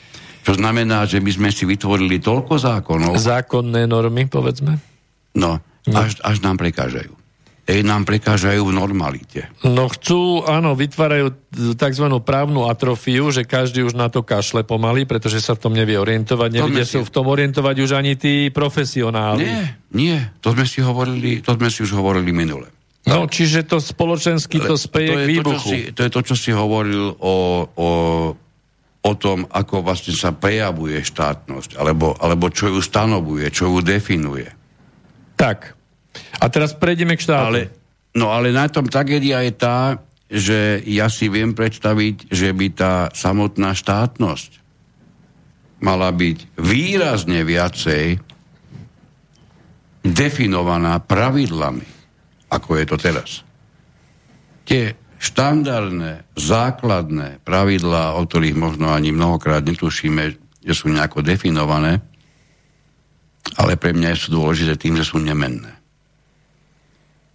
Čo znamená, že my sme si vytvorili toľko zákonov. Zákonné normy, povedzme. No, no. až, až nám prekážajú. nám prekážajú v normalite. No chcú, áno, vytvárajú tzv. právnu atrofiu, že každý už na to kašle pomaly, pretože sa v tom nevie orientovať. Nevedia sa si... v tom orientovať už ani tí profesionáli. Nie, nie. To sme si hovorili, to sme si už hovorili minule. No, čiže to spoločensky to speje to k výbuchu. To, si, to je to, čo si hovoril o, o, o tom, ako vlastne sa prejavuje štátnosť, alebo, alebo čo ju stanovuje, čo ju definuje. Tak, a teraz prejdeme k štátu. Ale, no ale na tom tragédia je tá, že ja si viem predstaviť, že by tá samotná štátnosť mala byť výrazne viacej definovaná pravidlami, ako je to teraz. Tie štandardné, základné pravidlá, o ktorých možno ani mnohokrát netušíme, že sú nejako definované, ale pre mňa sú dôležité tým, že sú nemenné.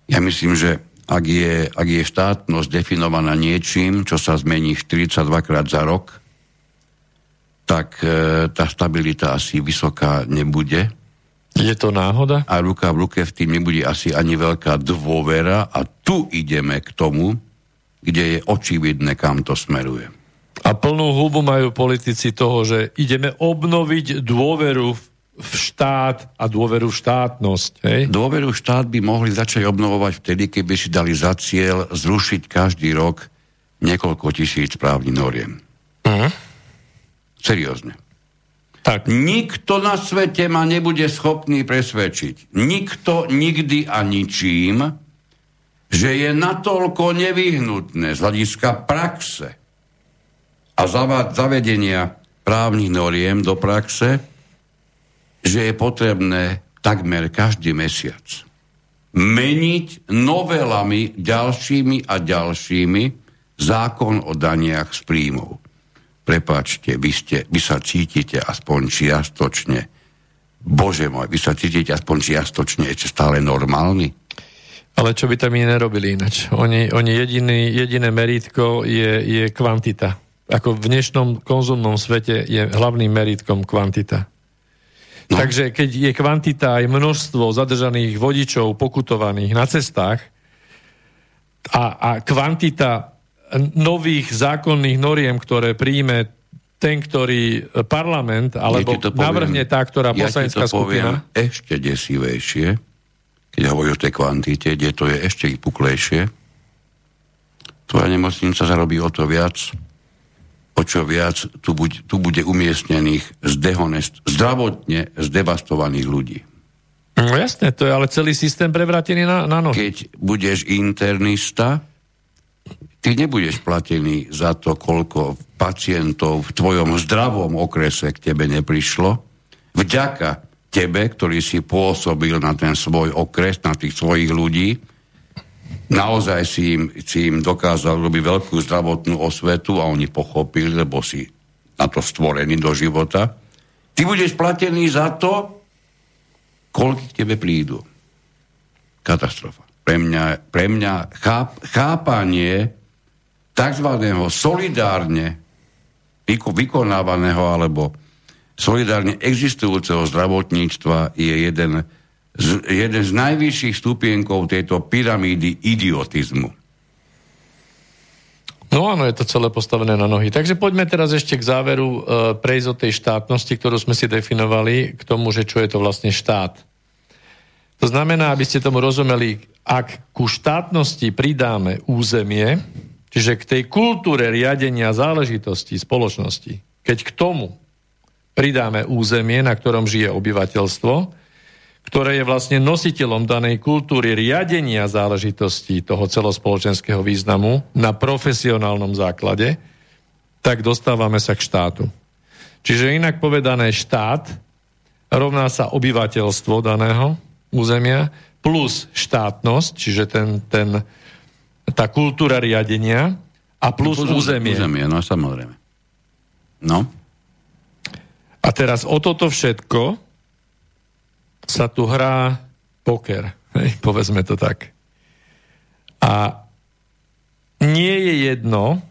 Ja myslím, že ak je, ak je štátnosť definovaná niečím, čo sa zmení 42 krát za rok, tak e, tá stabilita asi vysoká nebude. Je to náhoda? A ruka v ruke v tým nebude asi ani veľká dôvera a tu ideme k tomu, kde je očividné, kam to smeruje. A plnú hubu majú politici toho, že ideme obnoviť dôveru v štát a dôveru v štátnosť. Hej? Dôveru v štát by mohli začať obnovovať vtedy, keby si dali za cieľ zrušiť každý rok niekoľko tisíc právnych noriem. Uh-huh. Seriózne. Tak. Nikto na svete ma nebude schopný presvedčiť. Nikto nikdy a ničím, že je natoľko nevyhnutné z hľadiska praxe a zavedenia právnych noriem do praxe, že je potrebné takmer každý mesiac meniť novelami ďalšími a ďalšími zákon o daniach z príjmov. Prepačte, vy, ste, vy sa cítite aspoň čiastočne, bože môj, vy sa cítite aspoň čiastočne ešte stále normálny? Ale čo by tam iní nerobili inač? Oni, oni jediný, jediné meritko je, je kvantita. Ako v dnešnom konzumnom svete je hlavným meritkom kvantita. No. Takže keď je kvantita aj množstvo zadržaných vodičov pokutovaných na cestách a, a kvantita nových zákonných noriem, ktoré príjme ten, ktorý parlament, alebo ja navrhne tá, ktorá ja poslanecká skupina. ešte desivejšie, keď hovorí o tej kvantite, kde to je ešte vypuklejšie. Tvoja nemocnica zarobí o to viac, o čo viac tu, buď, tu bude umiestnených zdehonest, zdravotne zdevastovaných ľudí. No jasné, to je ale celý systém prevrátený na, na nohy. Keď budeš internista, ty nebudeš platený za to, koľko pacientov v tvojom zdravom okrese k tebe neprišlo. Vďaka tebe, ktorý si pôsobil na ten svoj okres, na tých svojich ľudí, naozaj si im, si im dokázal robiť veľkú zdravotnú osvetu a oni pochopili, lebo si na to stvorený do života. Ty budeš platený za to, koľko k tebe prídu. Katastrofa. Pre mňa, pre mňa cháp, chápanie tzv. solidárne vykonávaného alebo solidárne existujúceho zdravotníctva je jeden z, jeden z najvyšších stupienkov tejto pyramídy idiotizmu. No áno, je to celé postavené na nohy. Takže poďme teraz ešte k záveru e, prejsť od tej štátnosti, ktorú sme si definovali, k tomu, že čo je to vlastne štát. To znamená, aby ste tomu rozumeli, ak ku štátnosti pridáme územie, čiže k tej kultúre riadenia záležitostí spoločnosti, keď k tomu pridáme územie, na ktorom žije obyvateľstvo, ktoré je vlastne nositeľom danej kultúry riadenia záležitostí toho celospoločenského významu na profesionálnom základe, tak dostávame sa k štátu. Čiže inak povedané štát rovná sa obyvateľstvo daného územia plus štátnosť, čiže ten, ten, tá kultúra riadenia a plus, plus územie. Územie, no samozrejme. No. A teraz o toto všetko sa tu hrá poker, hej, povedzme to tak. A nie je jedno,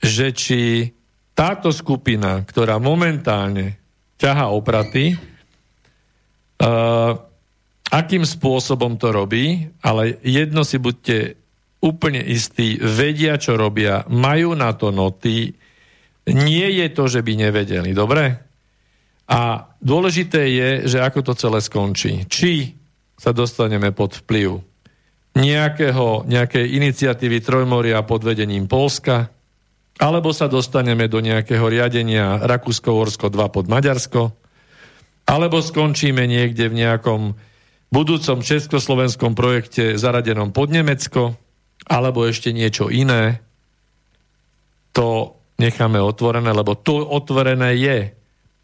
že či táto skupina, ktorá momentálne ťaha opraty, uh, akým spôsobom to robí, ale jedno si buďte úplne istí, vedia, čo robia, majú na to noty, nie je to, že by nevedeli, dobre? A dôležité je, že ako to celé skončí. Či sa dostaneme pod vplyv nejakého, nejakej iniciatívy Trojmoria pod vedením Polska, alebo sa dostaneme do nejakého riadenia Rakúsko-Horsko 2 pod Maďarsko, alebo skončíme niekde v nejakom budúcom československom projekte zaradenom pod Nemecko, alebo ešte niečo iné, to necháme otvorené, lebo to otvorené je.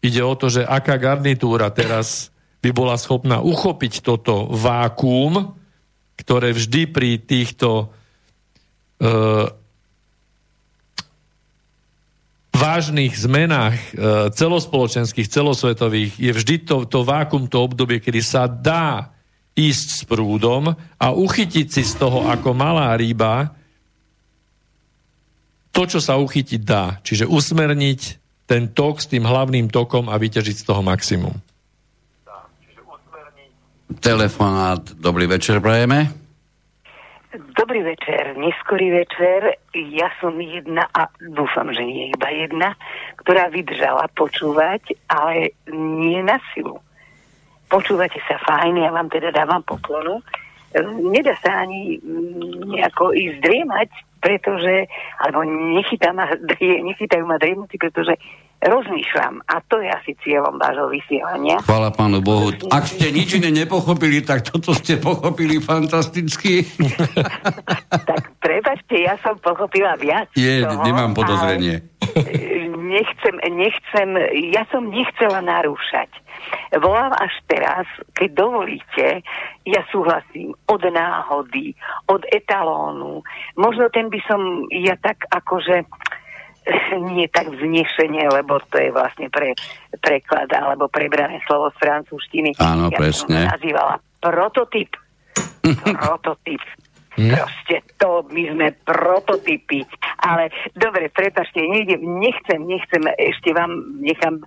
Ide o to, že aká garnitúra teraz by bola schopná uchopiť toto vákuum, ktoré vždy pri týchto e, vážnych zmenách e, celospoločenských, celosvetových je vždy to, to vákum, to obdobie, kedy sa dá ísť s prúdom a uchytiť si z toho ako malá ryba to, čo sa uchytiť dá. Čiže usmerniť ten tok s tým hlavným tokom a vyťažiť z toho maximum. Telefonát, dobrý večer, prajeme. Dobrý večer, neskorý večer. Ja som jedna a dúfam, že nie iba jedna, ktorá vydržala počúvať, ale nie na silu počúvate sa fajn, ja vám teda dávam poklonu. Nedá sa ani mm, nejako ísť driemať, pretože, alebo nechytá ma, nechytajú ma driemci, pretože rozmýšľam a to je asi cieľom vášho vysielania. Chvala pánu Bohu. Ak ste nič iné nepochopili, tak toto ste pochopili fantasticky. (laughs) tak prepačte, ja som pochopila viac. Je, toho, nemám podozrenie. Nechcem, nechcem, ja som nechcela narúšať Volám až teraz, keď dovolíte, ja súhlasím, od náhody, od etalónu. Možno ten by som ja tak akože (laughs) nie tak vznešenie, lebo to je vlastne pre preklad alebo prebrané slovo z francúzštiny. Áno, ja presne. som nazývala prototyp. (laughs) prototyp. Hm? Proste to, my sme prototypy. Ale dobre, prepačte, nejdem, nechcem, nechcem, ešte vám nechám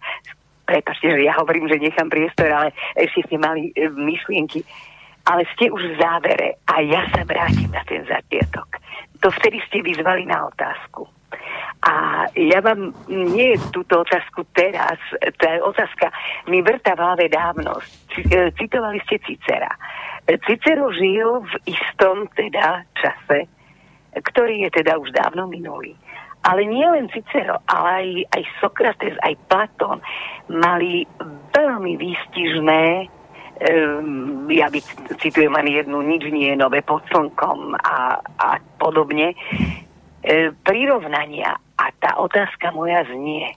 prepačte, že ja hovorím, že nechám priestor, ale ešte ste mali e, myšlienky. Ale ste už v závere a ja sa vrátim na ten začiatok. To vtedy ste vyzvali na otázku. A ja vám nie túto otázku teraz, tá otázka mi vrta v hlave dávno. E, citovali ste Cicera. Cicero žil v istom teda čase, ktorý je teda už dávno minulý. Ale nie len Cicero, ale aj, aj Sokrates, aj Platón mali veľmi výstižné um, ja by citujem len jednu, nič nie je nové pod slnkom a, a podobne, e, prirovnania. A tá otázka moja znie,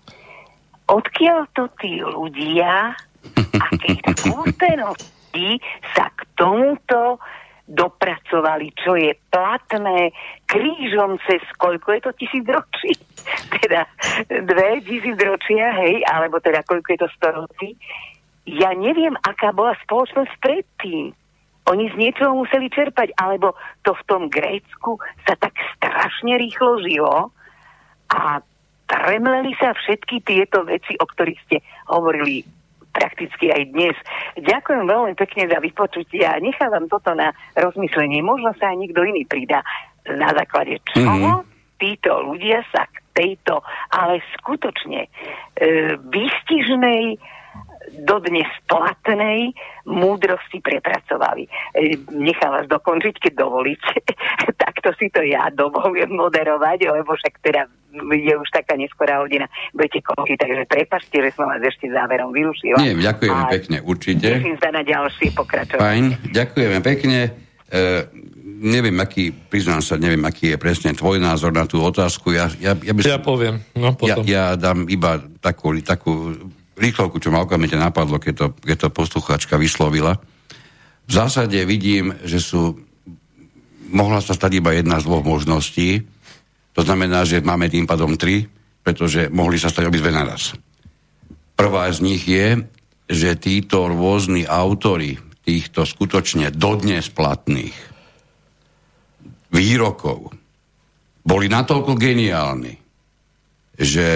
odkiaľ to tí ľudia, akých (laughs) skúsenosti sa k tomuto dopracovali, čo je platné krížom cez koľko je to tisíc ročí? (laughs) teda dve tisíc ročia, hej, alebo teda koľko je to storočí. Ja neviem, aká bola spoločnosť predtým. Oni z niečoho museli čerpať, alebo to v tom Grécku sa tak strašne rýchlo žilo a tremleli sa všetky tieto veci, o ktorých ste hovorili prakticky aj dnes. Ďakujem veľmi pekne za vypočutie a nechávam toto na rozmyslenie. Možno sa aj niekto iný pridá na základe čoho mm-hmm. títo ľudia sa k tejto, ale skutočne e, výstižnej dodnes platnej múdrosti prepracovali. E, nechám vás dokončiť, keď dovolíte. (laughs) Takto si to ja dovolujem moderovať, lebo však teda je už taká neskorá hodina. Budete končiť, takže prepačte, že som vás ešte záverom vyrušila. Nie, ďakujeme a pekne, určite. Teším sa na ďalšie pokračovanie. Fajn, ďakujeme pekne. E, neviem, aký, priznám sa, neviem, aký je presne tvoj názor na tú otázku. Ja, ja, ja, by som, ja poviem. No, potom. Ja, ja dám iba takú, takú rýchlovku, čo ma okamžite napadlo, keď to, keď to poslucháčka vyslovila. V zásade vidím, že sú mohla sa stať iba jedna z dvoch možností. To znamená, že máme tým pádom tri, pretože mohli sa stať obidve naraz. Prvá z nich je, že títo rôzni autory týchto skutočne dodnes platných výrokov boli natoľko geniálni, že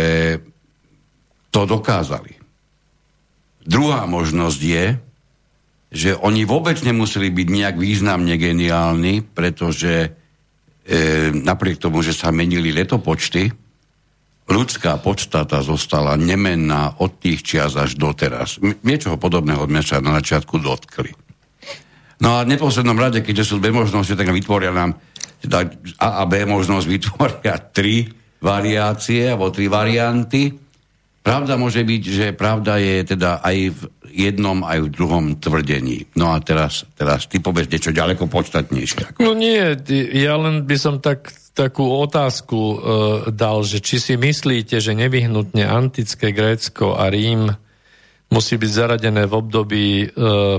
to dokázali. Druhá možnosť je, že oni vôbec nemuseli byť nejak významne geniálni, pretože e, napriek tomu, že sa menili letopočty, ľudská podstata zostala nemenná od tých čias až doteraz. Niečoho podobného sme sa na začiatku dotkli. No a v neposlednom rade, keďže sú dve možnosti, tak vytvoria nám teda A a B možnosť vytvoria tri variácie alebo tri varianty. Pravda môže byť, že pravda je teda aj v jednom, aj v druhom tvrdení. No a teraz, teraz ty povedz niečo ďaleko podstatnejšie. No nie, ja len by som tak, takú otázku e, dal, že či si myslíte, že nevyhnutne antické Grécko a Rím musí byť zaradené v období e,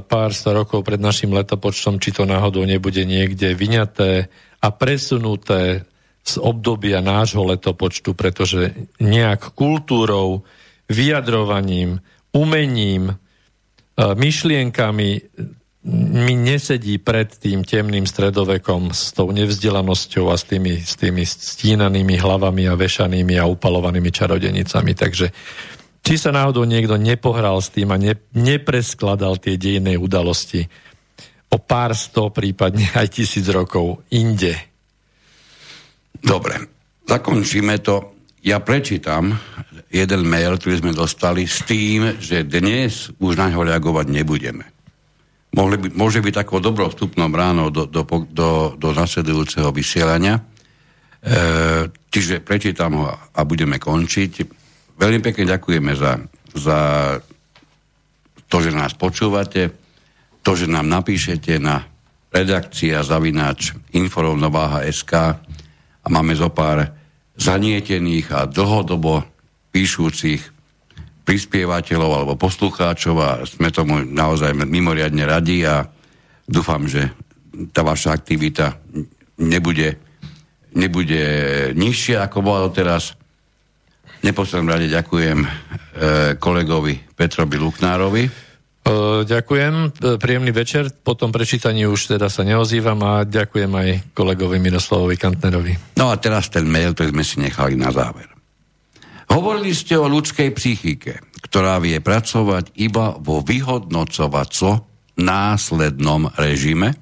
pár sta rokov pred našim letopočtom, či to náhodou nebude niekde vyňaté a presunuté z obdobia nášho letopočtu, pretože nejak kultúrou, vyjadrovaním, umením, myšlienkami mi nesedí pred tým temným stredovekom s tou nevzdelanosťou a s tými, s tými stínanými hlavami a vešanými a upalovanými čarodenicami. Takže či sa náhodou niekto nepohral s tým a ne, nepreskladal tie dejné udalosti o pár sto, prípadne aj tisíc rokov inde. Dobre, zakončíme to. Ja prečítam jeden mail, ktorý sme dostali s tým, že dnes už na ňo reagovať nebudeme. Mohli by, môže byť takou dobrou vstupnou bránou do, do, do, do nasledujúceho vysielania. E, čiže prečítam ho a budeme končiť. Veľmi pekne ďakujeme za, za to, že nás počúvate, to, že nám napíšete na redakcia zavináč inforovnováha.sk a máme zo pár zanietených a dlhodobo píšúcich prispievateľov alebo poslucháčov a sme tomu naozaj mimoriadne radi a dúfam, že tá vaša aktivita nebude, nebude nižšia ako bola doteraz. Neposlednom rade ďakujem e, kolegovi Petrovi Luknárovi. E, ďakujem, e, príjemný večer, po tom prečítaní už teda sa neozývam a ďakujem aj kolegovi Miroslavovi Kantnerovi. No a teraz ten mail, ktorý sme si nechali na záver. Hovorili ste o ľudskej psychike, ktorá vie pracovať iba vo vyhodnocovaco následnom režime,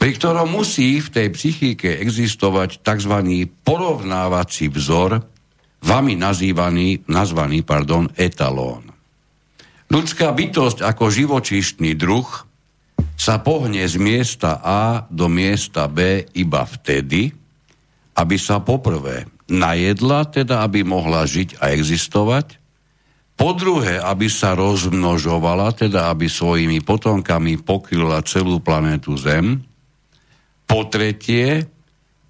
pri ktorom musí v tej psychike existovať tzv. porovnávací vzor, vami nazývaný, nazvaný pardon, etalón. Ľudská bytosť ako živočíštny druh sa pohne z miesta A do miesta B iba vtedy, aby sa poprvé najedla, teda aby mohla žiť a existovať. Po druhé, aby sa rozmnožovala, teda aby svojimi potomkami pokryla celú planétu Zem. Po tretie,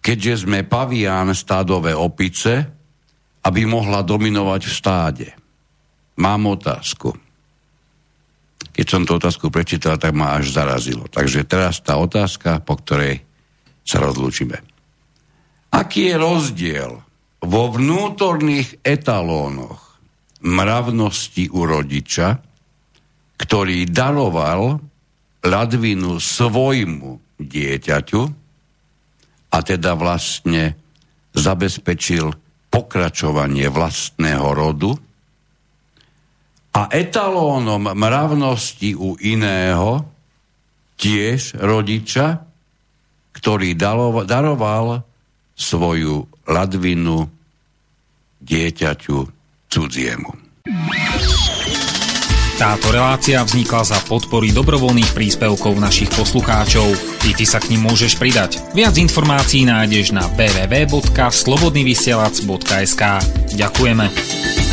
keďže sme pavián stádové opice, aby mohla dominovať v stáde. Mám otázku. Keď som tú otázku prečítal, tak ma až zarazilo. Takže teraz tá otázka, po ktorej sa rozlúčime. Aký je rozdiel vo vnútorných etalónoch mravnosti u rodiča, ktorý daroval ladvinu svojmu dieťaťu a teda vlastne zabezpečil pokračovanie vlastného rodu a etalónom mravnosti u iného tiež rodiča, ktorý daroval svoju ladvinu dieťaťu cudziemu. Táto relácia vznikla za podpory dobrovoľných príspevkov našich poslucháčov. I ty sa k ním môžeš pridať. Viac informácií nájdeš na www.slobodnyvysielac.sk Ďakujeme.